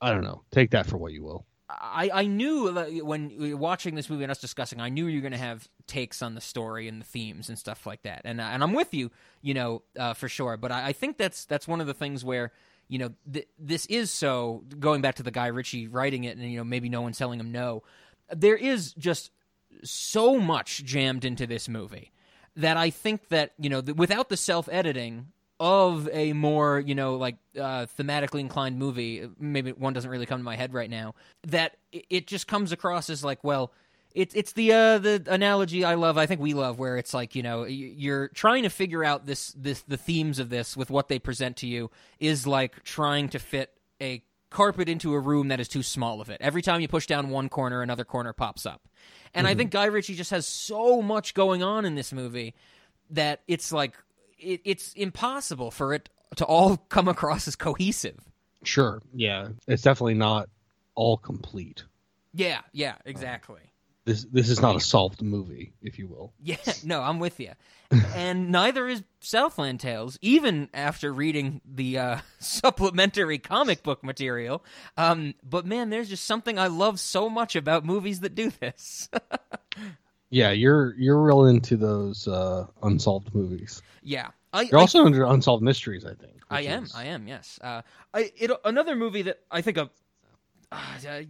Speaker 1: I don't know. Take that for what you will.
Speaker 2: I, I knew when watching this movie and us discussing, I knew you were going to have takes on the story and the themes and stuff like that, and and I'm with you, you know, uh, for sure. But I, I think that's that's one of the things where you know th- this is so going back to the guy Ritchie writing it, and you know maybe no one's telling him no. There is just so much jammed into this movie that I think that you know th- without the self editing of a more you know like uh, thematically inclined movie, maybe one doesn't really come to my head right now. That it- it just comes across as like well. It's it's the uh, the analogy I love. I think we love where it's like you know you're trying to figure out this this the themes of this with what they present to you is like trying to fit a carpet into a room that is too small of it. Every time you push down one corner, another corner pops up. And I think Guy Ritchie just has so much going on in this movie that it's like it, it's impossible for it to all come across as cohesive.
Speaker 1: Sure. Yeah. It's definitely not all complete.
Speaker 2: Yeah, yeah, exactly.
Speaker 1: This this is not a solved movie, if you will.
Speaker 2: Yeah, no, I'm with you. and neither is Southland Tales, even after reading the uh, supplementary comic book material. Um, but man, there's just something I love so much about movies that do this.
Speaker 1: Yeah, you're you're real into those uh, unsolved movies.
Speaker 2: yeah, I,
Speaker 1: You're
Speaker 2: I-
Speaker 1: also into unsolved mysteries, I think.
Speaker 2: I am.
Speaker 1: is-
Speaker 2: I am. Yes. Uh, I it, another movie that I think of. Uh,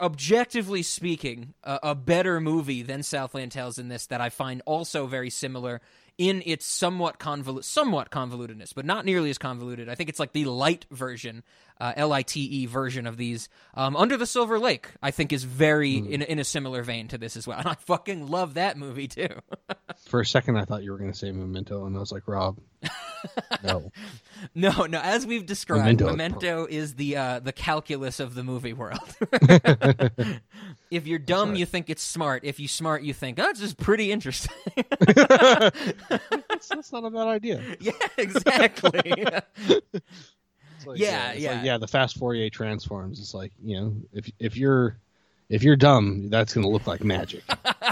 Speaker 2: objectively speaking, a, a better movie than Southland Tales in this that I find also very similar in its somewhat convolu- somewhat convolutedness, but not nearly as convoluted. I think it's like the light version, uh, L I T E version of these. Um, Under the Silver Lake, I think, is very in in a similar vein to this as well, and I fucking love that movie too.
Speaker 1: For a second, I thought you were going to say Memento, and I was like, Rob, no.
Speaker 2: No, no. As we've described,
Speaker 1: Memento
Speaker 2: Memento,
Speaker 1: is
Speaker 2: the uh, the calculus of the movie world. if you're dumb, you think it's smart. If you smart, you think oh, this is pretty interesting.
Speaker 1: that's, that's not a bad idea.
Speaker 2: yeah, exactly.
Speaker 1: Like,
Speaker 2: Yeah,
Speaker 1: it's
Speaker 2: yeah.
Speaker 1: like, yeah. The fast Fourier transforms. It's like you know, if if you're if you're dumb, that's going to look like magic.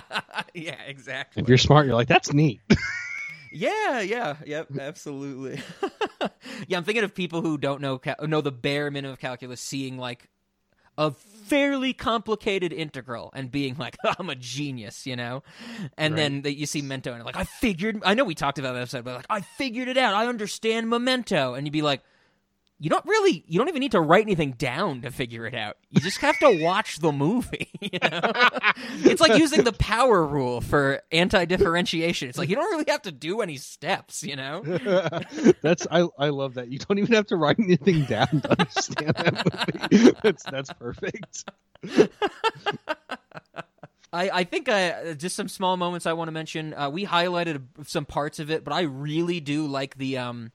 Speaker 2: yeah, exactly.
Speaker 1: if you're smart, you're like, that's neat.
Speaker 2: Yeah, yeah, yep, absolutely. yeah, I'm thinking of people who don't know cal- know the bare minimum of calculus, seeing like a fairly complicated integral and being like, I'm a genius, you know? And
Speaker 1: Right.
Speaker 2: then that you see Memento and like, I figured, I know we talked about that episode, but like, I figured it out. I understand Memento. And you'd be like, you don't really, you don't even need to write anything down to figure it out. You just have to watch the movie. You know? it's like using the power rule for anti-differentiation. It's like you don't really have to do any steps. You know?
Speaker 1: that's I I love that. You don't even have to write anything down to understand that movie. That's that's perfect.
Speaker 2: I, I think uh, just some small moments I want to mention. Uh, we highlighted some parts of it, but I really do like the um,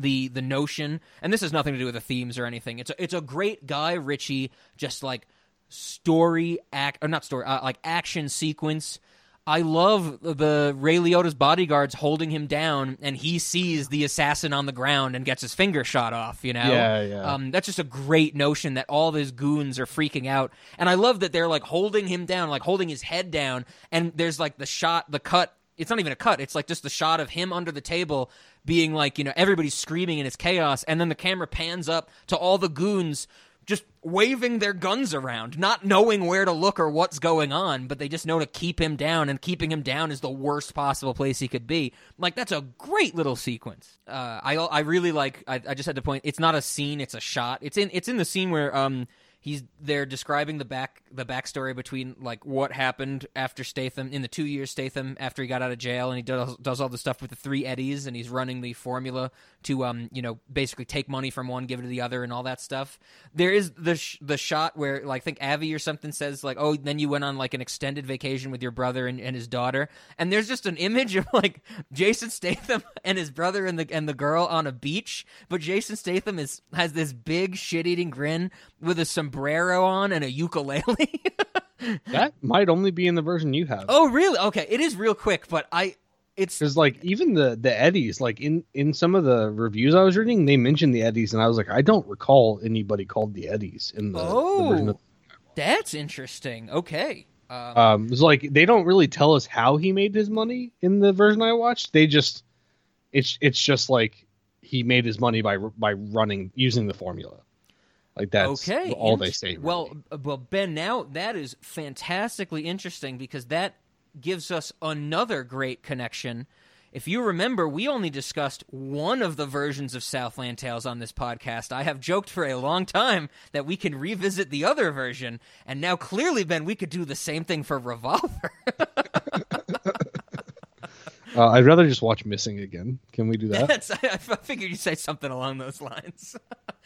Speaker 2: the the notion, and this has nothing to do with the themes or anything. It's a, it's a great Guy Ritchie, just like story act or not story, uh, like action sequence. I love the Ray Liotta's bodyguards holding him down, and he sees the assassin on the ground and gets his finger shot off. You know,
Speaker 1: Yeah, yeah.
Speaker 2: Um, that's just a great notion that all his goons are freaking out, and I love that they're like holding him down, like holding his head down, and there's like the shot, the cut. It's not even a cut. It's like just the shot of him under the table, being like, you know, everybody's screaming and it's chaos, and then the camera pans up to all the goons just waving their guns around, not knowing where to look or what's going on, but they just know to keep him down, and keeping him down is the worst possible place he could be. Like that's a great little sequence. Uh, I I really like. I, I just had to point. It's not a scene. It's a shot. It's in. It's in the scene where um he's they're describing the back the backstory between like what happened after Statham in the two years Statham after he got out of jail and he does does all the stuff with the three Eddies and he's running the formula to um you know basically take money from one give it to the other and all that stuff. There is the sh- the shot where like I think Avi or something says like oh then you went on like an extended vacation with your brother and, and his daughter and there's just an image of like Jason Statham and his brother and the and the girl on a beach but Jason Statham is has this big shit eating grin with a sombrero on and a ukulele.
Speaker 1: That might only be in the version you have.
Speaker 2: oh, really? Okay, it is real quick, but I it's
Speaker 1: Because like even the the Eddies, like in in some of the reviews I was reading, they mentioned the Eddies, and I was like, I don't recall anybody called the Eddies in the, the version
Speaker 2: oh,
Speaker 1: of
Speaker 2: that's interesting. Okay, um,
Speaker 1: Um, it's like they don't really tell us how he made his money in the version I watched. They just, it's it's just like he made his money by by running using the formula. Like that's
Speaker 2: okay,
Speaker 1: all they say.
Speaker 2: Well, uh, well, Ben, now that is fantastically interesting because that gives us another great connection. If you remember, we only discussed one of the versions of Southland Tales on this podcast. I have joked for a long time that we can revisit the other version, and now clearly, Ben, we could do the same thing for Revolver.
Speaker 1: Uh, I'd rather just watch Missing again. Can we do that?
Speaker 2: I, I figured you'd say something along those lines.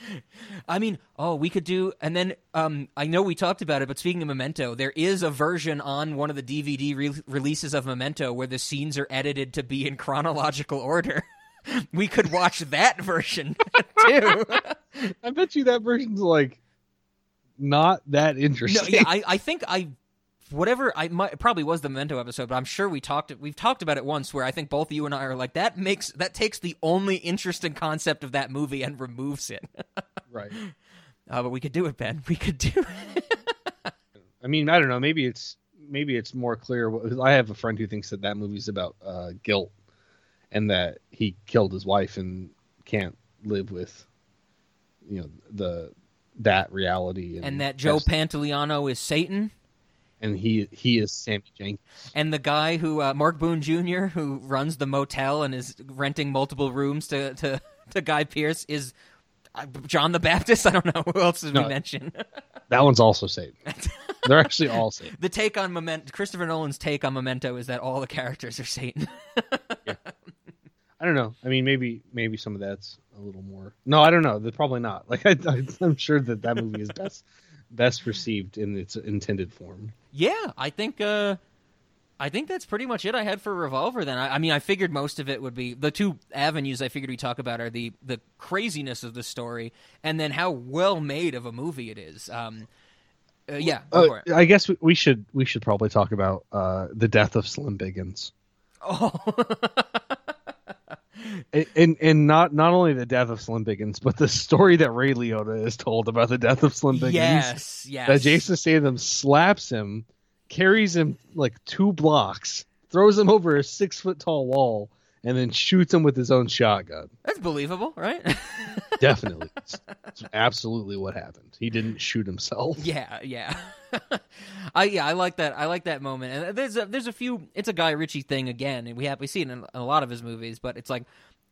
Speaker 2: I mean, oh, we could do, and then um, I know we talked about it, but speaking of Memento, there is a version on one of the DVD re- releases of Memento where the scenes are edited to be in chronological order. we could watch that version too.
Speaker 1: I bet you that version's like not that interesting.
Speaker 2: no, yeah, I, I think I. Whatever I might probably was the Memento episode, but I'm sure we talked we've talked about it once where I think both you and I are like that makes that takes the only interesting concept of that movie and removes it.
Speaker 1: right.
Speaker 2: Uh, but we could do it, Ben. We could do it.
Speaker 1: I mean, I don't know. Maybe it's maybe it's more clear. I have a friend who thinks that that movie's about uh, guilt and that he killed his wife and can't live with, you know, the that reality. And,
Speaker 2: and that Joe Pantoliano is Satan,
Speaker 1: and he he is Sammy Jenkins.
Speaker 2: and the guy who uh, Mark Boone Jr. who runs the motel and is renting multiple rooms to to, to Guy Pearce is uh, John the Baptist. I don't know who else did we mention.
Speaker 1: That one's also Satan. They're actually all Satan.
Speaker 2: the take on Memento, Christopher Nolan's take on Memento is that all the characters are Satan. yeah.
Speaker 1: I don't know. I mean, maybe maybe some of that's a little more. No, I don't know. They're probably not. Like I, I, I'm sure that that movie is best best received in its intended form.
Speaker 2: Yeah, I think uh I think that's pretty much it I had for Revolver then. I, I mean, I figured most of it would be the two avenues I figured we talk about are the the craziness of the story and then how well made of a movie it is. Um uh, yeah,
Speaker 1: Uh. I guess we- we should we should probably talk about uh, the death of Slim Biggins.
Speaker 2: Oh.
Speaker 1: And, and not not only the death of Slim Biggins, but the story that Ray Liotta is told about the death of Slim Biggins.
Speaker 2: Yes, yes.
Speaker 1: That Jason Statham slaps him, carries him like two blocks, throws him over a six foot tall wall, and then shoots him with his own shotgun.
Speaker 2: That's believable, right?
Speaker 1: Definitely. That's absolutely what happened. He didn't shoot himself.
Speaker 2: Yeah, yeah. I yeah, I like that. I like that moment. And uh, there's a, there's a few. It's a Guy Ritchie thing again, and we have we see it in a lot of his movies. But it's like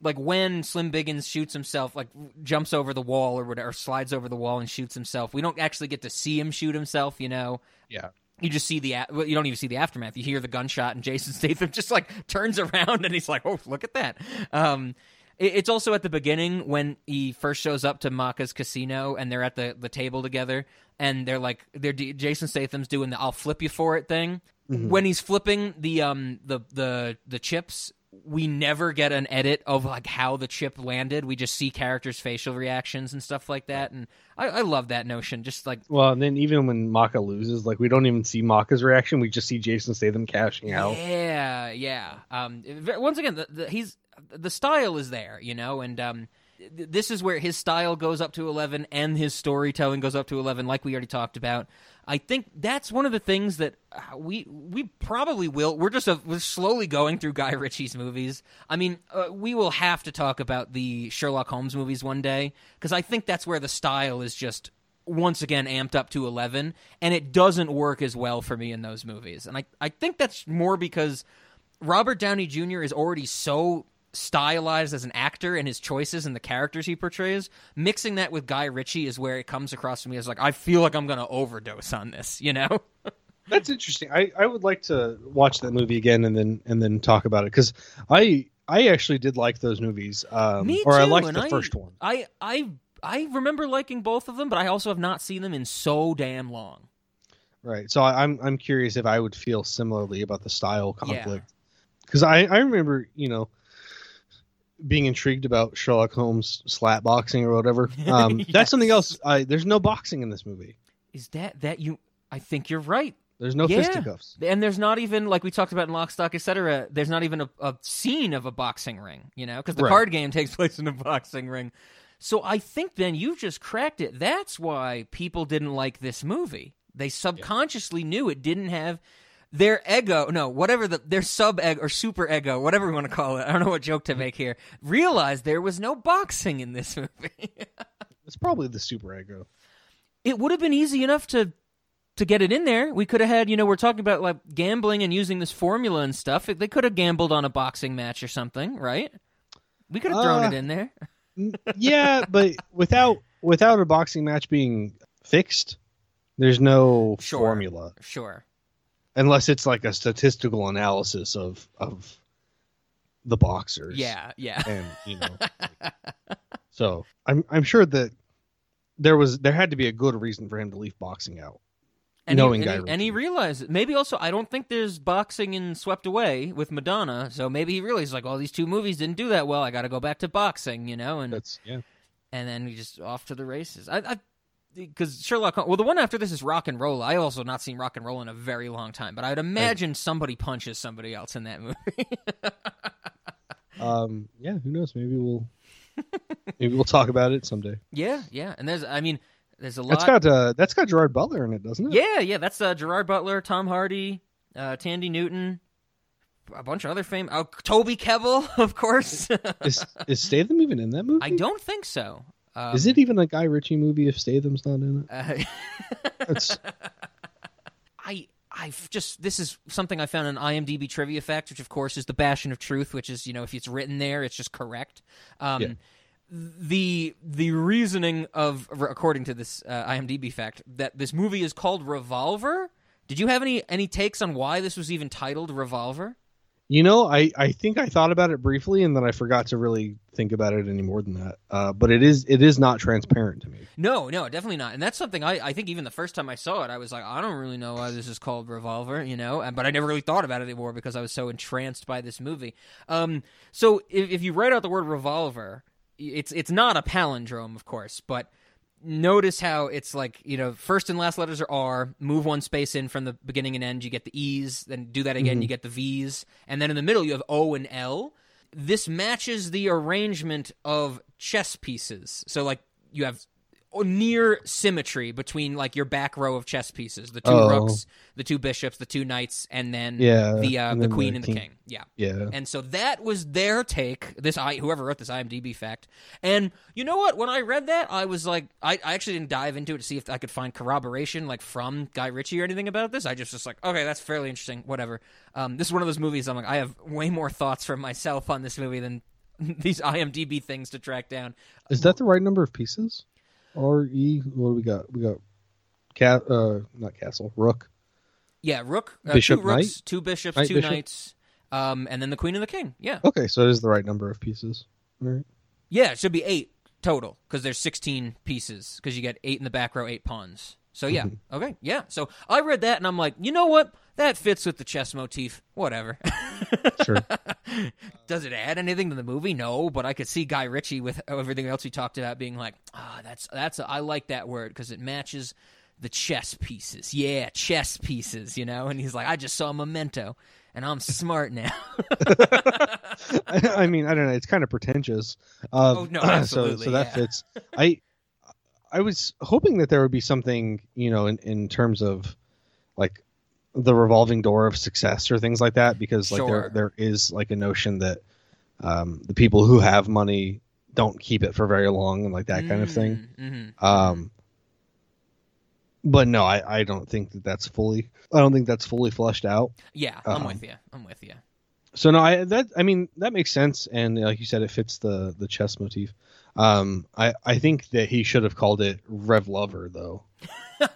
Speaker 2: like when Slim Biggins shoots himself, like jumps over the wall or whatever, or slides over the wall and shoots himself. We don't actually get to see him shoot himself. You know.
Speaker 1: Yeah.
Speaker 2: You just see the well, you don't even see the aftermath. You hear the gunshot, and Jason Statham just like turns around and he's like, "Oh, look at that." Um, it- it's also at the beginning when he first shows up to Macha's casino and they're at the, the table together and they're like they're Jason Statham's doing the I'll flip you for it thing.
Speaker 1: Mhm.
Speaker 2: When he's flipping the um the the the chips, we never get an edit of like how the chip landed. We just see characters' facial reactions and stuff like that. And I, I love that notion. Just like
Speaker 1: Well, and then even when Macha loses, like we don't even see Macha's reaction. We just see Jason Statham cashing out.
Speaker 2: Yeah, yeah. Um, once again, the, the, he's the style is there, you know, and um, th- this is where his style goes up to eleven, and his storytelling goes up to eleven, like we already talked about. I think that's one of the things that uh, we we probably will. We're just uh we're slowly going through Guy Ritchie's movies. I mean, uh, we will have to talk about the Sherlock Holmes movies one day because I think that's where the style is just once again amped up to 11 and it doesn't work as well for me in those movies and i, I think that's more because robert downey jr is already so stylized as an actor and his choices and the characters he portrays mixing that with guy ritchie is where it comes across to me as like i feel like i'm gonna overdose on this you know
Speaker 1: That's interesting. I, I would like to watch that movie again and then and then talk about it because I I actually did like those movies. Um,
Speaker 2: me
Speaker 1: or I
Speaker 2: too,
Speaker 1: liked the
Speaker 2: I-
Speaker 1: first one.
Speaker 2: i i i remember liking both of them but i also have not seen them in so damn long
Speaker 1: Right. So I, I'm I'm curious if I would feel similarly about the style
Speaker 2: Yeah.
Speaker 1: conflict because I I remember you know being intrigued about Sherlock Holmes slap boxing or whatever. Um,
Speaker 2: Yes.
Speaker 1: That's something else. I, there's no boxing in this movie.
Speaker 2: is that that you i think you're right
Speaker 1: There's no
Speaker 2: Yeah.
Speaker 1: fisticuffs.
Speaker 2: And there's not even like we talked about in Lock, Stock, etc. There's not even a, a scene of a boxing ring, you know, because the
Speaker 1: Right.
Speaker 2: card game takes place in a boxing ring. So I think then you've just cracked it. That's why people didn't like this movie. They subconsciously knew it didn't have their ego, no, whatever the their sub ego or super ego, whatever we want to call it. I don't know what joke to make here. Realized there was no boxing in this movie.
Speaker 1: It's probably the super ego.
Speaker 2: it would have been easy enough to to get it in there. We could have had, you know, we're talking about like gambling and using this formula and stuff. They could have gambled on a boxing match or something, right? We could have thrown
Speaker 1: Uh,
Speaker 2: it in there.
Speaker 1: yeah, but without without a boxing match being fixed, there's no
Speaker 2: Sure.
Speaker 1: formula
Speaker 2: Sure.
Speaker 1: Unless it's like a statistical analysis of of the boxers.
Speaker 2: Yeah, yeah.
Speaker 1: and you know, so I'm I'm sure that there was there had to be a good reason for him to leave boxing out.
Speaker 2: And
Speaker 1: knowing
Speaker 2: he,
Speaker 1: Guy
Speaker 2: and, he, and he realized maybe also I don't think there's boxing in Swept Away with Madonna, so maybe he realized like, oh, these two movies didn't do that well. I got to go back to boxing, you know, and
Speaker 1: That's yeah.
Speaker 2: and then he just off to the races. I, I because Sherlock. Well, the one after this is RocknRolla. I also not seen RocknRolla in a very long time, but I'd imagine somebody punches somebody else in that movie.
Speaker 1: Um, yeah, who knows? Maybe we'll maybe we'll talk about it someday.
Speaker 2: yeah, yeah, and there's I mean there's a lot.
Speaker 1: That's got uh, that's got Gerard Butler in it, doesn't it?
Speaker 2: Yeah, yeah, that's uh, Gerard Butler, Tom Hardy, uh, Thandie Newton, a bunch of other fame. Oh, Toby Kebbell, of course.
Speaker 1: Is is Statham even in that movie?
Speaker 2: I don't think so. Um,
Speaker 1: is it even a Guy Ritchie movie if Statham's not in it?
Speaker 2: Uh, I I've just this is something I found in IMDb trivia facts, which of course is the bastion of truth, which is you know if it's written there, it's just correct. Um,
Speaker 1: Yeah.
Speaker 2: The the reasoning of according to this uh, IMDb fact that this movie is called Revolver. Did you have any any takes on why this was even titled Revolver?
Speaker 1: You know, I I think I thought about it briefly and then I forgot to really think about it any more than that. Uh, but it is it is not transparent to me.
Speaker 2: No, no, definitely not. And that's something I, I think even the first time I saw it, I was like, I don't really know why this is called Revolver, you know. But I never really thought about it anymore because I was so entranced by this movie. Um, so if, if you write out the word revolver, it's it's not a palindrome, of course, but notice how it's like you know first and last letters are R. Move one space in from the beginning and end, you get the E's. Then do that again,
Speaker 1: Mhm.
Speaker 2: you get the V's, and then in the middle you have O and L. This matches the arrangement of chess pieces. So like you have near symmetry between like your back row of chess pieces, the two
Speaker 1: Oh.
Speaker 2: rooks, the two bishops, the two knights, and then
Speaker 1: Yeah,
Speaker 2: the uh,
Speaker 1: and
Speaker 2: the
Speaker 1: then
Speaker 2: queen
Speaker 1: the
Speaker 2: and
Speaker 1: king.
Speaker 2: the king. Yeah.
Speaker 1: Yeah.
Speaker 2: And so that was their take. This I whoever wrote this IMDb fact. And you know what? When I read that, I was like, I, I actually didn't dive into it to see if I could find corroboration like from Guy Ritchie or anything about this. I just was like, okay, that's fairly interesting. Whatever. Um, this is one of those movies. I'm like, I have way more thoughts from myself on this movie than these IMDb things to track down.
Speaker 1: Is that the right number of pieces? R E. What do we got? We got cat. Uh, not castle. Rook.
Speaker 2: Yeah, rook, uh,
Speaker 1: Bishop,
Speaker 2: two rooks,
Speaker 1: knight?
Speaker 2: two bishops,
Speaker 1: Knight,
Speaker 2: two
Speaker 1: bishop?
Speaker 2: knights, um, and then the queen and the king. Yeah,
Speaker 1: Okay, so it is the right number of pieces. All right.
Speaker 2: yeah, it should be eight total because there's 16 pieces because you get eight in the back row, eight pawns. So yeah, okay, yeah. So I read that and I'm like, you know what? That fits with the chess motif. Whatever.
Speaker 1: Sure.
Speaker 2: Does it add anything to the movie? No, but I could see Guy Ritchie with everything else we talked about being like, ah, that's that's I like that word because it matches the chess pieces. Yeah, chess pieces. You know, and he's like, I just saw Memento, and I'm smart now.
Speaker 1: I, I mean, I don't know. It's kind of pretentious. Uh,
Speaker 2: Oh, no,
Speaker 1: so
Speaker 2: absolutely,
Speaker 1: so that
Speaker 2: yeah.
Speaker 1: fits. I I was hoping that there would be something, you know, in in terms of like the revolving door of success or things like that, because like
Speaker 2: Sure.
Speaker 1: there there is like a notion that um, the people who have money don't keep it for very long and like that kind of thing.
Speaker 2: Mm-hmm.
Speaker 1: Um, but no, I, I don't think that that's fully. I don't think that's fully fleshed out.
Speaker 2: Yeah, I'm
Speaker 1: Um,
Speaker 2: with you. I'm with you.
Speaker 1: So no, I that I mean that makes sense, and like you said, it fits the the chess motif. Um, I I think that he should have called it Rev Lover though.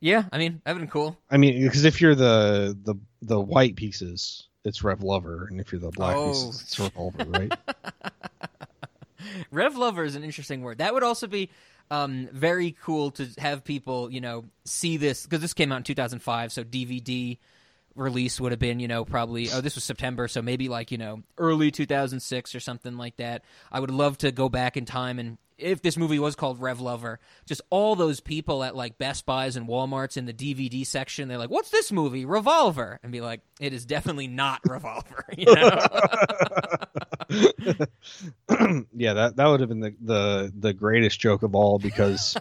Speaker 2: Yeah, I mean, that'd been cool.
Speaker 1: I mean, because if you're the the the white pieces, it's Rev Lover, and if you're the black
Speaker 2: Oh.
Speaker 1: pieces, it's Revolver, right?
Speaker 2: Rev lover is an interesting word. That would also be um, very cool to have people, you know, see this because this came out in 2005, so DVD release would have been, you know, probably oh this was September, so maybe like you know early 2006 or something like that. I would love to go back in time and if this movie was called Rev Lover, just all those people at like Best Buys and WalMarts in the DVD section, they're like, "What's this movie? Revolver?" and be like, "It is definitely not Revolver." You know?
Speaker 1: yeah, that that would have been the, the the greatest joke of all because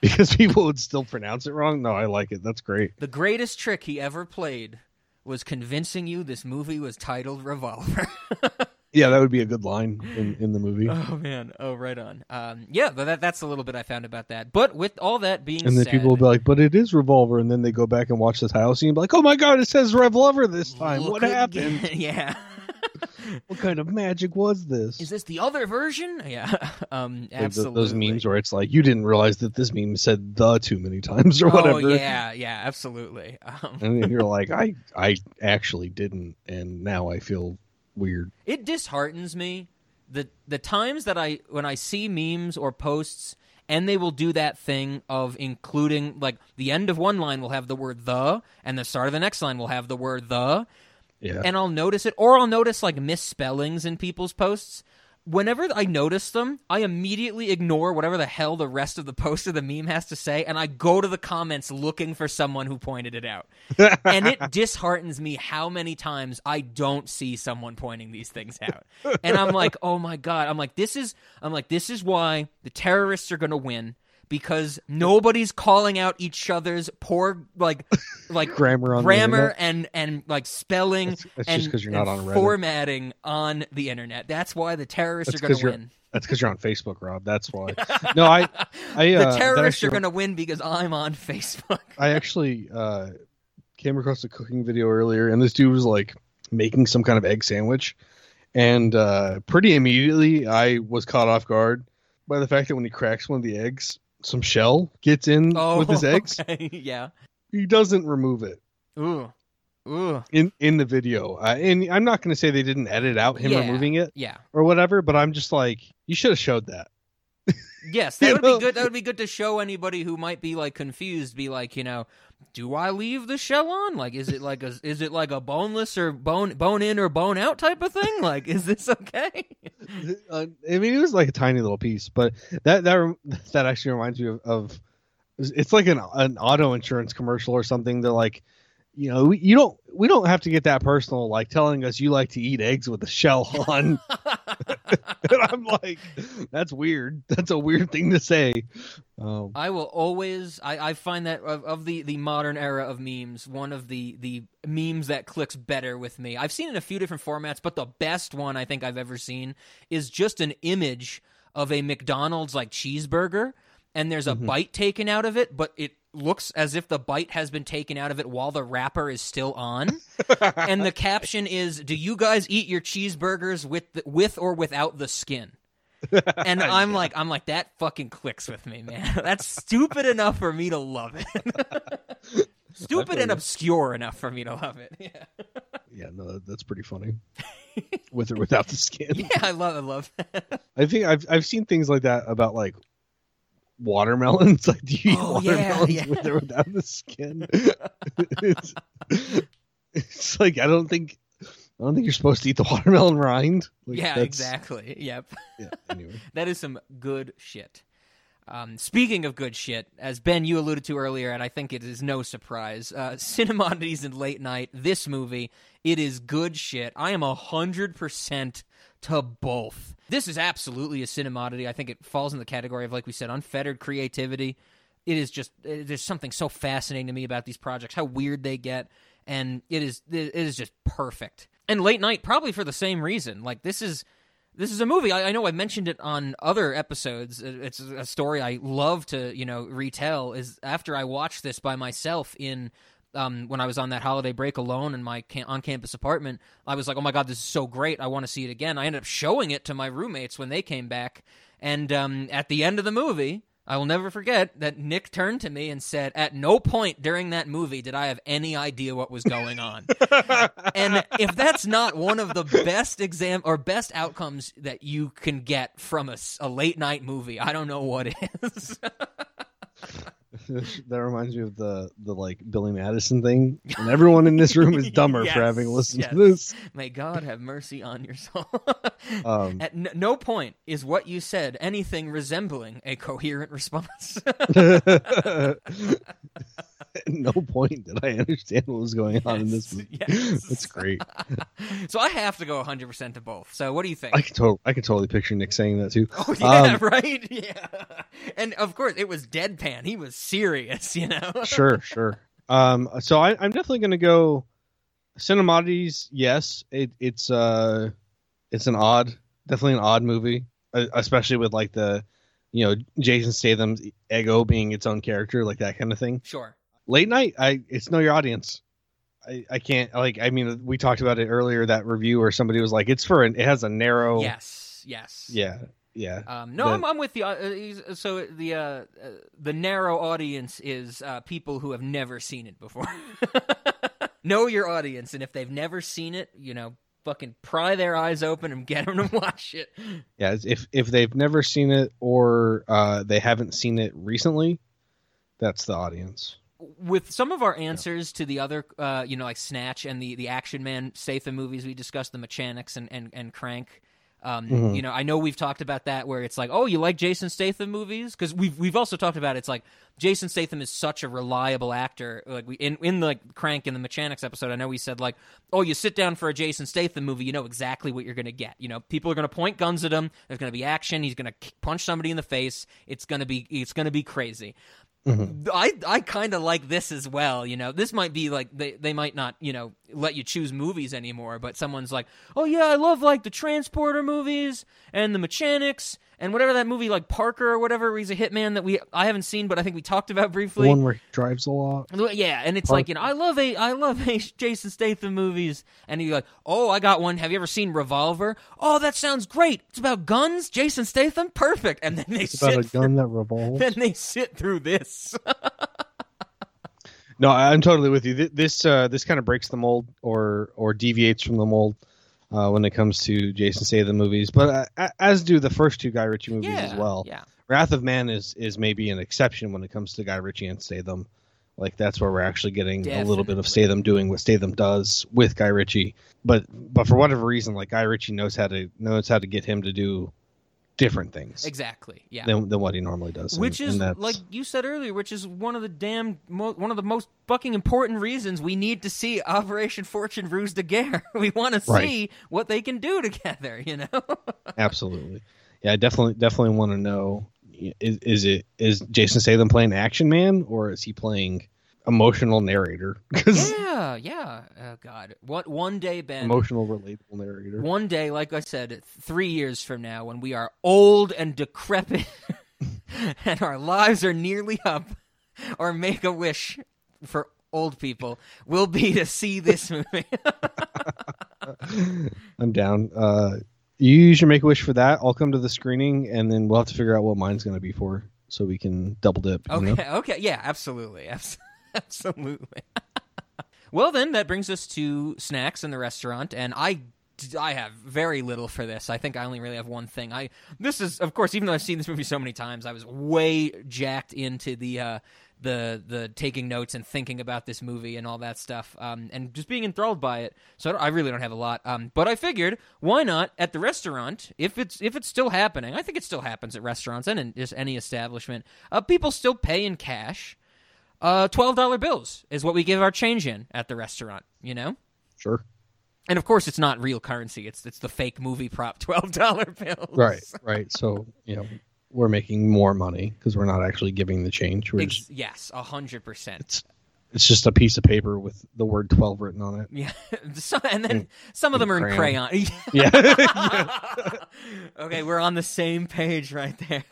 Speaker 1: because people would still pronounce it wrong. No, I like it. That's great.
Speaker 2: The greatest trick he ever played was convincing you this movie was titled Revolver.
Speaker 1: Yeah, that would be a good line in, in the movie.
Speaker 2: oh man, oh right on. Um, yeah, but that, that's a little bit I found about that. But with all that being
Speaker 1: And then people will be like, "But it is Revolver," and then they go back and watch the title scene and be like, "Oh my god, it says Revolver this time! what
Speaker 2: again."
Speaker 1: happened?
Speaker 2: yeah,
Speaker 1: what kind of magic was this?"
Speaker 2: is this the other version? Yeah, um, absolutely.
Speaker 1: those memes where it's like, "You didn't realize that this meme said the too many times or whatever.
Speaker 2: Oh
Speaker 1: whatever,"
Speaker 2: yeah, yeah, absolutely. Um,
Speaker 1: and then you're like, "I I actually didn't," and now I feel weird.
Speaker 2: it disheartens me the the times that I when I see memes or posts and they will do that thing of including like the end of one line will have the word the and the start of the next line will have the word the
Speaker 1: Yeah,
Speaker 2: and I'll notice it or I'll notice like misspellings in people's posts. Whenever I notice them, I immediately ignore whatever the hell the rest of the post of the meme has to say, and I go to the comments looking for someone who pointed it out. and it disheartens me how many times I don't see someone pointing these things out. And I'm like, oh my god, I'm like, this is, I'm like, this is why the terrorists are gonna win because nobody's calling out each other's poor like like
Speaker 1: Grammar on
Speaker 2: grammar and and like spelling
Speaker 1: That's- that's
Speaker 2: and,
Speaker 1: just you're not on Reddit.
Speaker 2: formatting on the internet. That's why the terrorists
Speaker 1: That's
Speaker 2: are going to win.
Speaker 1: that's because you're on Facebook, Rob. That's why. No, I I uh,
Speaker 2: the terrorists
Speaker 1: actually-
Speaker 2: are going to win because I'm on Facebook.
Speaker 1: I actually uh, came across a cooking video earlier, and this dude was like making some kind of egg sandwich, and uh, pretty immediately I was caught off guard by the fact that when he cracks one of the eggs, some shell gets in
Speaker 2: Oh,
Speaker 1: with his eggs.
Speaker 2: okay, yeah.
Speaker 1: He doesn't remove it
Speaker 2: Ooh, ooh.
Speaker 1: in in the video, uh, and I'm not going to say they didn't edit out him
Speaker 2: Yeah,
Speaker 1: removing it
Speaker 2: Yeah.
Speaker 1: or whatever, but I'm just like, you should have showed that.
Speaker 2: Yes, that
Speaker 1: You
Speaker 2: would
Speaker 1: know?
Speaker 2: be good. That would be good to show anybody who might be like confused. Be like, you know, do I leave the shell on? Like, is it like a is it like a boneless or bone bone in or bone out type of thing? Like, is this okay?
Speaker 1: uh, I mean, it was like a tiny little piece, but that that that actually reminds me of, of it's like an an auto insurance commercial or something. They're like, you know, we, you don't we don't have to get that personal, like telling us you like to eat eggs with a shell on. and I'm like that's weird. That's a weird thing to say. Um,
Speaker 2: I will always. I, I find that of, of the, the modern era of memes, one of the the memes that clicks better with me. I've seen in a few different formats, but the best one I think I've ever seen is just an image of a McDonald's like cheeseburger, and there's a
Speaker 1: Mhm.
Speaker 2: bite taken out of it, but it looks as if the bite has been taken out of it while the wrapper is still on. and the caption is, "Do you guys eat your cheeseburgers with the, with or without the skin?" and I'm like, I'm like, that fucking clicks with me, man. That's stupid enough for me to love it. stupid and obscure enough for me to love it. Yeah,
Speaker 1: yeah, no, that's pretty funny. With or without the skin.
Speaker 2: yeah, I love, I love that.
Speaker 1: I think I've I've seen things like that about like watermelons. Like, do you eat
Speaker 2: Oh, yeah,
Speaker 1: watermelons
Speaker 2: yeah.
Speaker 1: with or without the skin? it's, it's like I don't think I don't think you're supposed to eat the watermelon rind. Like,
Speaker 2: yeah, exactly. Yep.
Speaker 1: Yeah. Anyway,
Speaker 2: that is some good shit. Um, speaking of good shit, as Ben you alluded to earlier, and I think it is no surprise, uh, Cinemoddities and Late Night, this movie, it is good shit. I am a hundred percent to both. This is absolutely a cinemoddity. I think it falls in the category of, like we said, unfettered creativity. It is just uh, there's something so fascinating to me about these projects, how weird they get, and it is it is just perfect. And Late Night, probably for the same reason. Like this is this is a movie. I, I know I mentioned it on other episodes. It- It's a story I love to you know retell. Is after I watched this by myself in um, when I was on that holiday break alone in my cam- on campus apartment, I was like, "Oh my god, this is so great! I want to see it again." I ended up showing it to my roommates when they came back, and um, at the end of the movie. I will never forget that Nick turned to me and said, At no point during that movie did I have any idea what was going on. and if that's not one of the best exam or best outcomes that you can get from a late night movie, I don't know what is.
Speaker 1: that reminds me of the the like Billy Madison thing, and everyone in this room is dumber
Speaker 2: Yes,
Speaker 1: for having listened
Speaker 2: yes.
Speaker 1: to this.
Speaker 2: May God have mercy on your soul.
Speaker 1: Um,
Speaker 2: At no point is what you said anything resembling a coherent response.
Speaker 1: At no point did I understand what was going on in this movie.
Speaker 2: yes.
Speaker 1: That's great.
Speaker 2: so I have to go 100% to both. So what do you think?
Speaker 1: I can totally, I can totally picture Nick saying that too.
Speaker 2: Oh yeah,
Speaker 1: Um,
Speaker 2: right. Yeah, and of course it was deadpan. He was serious, you know.
Speaker 1: sure, sure. Um, so I, I'm definitely going to go Cinemoddities. Yes, it, it's uh, it's an odd, definitely an odd movie, uh, especially with like the, you know, Jason Statham's ego being its own character, like that kind of thing.
Speaker 2: Sure.
Speaker 1: Late night, I it's know your audience. I, I can't like I mean we talked about it earlier that review where somebody was like it's for an it has a narrow
Speaker 2: Yes. Yes.
Speaker 1: yeah yeah
Speaker 2: Um, no,
Speaker 1: The-
Speaker 2: I'm, I'm with you. Uh, uh, so the uh, uh, the narrow audience is uh, people who have never seen it before. know your audience, and if they've never seen it, you know, fucking pry their eyes open and get them to watch it.
Speaker 1: Yeah, if if they've never seen it or uh, they haven't seen it recently, that's the audience.
Speaker 2: With some of our answers to the other, uh, you know, like Snatch and the the Action Man Statham movies, we discussed the Mechanics and and, and Crank. Um,
Speaker 1: Mhm.
Speaker 2: You know, I know we've talked about that where it's like, oh, you like Jason Statham movies because we've we've also talked about it's like Jason Statham is such a reliable actor. Like we in in the Crank and the Mechanics episode, I know we said like, oh, you sit down for a Jason Statham movie, you know exactly what you're going to get. You know, people are going to point guns at him. There's going to be action. He's going to punch somebody in the face. It's going to be it's going to be crazy. Mm-hmm. I I kind of like this as well. You know, this might be like they they might not you know let you choose movies anymore, but someone's like, oh yeah, I love like the Transporter movies and the Mechanics and whatever that movie like Parker or whatever. Where he's a hitman that we I haven't seen, but I think we talked about
Speaker 1: The
Speaker 2: briefly.
Speaker 1: one where he drives a lot.
Speaker 2: Yeah, and it's like you know, I love a I love a Jason Statham movies, and you're like, oh, I got one. Have you ever seen Revolver? Oh, that sounds great. It's about guns. Jason Statham, perfect. And then they
Speaker 1: It's about a
Speaker 2: sit
Speaker 1: gun that revolves.
Speaker 2: then they sit through this.
Speaker 1: No, I'm totally with you. This uh, this kind of breaks the mold or or deviates from the mold uh, when it comes to Jason Statham movies, but uh, as do the first two Guy Ritchie movies as well.
Speaker 2: yeah.
Speaker 1: Wrath of Man is is maybe an exception when it comes to Guy Ritchie and Statham. Like that's where we're actually getting a little bit of Statham doing what Statham does with Guy Ritchie. But but for whatever reason, like Guy Ritchie knows how to knows how to get him to do different things
Speaker 2: Exactly. Yeah.
Speaker 1: than, than what he normally does.
Speaker 2: which
Speaker 1: And-
Speaker 2: is
Speaker 1: and
Speaker 2: like you said earlier, which is one of the damn mo- one of the most fucking important reasons we need to see Operation Fortune Ruse de Guerre. we want to see
Speaker 1: Right.
Speaker 2: what they can do together. You know.
Speaker 1: Absolutely. Yeah, I definitely definitely want to know is, is it is Jason Statham playing action man or is he playing emotional narrator?
Speaker 2: Yeah, yeah. Oh God, what one day, Ben?
Speaker 1: emotional relatable narrator.
Speaker 2: One day, like I said, three years from now, when we are old and decrepit, and our lives are nearly up, or make a wish for old people will be to see this movie.
Speaker 1: I'm down. Uh, you should make a wish for that. I'll come to the screening and then we'll have to figure out what mine's going to be for so we can double dip. you know?
Speaker 2: Okay, okay, yeah, absolutely, Abs- absolutely. well, then that brings us to snacks in the restaurant, and I. I have very little for this. I think I only really have one thing. I this is, of course, even though I've seen this movie so many times, I was way jacked into the uh, the the taking notes and thinking about this movie and all that stuff, um, and just being enthralled by it. So I, I really don't have a lot. Um, but I figured, why not at the restaurant if it's if it's still happening? I think it still happens at restaurants and in just any establishment. Uh, people still pay in cash. Uh, twelve dollar bills is what we give our change in at the restaurant. You know.
Speaker 1: Sure.
Speaker 2: And of course, it's not real currency. It's it's the fake movie prop twelve dollar bills.
Speaker 1: Right, right. So, you know, we're making more money because we're not actually giving the change. We're
Speaker 2: Ex-
Speaker 1: just,
Speaker 2: yes, a hundred percent.
Speaker 1: it's, it's just a piece of paper with the word 12 written on it.
Speaker 2: Yeah, so, and then
Speaker 1: In-
Speaker 2: some of them are in crayon.
Speaker 1: crayon. Yeah.
Speaker 2: okay, we're on the same page right there.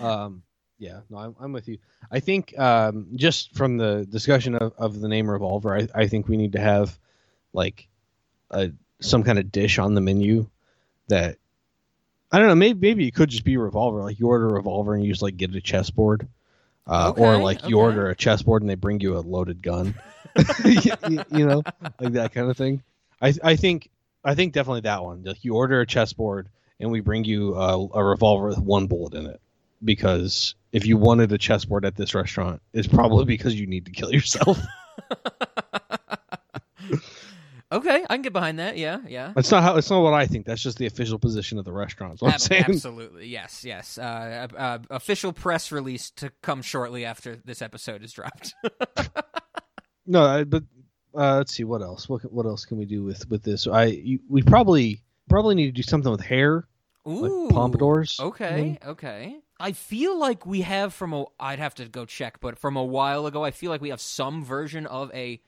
Speaker 1: Um, yeah, no, I'm, I'm with you. I think um, just from the discussion of, of the name Revolver, I, I think we need to have like a some kind of dish on the menu that I don't know. Maybe maybe it could just be Revolver. Like you order a Revolver and you just like get a chessboard, uh, or like you
Speaker 2: okay.
Speaker 1: order a chessboard and they bring you a loaded gun. you, you know, like that kind of thing. I I think I think definitely that one. Like you order a chessboard and we bring you a, a revolver with one bullet in it. Because if you wanted a chessboard at this restaurant, it's probably because you need to kill yourself.
Speaker 2: okay, I can get behind that. Yeah, yeah.
Speaker 1: That's not how. It's not what I think. That's just the official position of the restaurant. What I'm saying.
Speaker 2: Absolutely, yes, yes. Uh, uh, uh, official press release to come shortly after this episode is dropped.
Speaker 1: No, I, but uh, let's see what else. What what else can we do with with this? I you, we probably probably need to do something with hair,
Speaker 2: Ooh,
Speaker 1: like pompadours.
Speaker 2: Okay, okay. I feel like we have from a. I'd have to go check, but from a while ago, I feel like we have some version of a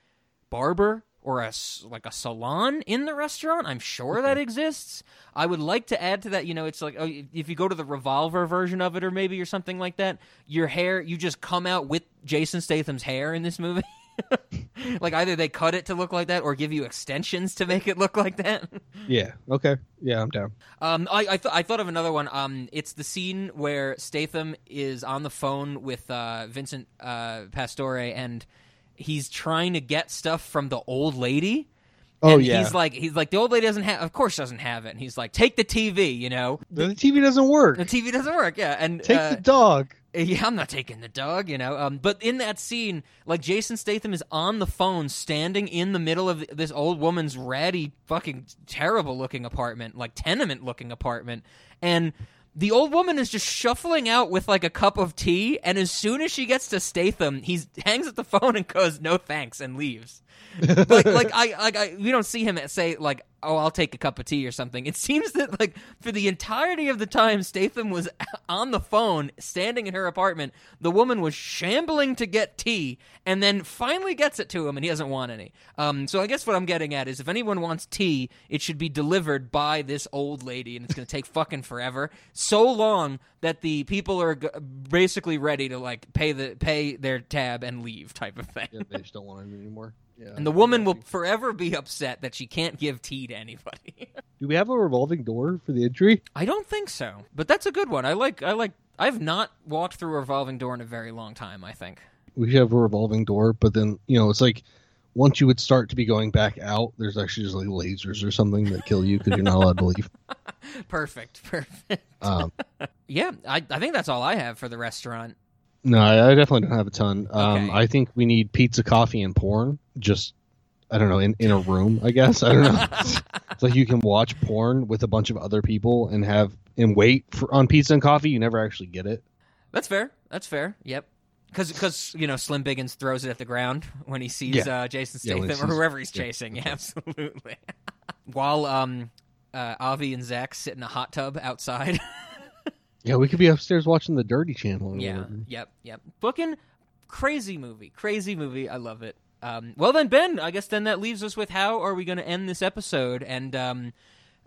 Speaker 2: barber or a like a salon in the restaurant. I'm sure that exists. I would like to add to that. You know, it's like oh, if you go to the revolver version of it, or maybe or something like that. Your hair, you just come out with Jason Statham's hair in this movie. like either they cut it to look like that, or give you extensions to make it look like that.
Speaker 1: Yeah. Okay. Yeah, I'm down.
Speaker 2: Um, I I, th- I thought of another one. Um, it's the scene where Statham is on the phone with uh, Vincent uh, Pastore, and he's trying to get stuff from the old lady.
Speaker 1: Oh,
Speaker 2: and
Speaker 1: yeah.
Speaker 2: he's like he's like the old lady doesn't have, of course doesn't have it. And he's like, take the TV, you know,
Speaker 1: The TV doesn't work.
Speaker 2: the TV doesn't work. Yeah, and
Speaker 1: Take
Speaker 2: uh,
Speaker 1: the dog.
Speaker 2: yeah, I'm not taking the dog, you know. Um, but in that scene, like Jason Statham is on the phone, standing in the middle of this old woman's ratty, fucking terrible looking apartment, like tenement looking apartment, and the old woman is just shuffling out with like a cup of tea. And as soon as she gets to Statham, he hangs up the phone and goes, "No thanks," and leaves. like, like I, like I, we don't see him say like, "Oh, I'll take a cup of tea" or something. It seems that like for the entirety of the time Statham was on the phone, standing in her apartment, the woman was shambling to get tea, and then finally gets it to him, and he doesn't want any. Um, so I guess what I'm getting at is, if anyone wants tea, it should be delivered by this old lady, and it's going to take fucking forever, so long that the people are g- basically ready to like pay the pay their tab and leave, type of thing.
Speaker 1: Yeah, they just don't want it anymore. Yeah.
Speaker 2: And the woman will forever be upset that she can't give tea to anybody.
Speaker 1: Do we have a revolving door for the entry?
Speaker 2: I don't think so, but that's a good one. I like. I like. I've not walked through a revolving door in a very long time. I think.
Speaker 1: We should have a revolving door, but then you know it's like once you would start to be going back out, there's actually just like lasers or something that kill you because you're not allowed to leave.
Speaker 2: Perfect. Perfect.
Speaker 1: Um,
Speaker 2: Yeah, I, I think that's all I have for the restaurant.
Speaker 1: No, I, definitely don't have a ton. Um,
Speaker 2: Okay.
Speaker 1: I think we need pizza, coffee, and porn. Just I don't know in, in a room. I guess I don't know. it's like you can watch porn with a bunch of other people and have and wait for on pizza and coffee. You never actually get it.
Speaker 2: That's fair. That's fair. Yep. Because because you know Slim Biggins throws it at the ground when he sees
Speaker 1: Yeah.
Speaker 2: uh, Jason
Speaker 1: Yeah, when
Speaker 2: Statham or whoever he's
Speaker 1: yeah,
Speaker 2: chasing. Yeah, absolutely. While um, uh, Avi and Zach sit in a hot tub outside.
Speaker 1: Yeah, we could be upstairs watching the Dirty Channel.
Speaker 2: Yeah.
Speaker 1: whatever.
Speaker 2: Yep. Yep. Booking crazy movie. Crazy movie. I love it. Um, well then, Ben. I guess then that leaves us with how are we going to end this episode? And um,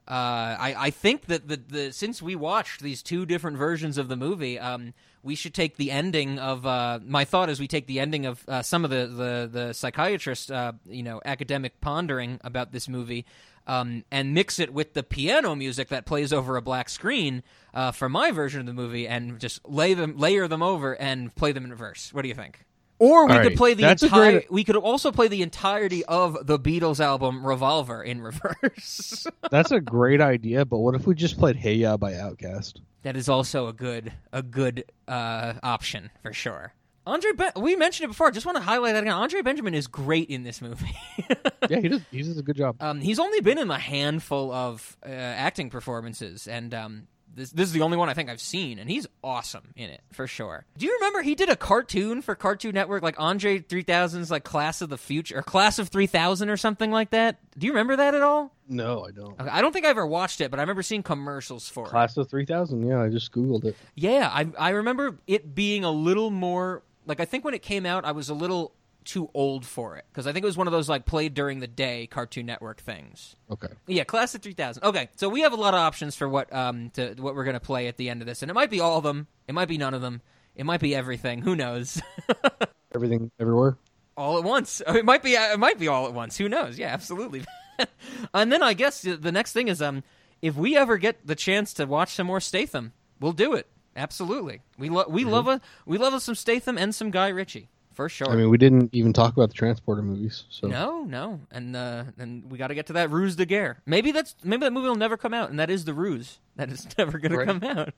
Speaker 2: uh, I, I think that the, the since we watched these two different versions of the movie, um, we should take the ending of. Uh, my thought is we take the ending of uh, some of the the the psychiatrist, uh, you know, academic pondering about this movie. Um, and mix it with the piano music that plays over a black screen uh, for my version of the movie, and just lay them, layer them over, and play them in reverse. What do you think? Or we
Speaker 1: All
Speaker 2: could
Speaker 1: right,
Speaker 2: play the
Speaker 1: that's
Speaker 2: entire.
Speaker 1: great-
Speaker 2: We could also play the entirety of the Beatles album Revolver in reverse.
Speaker 1: That's a great idea, but what if we just played Hey Ya by Outkast?
Speaker 2: that is also a good a good uh, option for sure. Andre, ben- we mentioned it before. I just want to highlight that again. Andre Benjamin is great in this movie.
Speaker 1: Yeah, he does. He does a good job.
Speaker 2: um, he's only been in a handful of uh, acting performances, and um, this this is the only one I think I've seen, and he's awesome in it for sure. Do you remember he did a cartoon for Cartoon Network, like Andre 3000's like Class of the Future or Class of 3000 or something like that? Do you remember that at all?
Speaker 1: No, I don't.
Speaker 2: Okay, I don't think I ever watched it, but I remember seeing commercials for it.
Speaker 1: Class of 3000. Yeah, I just googled it.
Speaker 2: Yeah, I I remember it being a little more like I think when it came out I was a little too old for it because I think it was one of those like played during the day Cartoon Network things.
Speaker 1: Okay.
Speaker 2: Yeah, Class of 3000. Okay, so we have a lot of options for what um to what we're gonna play at the end of this, and it might be all of them, it might be none of them, it might be everything. Who knows?
Speaker 1: Everything, everywhere.
Speaker 2: all at once. It might be. It might be all at once. Who knows? Yeah, absolutely. and then I guess the next thing is um, if we ever get the chance to watch some more Statham, we'll do it. Absolutely. We love we love a we love us some Statham and some Guy Ritchie for sure.
Speaker 1: I mean, we didn't even talk about the Transporter movies. So
Speaker 2: no, no, and uh, and we got to get to that Ruse de Guerre. Maybe that's maybe that movie will never come out, and that is the ruse that is never going
Speaker 1: Right.
Speaker 2: to come out.